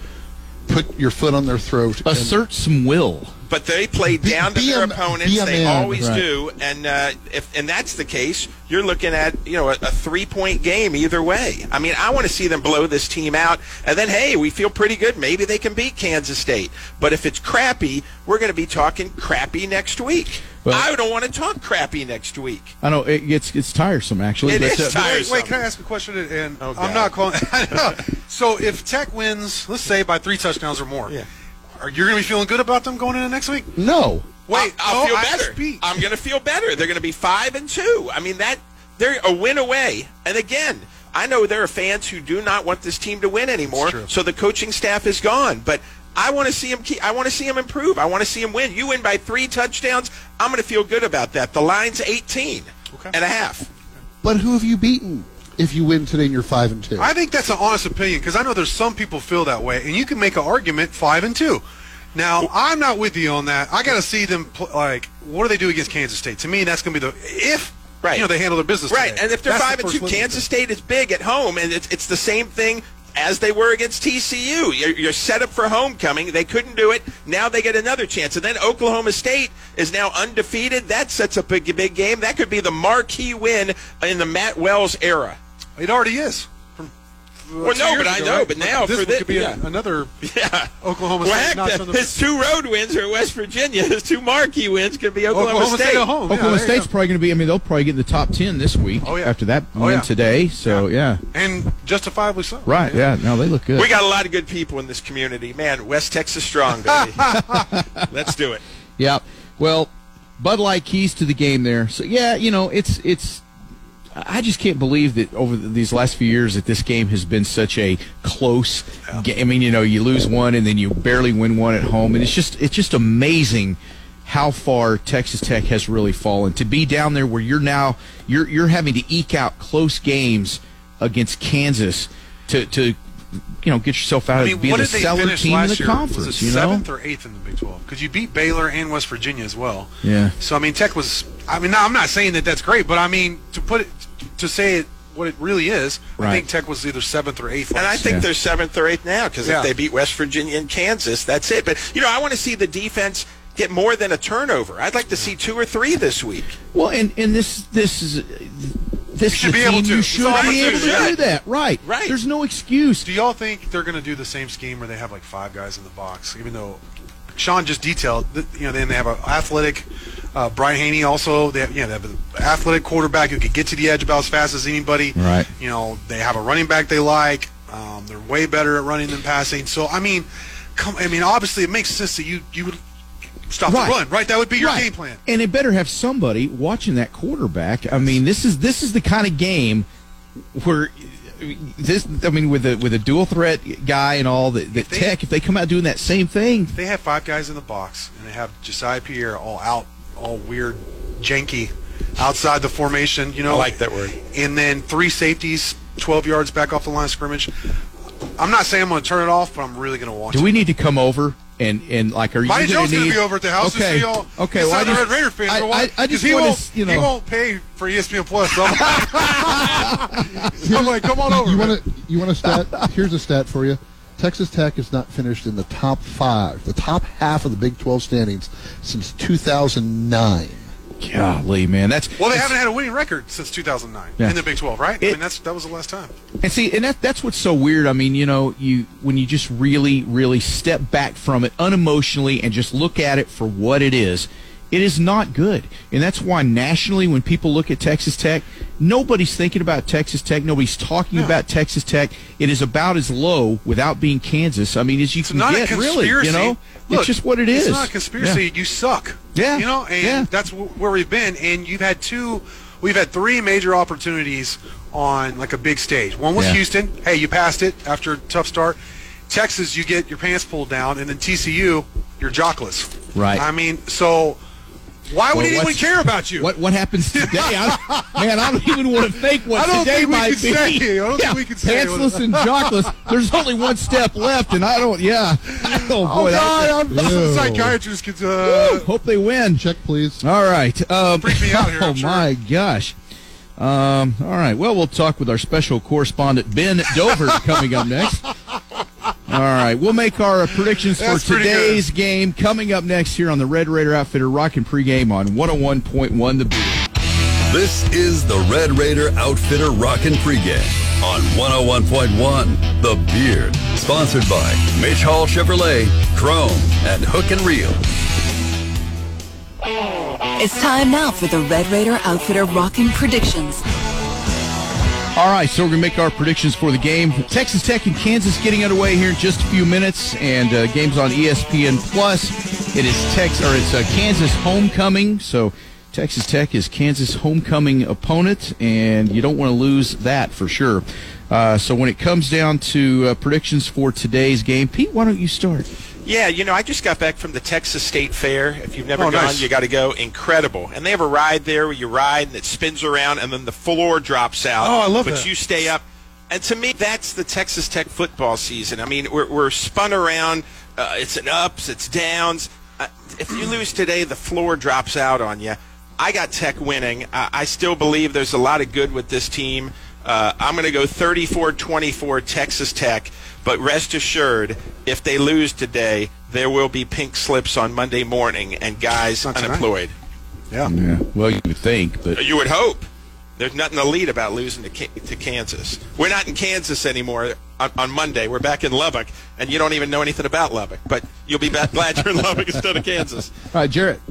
[SPEAKER 6] put your foot on their throat. and-
[SPEAKER 3] Assert some will.
[SPEAKER 5] But they play
[SPEAKER 6] Be-
[SPEAKER 5] down to
[SPEAKER 6] be
[SPEAKER 5] their
[SPEAKER 6] a-
[SPEAKER 5] opponents.
[SPEAKER 6] be
[SPEAKER 5] They
[SPEAKER 6] man.
[SPEAKER 5] always
[SPEAKER 3] Right.
[SPEAKER 5] do. And uh, if and that's the case, you're looking at you know a, a three point game either way. I mean, I want to see them blow this team out, and then hey, we feel pretty good. Maybe they can beat Kansas State. But if it's crappy, we're going to be talking crappy next week.
[SPEAKER 3] Well-
[SPEAKER 5] I don't want to talk crappy next week.
[SPEAKER 3] I know it gets it's tiresome actually.
[SPEAKER 5] It
[SPEAKER 3] but,
[SPEAKER 5] is
[SPEAKER 3] uh,
[SPEAKER 4] Wait,
[SPEAKER 5] tiresome.
[SPEAKER 4] wait, can I ask a question? And
[SPEAKER 5] Oh,
[SPEAKER 4] I'm not calling. So if Tech wins, let's say by three touchdowns or more,
[SPEAKER 5] Yeah.
[SPEAKER 4] Are you going to be feeling good about them going into next week?
[SPEAKER 6] no.
[SPEAKER 4] Wait,
[SPEAKER 5] I'll, I'll
[SPEAKER 4] no,
[SPEAKER 5] feel oh,
[SPEAKER 4] I
[SPEAKER 5] better.
[SPEAKER 4] speak.
[SPEAKER 5] I'm going to feel better. They're going to be five and two. I mean that they're a win away. And again, I know there are fans who do not want this team to win anymore. So the coaching staff is gone. But I want to see him. Keep, I want to see him improve. I want to see him win. You win by three touchdowns. I'm going to feel good about that. The line's 18
[SPEAKER 4] Okay.
[SPEAKER 5] and a half.
[SPEAKER 6] But who have you beaten if you win today and you're five and two?
[SPEAKER 4] I think that's an honest opinion because I know there's some people feel that way, and you can make an argument five and two. Now I'm not with you on that. I got to see them pl- like what do they do against Kansas State? To me, that's going to be the if
[SPEAKER 5] Right.
[SPEAKER 4] you know they handle their business
[SPEAKER 5] Right,
[SPEAKER 4] today.
[SPEAKER 5] and if they're
[SPEAKER 4] That's the
[SPEAKER 5] five and two, Kansas
[SPEAKER 4] test.
[SPEAKER 5] State is big at home, and it's, it's the same thing as they were against TCU. You're, you're set up for homecoming. They couldn't do it. Now they get another chance, and then Oklahoma State is now undefeated. That sets up a big, big game. That could be the marquee win in the Matt Wells era.
[SPEAKER 4] It already is. From, uh,
[SPEAKER 5] Well, no,
[SPEAKER 4] years
[SPEAKER 5] but I know,
[SPEAKER 4] right?
[SPEAKER 5] but now
[SPEAKER 4] this
[SPEAKER 5] for
[SPEAKER 4] one
[SPEAKER 5] thi-
[SPEAKER 4] could be
[SPEAKER 5] yeah.
[SPEAKER 4] a, another
[SPEAKER 5] Yeah.
[SPEAKER 4] Oklahoma
[SPEAKER 5] Well,
[SPEAKER 4] State.
[SPEAKER 5] heck, the- his two road wins are West Virginia. His two marquee wins could be Oklahoma,
[SPEAKER 4] Oklahoma State
[SPEAKER 5] State.
[SPEAKER 4] at home.
[SPEAKER 3] Oklahoma
[SPEAKER 4] there you
[SPEAKER 3] State's
[SPEAKER 4] go.
[SPEAKER 3] probably going to be. I mean, they'll probably get in the top ten this week.
[SPEAKER 4] Oh, yeah.
[SPEAKER 3] After that
[SPEAKER 4] Oh,
[SPEAKER 3] win
[SPEAKER 4] yeah.
[SPEAKER 3] today, so yeah.
[SPEAKER 4] and justifiably so.
[SPEAKER 3] Right. Yeah. No, they look good.
[SPEAKER 5] We got a lot of good people in this community. Man, West Texas strong, baby. Let's do it.
[SPEAKER 3] Yeah. Well, Bud Light keys to the game there. So yeah, you know, it's it's. I just can't believe that over these last few years that this game has been such a close game. I mean, you know, you lose one and then you barely win one at home, and it's just it's just amazing how far Texas Tech has really fallen to be down there where you're now you're you're having to eke out close games against Kansas to to you know get yourself out
[SPEAKER 4] I
[SPEAKER 3] of being
[SPEAKER 4] a
[SPEAKER 3] the
[SPEAKER 4] did they
[SPEAKER 3] team in the
[SPEAKER 4] year?
[SPEAKER 3] conference.
[SPEAKER 4] Was it
[SPEAKER 3] you know,
[SPEAKER 4] seventh or eighth in the Big 12? Because you beat Baylor and West Virginia as well.
[SPEAKER 3] Yeah.
[SPEAKER 4] So I mean, Tech was. I mean, now I'm not saying that that's great, but I mean to put it to say it what it really is. I think Tech was either seventh or eighth.
[SPEAKER 5] And I think
[SPEAKER 3] Yeah.
[SPEAKER 5] they're seventh or eighth now because
[SPEAKER 4] Yeah.
[SPEAKER 5] if they beat West Virginia and Kansas, that's it. But you know, I want to see the defense get more than a turnover. I'd like to see two or three this week.
[SPEAKER 3] Well, and and this this is this
[SPEAKER 4] You should be able to.
[SPEAKER 3] you should be able to
[SPEAKER 5] Yeah.
[SPEAKER 3] do that. Right.
[SPEAKER 5] Right.
[SPEAKER 3] There's no excuse.
[SPEAKER 4] Do y'all think they're going to do the same scheme where they have like five guys in the box, even though Sean just detailed that you know then they have an athletic uh, Brian Hanni also they have, you know, they have an athletic quarterback who could get to the edge about as fast as anybody.
[SPEAKER 3] Right.
[SPEAKER 4] You know they have a running back they like. Um, they're way better at running than passing. So I mean, come I mean obviously it makes sense that you you would stop
[SPEAKER 3] Right.
[SPEAKER 4] the run, right? That would be your
[SPEAKER 3] Right.
[SPEAKER 4] game plan.
[SPEAKER 3] And it better have somebody watching that quarterback. I mean, this is this is the kind of game where this. I mean, with a with a dual threat guy and all the that
[SPEAKER 4] they-
[SPEAKER 3] Tech, if they come out doing that same thing,
[SPEAKER 4] If they have five guys in the box and they have Josiah Pierre all out, all weird, janky, outside the formation, you know,
[SPEAKER 5] I like that word.
[SPEAKER 4] and then three safeties, twelve yards back off the line of scrimmage. I'm not saying I'm going to turn it off, but I'm really going to watch.
[SPEAKER 3] do
[SPEAKER 4] it.
[SPEAKER 3] we need to come over and and like are you
[SPEAKER 4] Monty
[SPEAKER 3] gonna
[SPEAKER 4] going
[SPEAKER 3] need-
[SPEAKER 4] to be over at the house
[SPEAKER 3] Okay.
[SPEAKER 4] to see y'all.
[SPEAKER 3] Okay.
[SPEAKER 4] It's
[SPEAKER 3] Well, I
[SPEAKER 4] not the
[SPEAKER 3] just,
[SPEAKER 4] Red Raider fans.
[SPEAKER 3] I,
[SPEAKER 4] will watch,
[SPEAKER 3] I, I
[SPEAKER 4] 'cause
[SPEAKER 3] just
[SPEAKER 4] he won't,
[SPEAKER 3] to, you
[SPEAKER 4] he won't pay for ESPN Plus. So I'm like, come on over.
[SPEAKER 6] You want to? You want a stat? Here's a stat for you. Texas Tech is not finished in the top five, the top half of the Big 12 standings since 2009.
[SPEAKER 3] Golly, man, that's
[SPEAKER 4] Well, they haven't had a winning record since 2009
[SPEAKER 3] Yeah.
[SPEAKER 4] in the Big 12, right? I mean, that's that was the last time.
[SPEAKER 3] And see, and that, that's what's so weird. I mean, you know, you when you just really, really step back from it unemotionally and just look at it for what it is, it is not good. And that's why nationally, when people look at Texas Tech, nobody's thinking about Texas Tech. Nobody's talking about Texas Tech. It is about as low without being Kansas. I mean, as you
[SPEAKER 4] It's
[SPEAKER 3] can
[SPEAKER 4] not
[SPEAKER 3] get,
[SPEAKER 4] a conspiracy.
[SPEAKER 3] really. You know,
[SPEAKER 4] Look,
[SPEAKER 3] it's just what it is.
[SPEAKER 4] It's not a conspiracy.
[SPEAKER 3] Yeah.
[SPEAKER 4] You suck.
[SPEAKER 3] Yeah.
[SPEAKER 4] You know, and
[SPEAKER 3] Yeah.
[SPEAKER 4] that's where we've been. And you've had two, we've had three major opportunities on like a big stage. One was
[SPEAKER 3] Yeah.
[SPEAKER 4] Houston. Hey, you passed it after a tough start. Texas, you get your pants pulled down, and then TCU, you're jockless.
[SPEAKER 3] Right.
[SPEAKER 4] I mean, so why would
[SPEAKER 3] Well,
[SPEAKER 4] anyone care about you?
[SPEAKER 3] What what happens today? I, man, I don't even want to think what
[SPEAKER 4] I don't
[SPEAKER 3] today
[SPEAKER 4] think
[SPEAKER 3] might be.
[SPEAKER 4] say. I don't think we can say
[SPEAKER 3] pantsless and jockless. There's only one step left, and I don't. Yeah. Oh boy,
[SPEAKER 4] oh
[SPEAKER 3] that-
[SPEAKER 4] God, I'm some
[SPEAKER 6] Ew.
[SPEAKER 4] psychiatrist could. Uh,
[SPEAKER 3] hope they win.
[SPEAKER 6] Check, please.
[SPEAKER 3] All right. Um,
[SPEAKER 4] Freak me out here,
[SPEAKER 3] Oh
[SPEAKER 4] I'm sure.
[SPEAKER 3] my gosh. Um, all right. Well, we'll talk with our special correspondent Ben Dover coming up next. All right, we'll make our uh, predictions
[SPEAKER 4] That's
[SPEAKER 3] for
[SPEAKER 4] pretty
[SPEAKER 3] today's game coming up next here on the Red Raider Outfitter Rockin' Pregame on 101.1 The Beat.
[SPEAKER 2] This is the Red Raider Outfitter Rockin' Pregame on 101.1 The Beard. Sponsored by Mitch Hall Chevrolet, Chrome, and Hook and Reel.
[SPEAKER 7] It's time now for the Red Raider Outfitter Rockin' Predictions.
[SPEAKER 3] All right, so we're going to make our predictions for the game. Texas Tech and Kansas getting underway here in just a few minutes, and uh, games on ESPN Plus. It is Texas or it's uh, Kansas homecoming, so Texas Tech is Kansas homecoming opponent, and you don't want to lose that for sure. Uh, so when it comes down to uh, predictions for today's game, Pete, why don't you start?
[SPEAKER 5] Yeah, you know, I just got back from the Texas State Fair. If you've never
[SPEAKER 4] Oh,
[SPEAKER 5] gone,
[SPEAKER 4] nice.
[SPEAKER 5] you got to go. Incredible. And they have a ride there where you ride and it spins around and then the floor drops out.
[SPEAKER 4] Oh, I love it.
[SPEAKER 5] But
[SPEAKER 4] that.
[SPEAKER 5] you stay up. And to me, that's the Texas Tech football season. I mean, we're, we're spun around. Uh, it's an ups, it's downs. Uh, if you lose today, the floor drops out on you. I got Tech winning. I, I still believe there's a lot of good with this team. Uh, I'm going to go 34-24 Texas Tech, but rest assured, if they lose today, there will be pink slips on Monday morning and guys
[SPEAKER 4] Not
[SPEAKER 5] unemployed.
[SPEAKER 4] yeah.
[SPEAKER 3] Yeah, well, you would think, but
[SPEAKER 5] You would hope. There's nothing elite about losing to, Ka- to Kansas. We're not in Kansas anymore on, on Monday. We're back in Lubbock, and you don't even know anything about Lubbock. But you'll be back, glad you're in Lubbock instead of Kansas.
[SPEAKER 3] all right, Jarrett.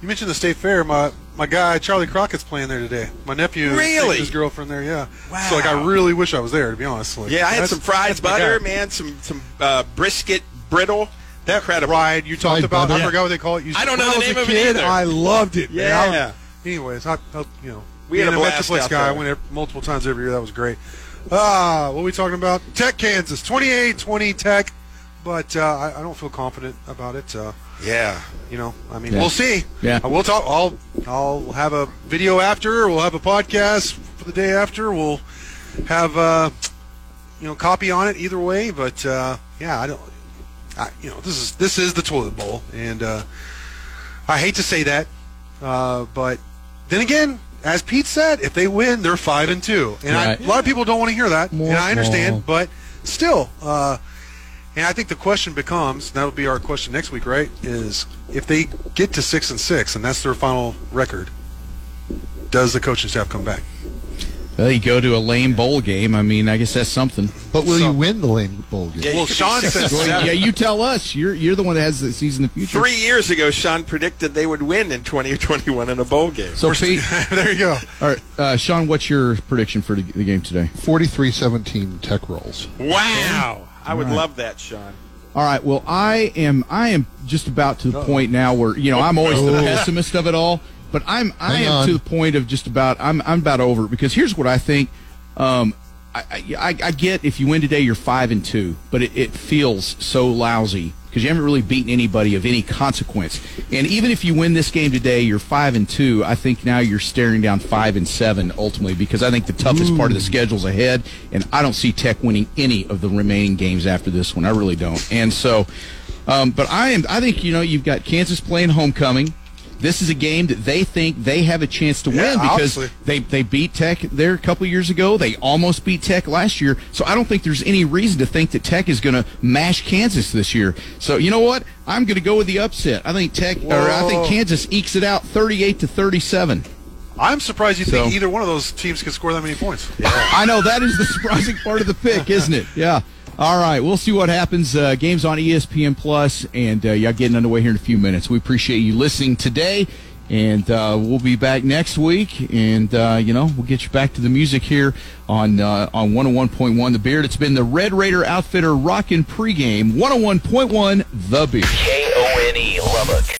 [SPEAKER 4] You mentioned the state fair. My my guy Charley Crockett's playing there today. My nephew, is
[SPEAKER 5] Really?
[SPEAKER 4] his girlfriend there. Yeah.
[SPEAKER 5] Wow.
[SPEAKER 4] So like, I really wish I was there. To be honest. Like,
[SPEAKER 5] Yeah, I had some fried butter, man. Some some uh, brisket brittle.
[SPEAKER 4] That
[SPEAKER 5] Incredible.
[SPEAKER 4] ride you talked
[SPEAKER 6] Fried
[SPEAKER 4] about.
[SPEAKER 6] butter?
[SPEAKER 4] I forgot what they call it. You-
[SPEAKER 5] I don't know
[SPEAKER 4] when
[SPEAKER 5] the
[SPEAKER 4] was
[SPEAKER 5] name
[SPEAKER 4] a
[SPEAKER 5] of it either.
[SPEAKER 4] I loved it. man. I-
[SPEAKER 5] Yeah.
[SPEAKER 4] anyways, I, I you know,
[SPEAKER 5] We had
[SPEAKER 4] being
[SPEAKER 5] a
[SPEAKER 4] a
[SPEAKER 5] blast
[SPEAKER 4] Metroplex
[SPEAKER 5] out
[SPEAKER 4] guy. I went there multiple times every year. That was great. Ah, what are we talking about? Tech, Kansas, 28-20 Tech. But uh, I, I don't feel confident about it. Uh,
[SPEAKER 5] Yeah.
[SPEAKER 4] you know, I mean,
[SPEAKER 3] Yeah.
[SPEAKER 4] we'll see.
[SPEAKER 3] Yeah.
[SPEAKER 4] Uh, we'll talk. I'll I'll have a video after. We'll have a podcast for the day after. We'll have uh, you know copy on it either way. But uh, yeah, I don't. I, you know, this is this is the toilet bowl, and uh, I hate to say that, uh, but then again, as Pete said, if they win, they're five and two, and
[SPEAKER 3] Right.
[SPEAKER 4] I, a lot of people don't want to hear that, and I understand, but still. Uh, and I think the question becomes, that'll be our question next week, right? Is if they get to six and six, and that's their final record, does the coaching staff come back?
[SPEAKER 3] Well, you go to a lame bowl game. I mean, I guess that's something.
[SPEAKER 6] But will
[SPEAKER 4] So-
[SPEAKER 6] you win the lame Bowl game?
[SPEAKER 5] Yeah,
[SPEAKER 4] Well, Sean
[SPEAKER 5] be six
[SPEAKER 4] said seven.
[SPEAKER 3] yeah, you tell us. You're you're the one that has the season in the future.
[SPEAKER 5] Three years ago, Sean predicted they would win in 2021 in a bowl game.
[SPEAKER 3] So, Pete,
[SPEAKER 4] there you go.
[SPEAKER 3] all right, uh, Sean, what's your prediction for the, the game today?
[SPEAKER 6] 43-17 Tech rolls.
[SPEAKER 5] Wow. I would
[SPEAKER 3] Right.
[SPEAKER 5] love that, Sean.
[SPEAKER 3] All right. Well, I am I am just about to the point now where you know I'm always the pessimist of it all, but I'm I
[SPEAKER 6] Hang
[SPEAKER 3] am
[SPEAKER 6] on.
[SPEAKER 3] to the point of just about I'm I'm about over it because here's what I think. Um, I, I I get if you win today you're five and two, but it, it feels so lousy because you haven't really beaten anybody of any consequence. And even if you win this game today, you're five and two. I think now you're staring down five and seven ultimately because I think the toughest part of the schedule's ahead, and I don't see Tech winning any of the remaining games after this one. I really don't. And so, um, but I am. I think you know you've got Kansas playing homecoming. This is a game that they think they have a chance to
[SPEAKER 4] Yeah,
[SPEAKER 3] win because
[SPEAKER 4] obviously.
[SPEAKER 3] they they beat Tech there a couple years ago. They almost beat Tech last year. So I don't think there's any reason to think that Tech is going to mash Kansas this year. So you know what? I'm going to go with the upset. I think Tech or I think Kansas ekes it out 38 to 37.
[SPEAKER 4] I'm surprised you think either one of those teams could score that many points.
[SPEAKER 3] I know that is the surprising part of the pick, isn't it? Yeah. All right, we'll see what happens. Uh, games on ESPN Plus, and uh, y'all getting underway here in a few minutes. We appreciate you listening today, and uh, we'll be back next week. And uh, you know, we'll get you back to the music here on uh, on 101.1 The Beard. It's been the Red Raider Outfitter Rockin' Pregame 101.1 The Beard.
[SPEAKER 9] K O N E Lubbock.